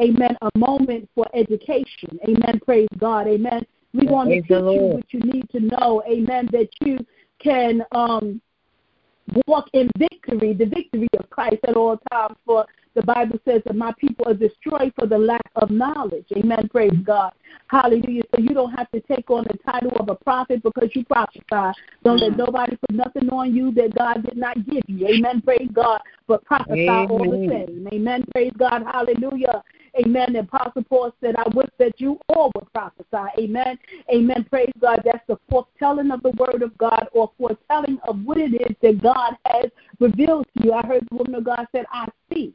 amen, a moment for education. Amen. Praise God. Amen. We want to teach you what you need to know. Amen. That you can um, walk in victory, the victory of Christ at all times. For the Bible says that my people are destroyed for the lack of knowledge. Amen. Praise God. Hallelujah. So you don't have to take on the title of a prophet because you prophesy. Don't let mm. nobody put nothing on you that God did not give you. Amen. Praise God. But prophesy Amen. all the same. Amen. Praise God. Hallelujah. Amen. The Apostle Paul said, I wish that you all would prophesy. Amen. Amen. Praise God. That's the foretelling of the word of God or foretelling of what it is that God has revealed to you. I heard the woman of God said, I see.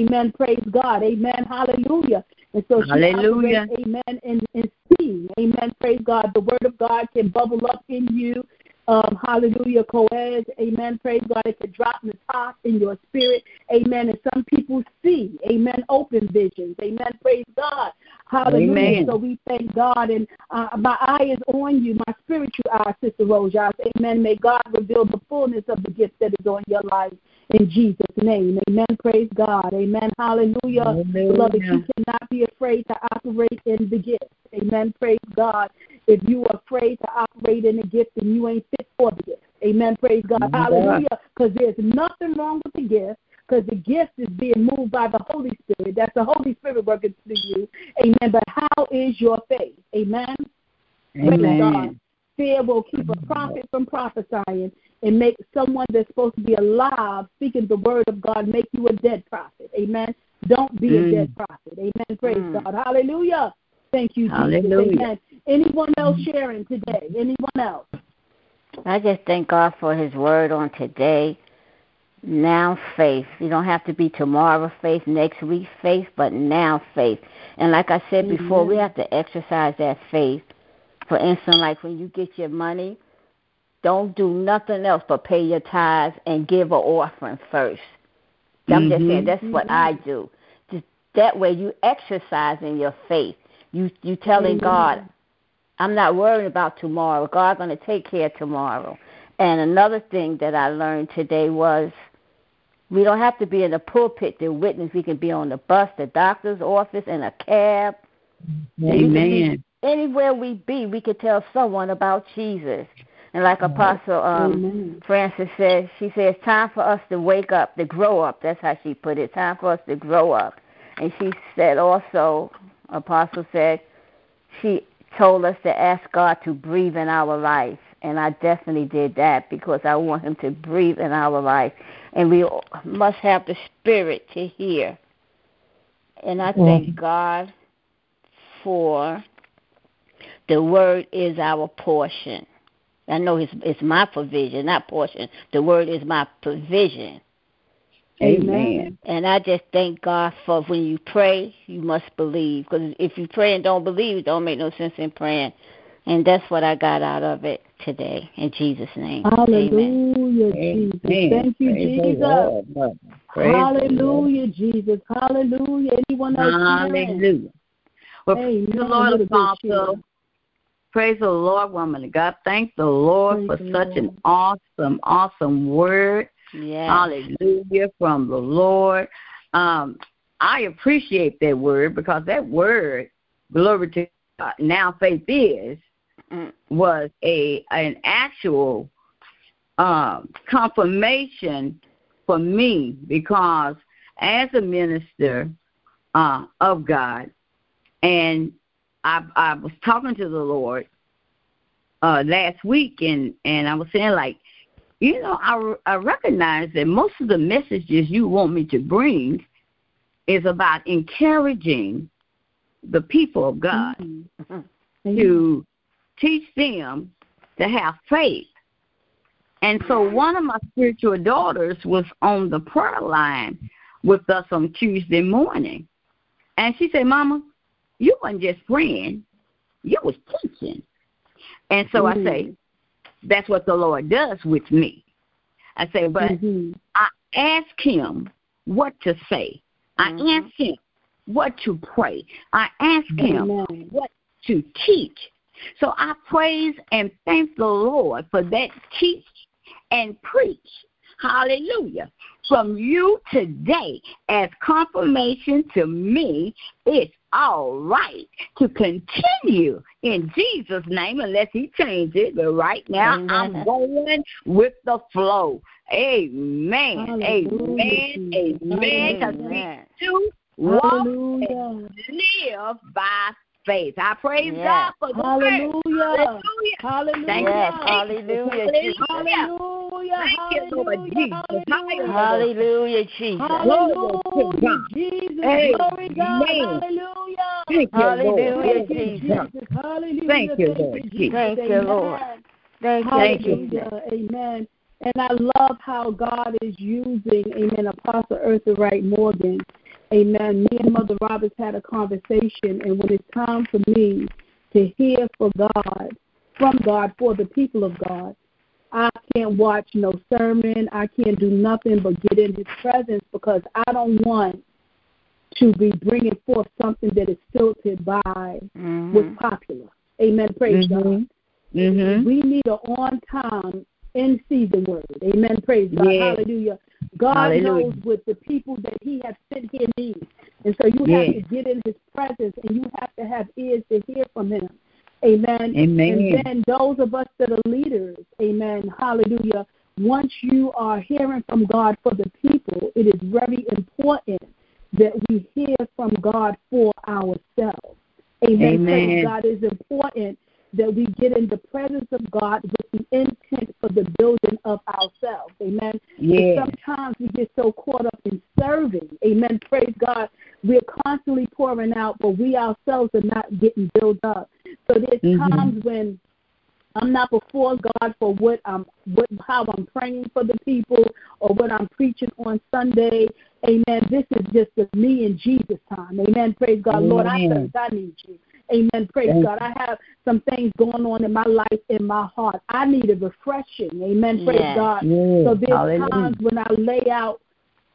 Amen. Praise God. Amen. Hallelujah. And so Hallelujah. Operates, amen. And, and see. Amen. Praise God. The word of God can bubble up in you um, hallelujah, Coez, amen. Praise God. It could drop in the top in your spirit, amen. And some people see, amen, open visions, amen. Praise God. Hallelujah. Amen. So we thank God. And uh, my eye is on you, my spiritual eye, Sister Rojas. Amen. May God reveal the fullness of the gift that is on your life in Jesus' name. Amen. Praise God. Amen. Hallelujah. Amen. Beloved, you cannot be afraid to operate in the gift. Amen. Praise God. If you are afraid to operate in the gift, then you ain't fit for the gift. Amen. Praise God. Amen. Hallelujah. Because there's nothing wrong with the gift because the gift is being moved by the Holy Spirit. That's the Holy Spirit working through you. Amen. But how is your faith? Amen. Amen. Praise God. Fear will keep a prophet from prophesying and make someone that's supposed to be alive speaking the word of God make you a dead prophet. Amen. Don't be mm. a dead prophet. Amen. Praise mm. God. Hallelujah. Thank you, Jesus. Amen. Anyone else sharing today? Anyone else? I just thank God for his word on today. Now faith. You don't have to be tomorrow faith, next week faith, but now faith. And like I said mm-hmm. before, we have to exercise that faith. For instance, like when you get your money, don't do nothing else but pay your tithes and give an offering first. I'm mm-hmm. just saying that's what mm-hmm. I do. Just that way you exercise in your faith. You you telling mm-hmm. God, I'm not worried about tomorrow. God's gonna take care of tomorrow. And another thing that I learned today was we don't have to be in the pulpit to witness. We can be on the bus, the doctor's office, in a cab. Amen. Anywhere we be, we could tell someone about Jesus. And like Apostle um, Francis said, she says, time for us to wake up, to grow up. That's how she put it. Time for us to grow up. And she said also, Apostle said she told us to ask God to breathe in our life. And I definitely did that because I want Him to breathe in our life. And we must have the spirit to hear. And I mm. thank God for the word is our portion. I know it's, it's my provision, not portion. The word is my provision. Amen. And I just thank God for when you pray, you must believe. Because if you pray and don't believe, it don't make no sense in praying. And that's what I got out of it today. In Jesus' name. Hallelujah, Amen. Jesus. Thank you, Praise Jesus. Lord, Mother. Praise the Lord. Hallelujah, Jesus. Hallelujah. Anyone else? Hallelujah. Well, praise the Lord, Apostle. Praise the Lord, woman of God. Thank the Lord Praise for the such Lord. an awesome, awesome word. Yes. Hallelujah from the Lord. Um, I appreciate that word because that word, glory to God, now faith is. Was a an actual um, confirmation for me because as a minister uh, of God, and I, I was talking to the Lord uh, last week, and and I was saying like, you know, I I recognize that most of the messages you want me to bring is about encouraging the people of God Mhm. to teach them to have faith. And so one of my spiritual daughters was on the prayer line with us on Tuesday morning. And she said, Mama, you weren't just praying, you was teaching. And so I say, that's what the Lord does with me. I say, but Mhm. I ask him what to say. I Mhm. ask him what to pray. I ask him what to teach. So I praise and thank the Lord for that teach and preach. Hallelujah. From you today as confirmation to me, it's all right to continue in Jesus' name unless he changes it. But right now Amen. I'm going with the flow. Amen. Hallelujah, Amen. Amen. Because we do walk Hallelujah. and live by faith. I praise Yeah. God for the Hallelujah. word. Hallelujah. Hallelujah. Thank Yes. you. Hallelujah, Jesus. Hallelujah. Thank you, Lord Hallelujah. Jesus. Hallelujah. Hallelujah, Jesus. Hallelujah, Glory to God. Jesus. Amen. Glory God. Hallelujah. Thank you, Hallelujah, Lord. Thank you, Praise Jesus. God. Jesus. Hallelujah. Thank you, Lord Jesus. Jesus. Thank you, Lord. Amen. Thank you, Thank you. Jesus. Hallelujah. Amen. And I love how God is using, amen, Apostle Eartha Wright Morgan. Amen. Me and Mother Roberts had a conversation, and when it's time for me to hear for God, from God, for the people of God, I can't watch no sermon. I can't do nothing but get in His presence because I don't want to be bringing forth something that is filtered by Mhm. what's popular. Amen. Praise God. Mhm. Mhm. We need an on time, in season word. Amen. Praise God. Yes. Hallelujah. God Hallelujah. knows what the people that He has sent here need. And so you Yes. have to get in His presence and you have to have ears to hear from Him. Amen. Amen. And then those of us that are leaders, amen, hallelujah, once you are hearing from God for the people, it is very important that we hear from God for ourselves. Amen. Amen. Praise God is important that we get in the presence of God with the intent for the building of ourselves. Amen. Yes. Sometimes we get so caught up in serving. Amen. Praise God. We're constantly pouring out, but we ourselves are not getting built up. So there's Mhm. times when I'm not before God for what I'm what how I'm praying for the people or what I'm preaching on Sunday. Amen. This is just a me and Jesus time. Amen. Praise God. Lord, I Amen. thirst. I need you. Amen. Praise Thank God. I have some things going on in my life, in my heart. I need a refreshing. Amen. Praise Yes. God. Yes. So there's Hallelujah. times when I lay out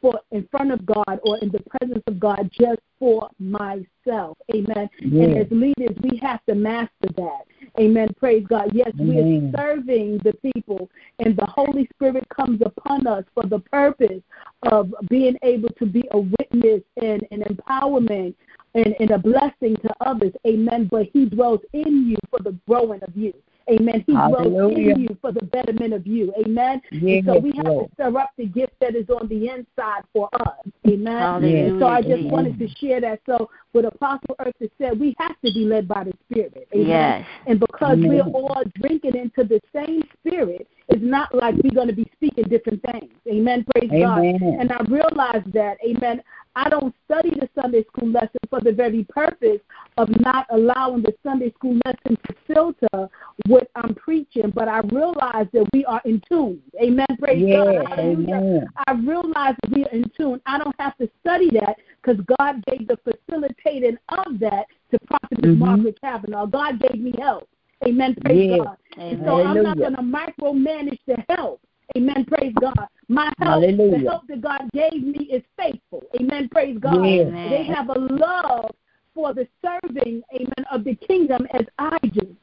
for in front of God or in the presence of God just for myself. Amen. And as leaders, we have to master that. Amen. Praise God. Yes, we are serving the people, and the Holy Spirit comes upon us for the purpose of being able to be a witness and an empowerment and, and a blessing to others. Amen. But He dwells in you for the growing of you. Amen. He dwells Hallelujah. in you for the betterment of you. Amen. Yes, and so we have Lord. to stir up the gift that is on the inside for us. Amen. Hallelujah, So I just Jesus. wanted to share that. So what Apostle Eartha said, we have to be led by the Spirit. Amen. Yes. And because Amen. we're all drinking into the same Spirit, it's not like we're going to be speaking different things. Amen. Praise God. And I realized that, amen, I don't study the Sunday school lesson for the very purpose of not allowing the Sunday school lesson to filter what I'm preaching, but I realize that we are in tune. Amen. Praise Yeah, God. Hallelujah. amen. I realize that we are in tune. I don't have to study that because God gave the facilitating of that to Prophet Mhm. Margaret Kavanaugh. God gave me help. Amen. Praise Yeah. God. And so I'm not going to micromanage the help. Amen. Praise God. My help, the help that God gave me is faithful. Amen. Praise God. Yeah. They have a love for the serving, amen, of the kingdom as I do.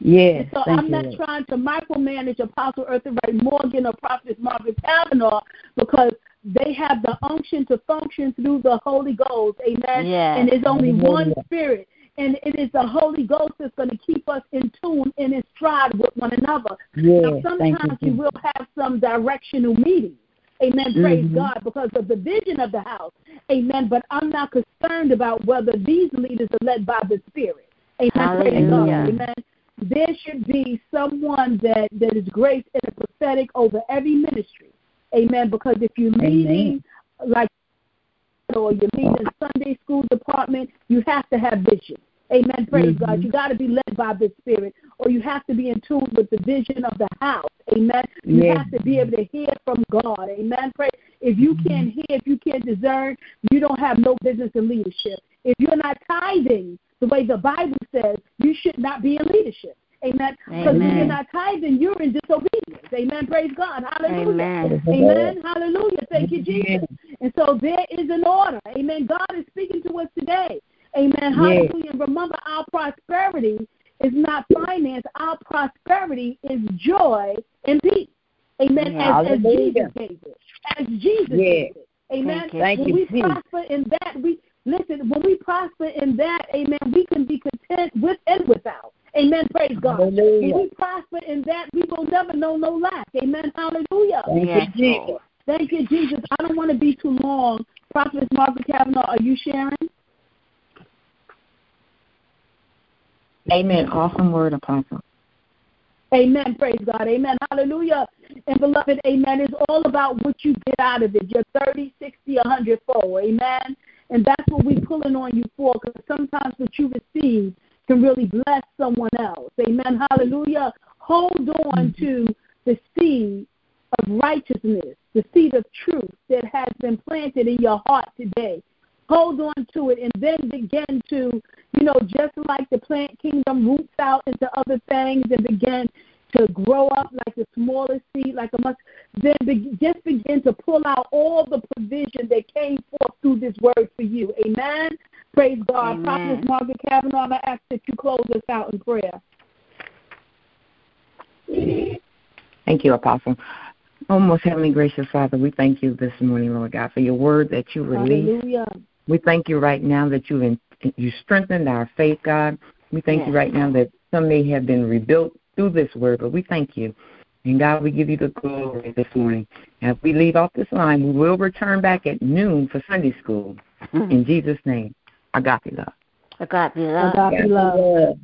Yes. So Thank I'm you, not Lord. trying to micromanage Apostle Eartha Wright Morgan or Prophet Margaret Kavanaugh because they have the unction to function through the Holy Ghost. Amen. Yes. And there's only one spirit. And it is the Holy Ghost that's going to keep us in tune and in stride with one another. Now, Yes. Thank sometimes you. you will have some directional meetings. Amen. Praise Mhm. God because of the vision of the house. Amen. But I'm not concerned about whether these leaders are led by the Spirit. Amen. Praise God. Amen. There should be someone that, that is graced in a prophetic over every ministry. Amen. Because if you're leading like or you're leading Sunday school department, you have to have vision. Amen. Praise Mhm. God. You got to be led by the Spirit, or you have to be in tune with the vision of the house. Amen. You Yes. have to be able to hear from God. Amen. Pray. If you can't hear, if you can't discern, you don't have no business in leadership. If you're not tithing the way the Bible says, you should not be in leadership. Amen. Because Amen. you're not tithing, you're in disobedience. Amen. Praise God. Hallelujah. Amen. Amen. Hallelujah. Thank you, Jesus. And so there is an order. Amen. God is speaking to us today. Amen. Hallelujah. And remember, our prosperity is not finance. Our prosperity is joy and peace. Amen. As, as Jesus gave it. As Jesus gave it. Amen. Thank you. When we prosper in that, we listen, when we prosper in that, amen, we can be content with and without. Amen. Praise God. Hallelujah. When we prosper in that, we will never know no lack. Amen. Hallelujah. Thank Yes, you, Jesus. Thank you, Jesus. I don't want to be too long. Prophetess Margaret Kavanaugh, are you sharing? Amen. Awesome word, Apostle. Amen. Praise God. Amen. Hallelujah. And beloved, amen. It's all about what you get out of it. Your 30, 60, 100 fold. Amen. And that's what we're pulling on you for because sometimes what you receive can really bless someone else. Amen. Hallelujah. Hold on to the seed of righteousness, the seed of truth that has been planted in your heart today. Hold on to it and then begin to, you know, just like the plant kingdom roots out into other things and begin to grow up like the smallest seed, like a mustard, then be, just begin to pull out all the provision that came forth through this word for you. Amen. Praise God. Amen. Prophetess Margaret Kavanaugh, I ask that you close us out in prayer. Thank you, Apostle. Oh, most heavenly gracious Father, we thank you this morning, Lord God, for your word that you released. Hallelujah. We thank you right now that you in, you strengthened our faith, God. We thank you right now that some may have been rebuilt through this word, but we thank you. And God, we give you the glory this morning. As we leave off this line, we will return back at noon for Sunday school. Mm-hmm. In Jesus' name, I got you, love. I got you. love. Agape love. Love.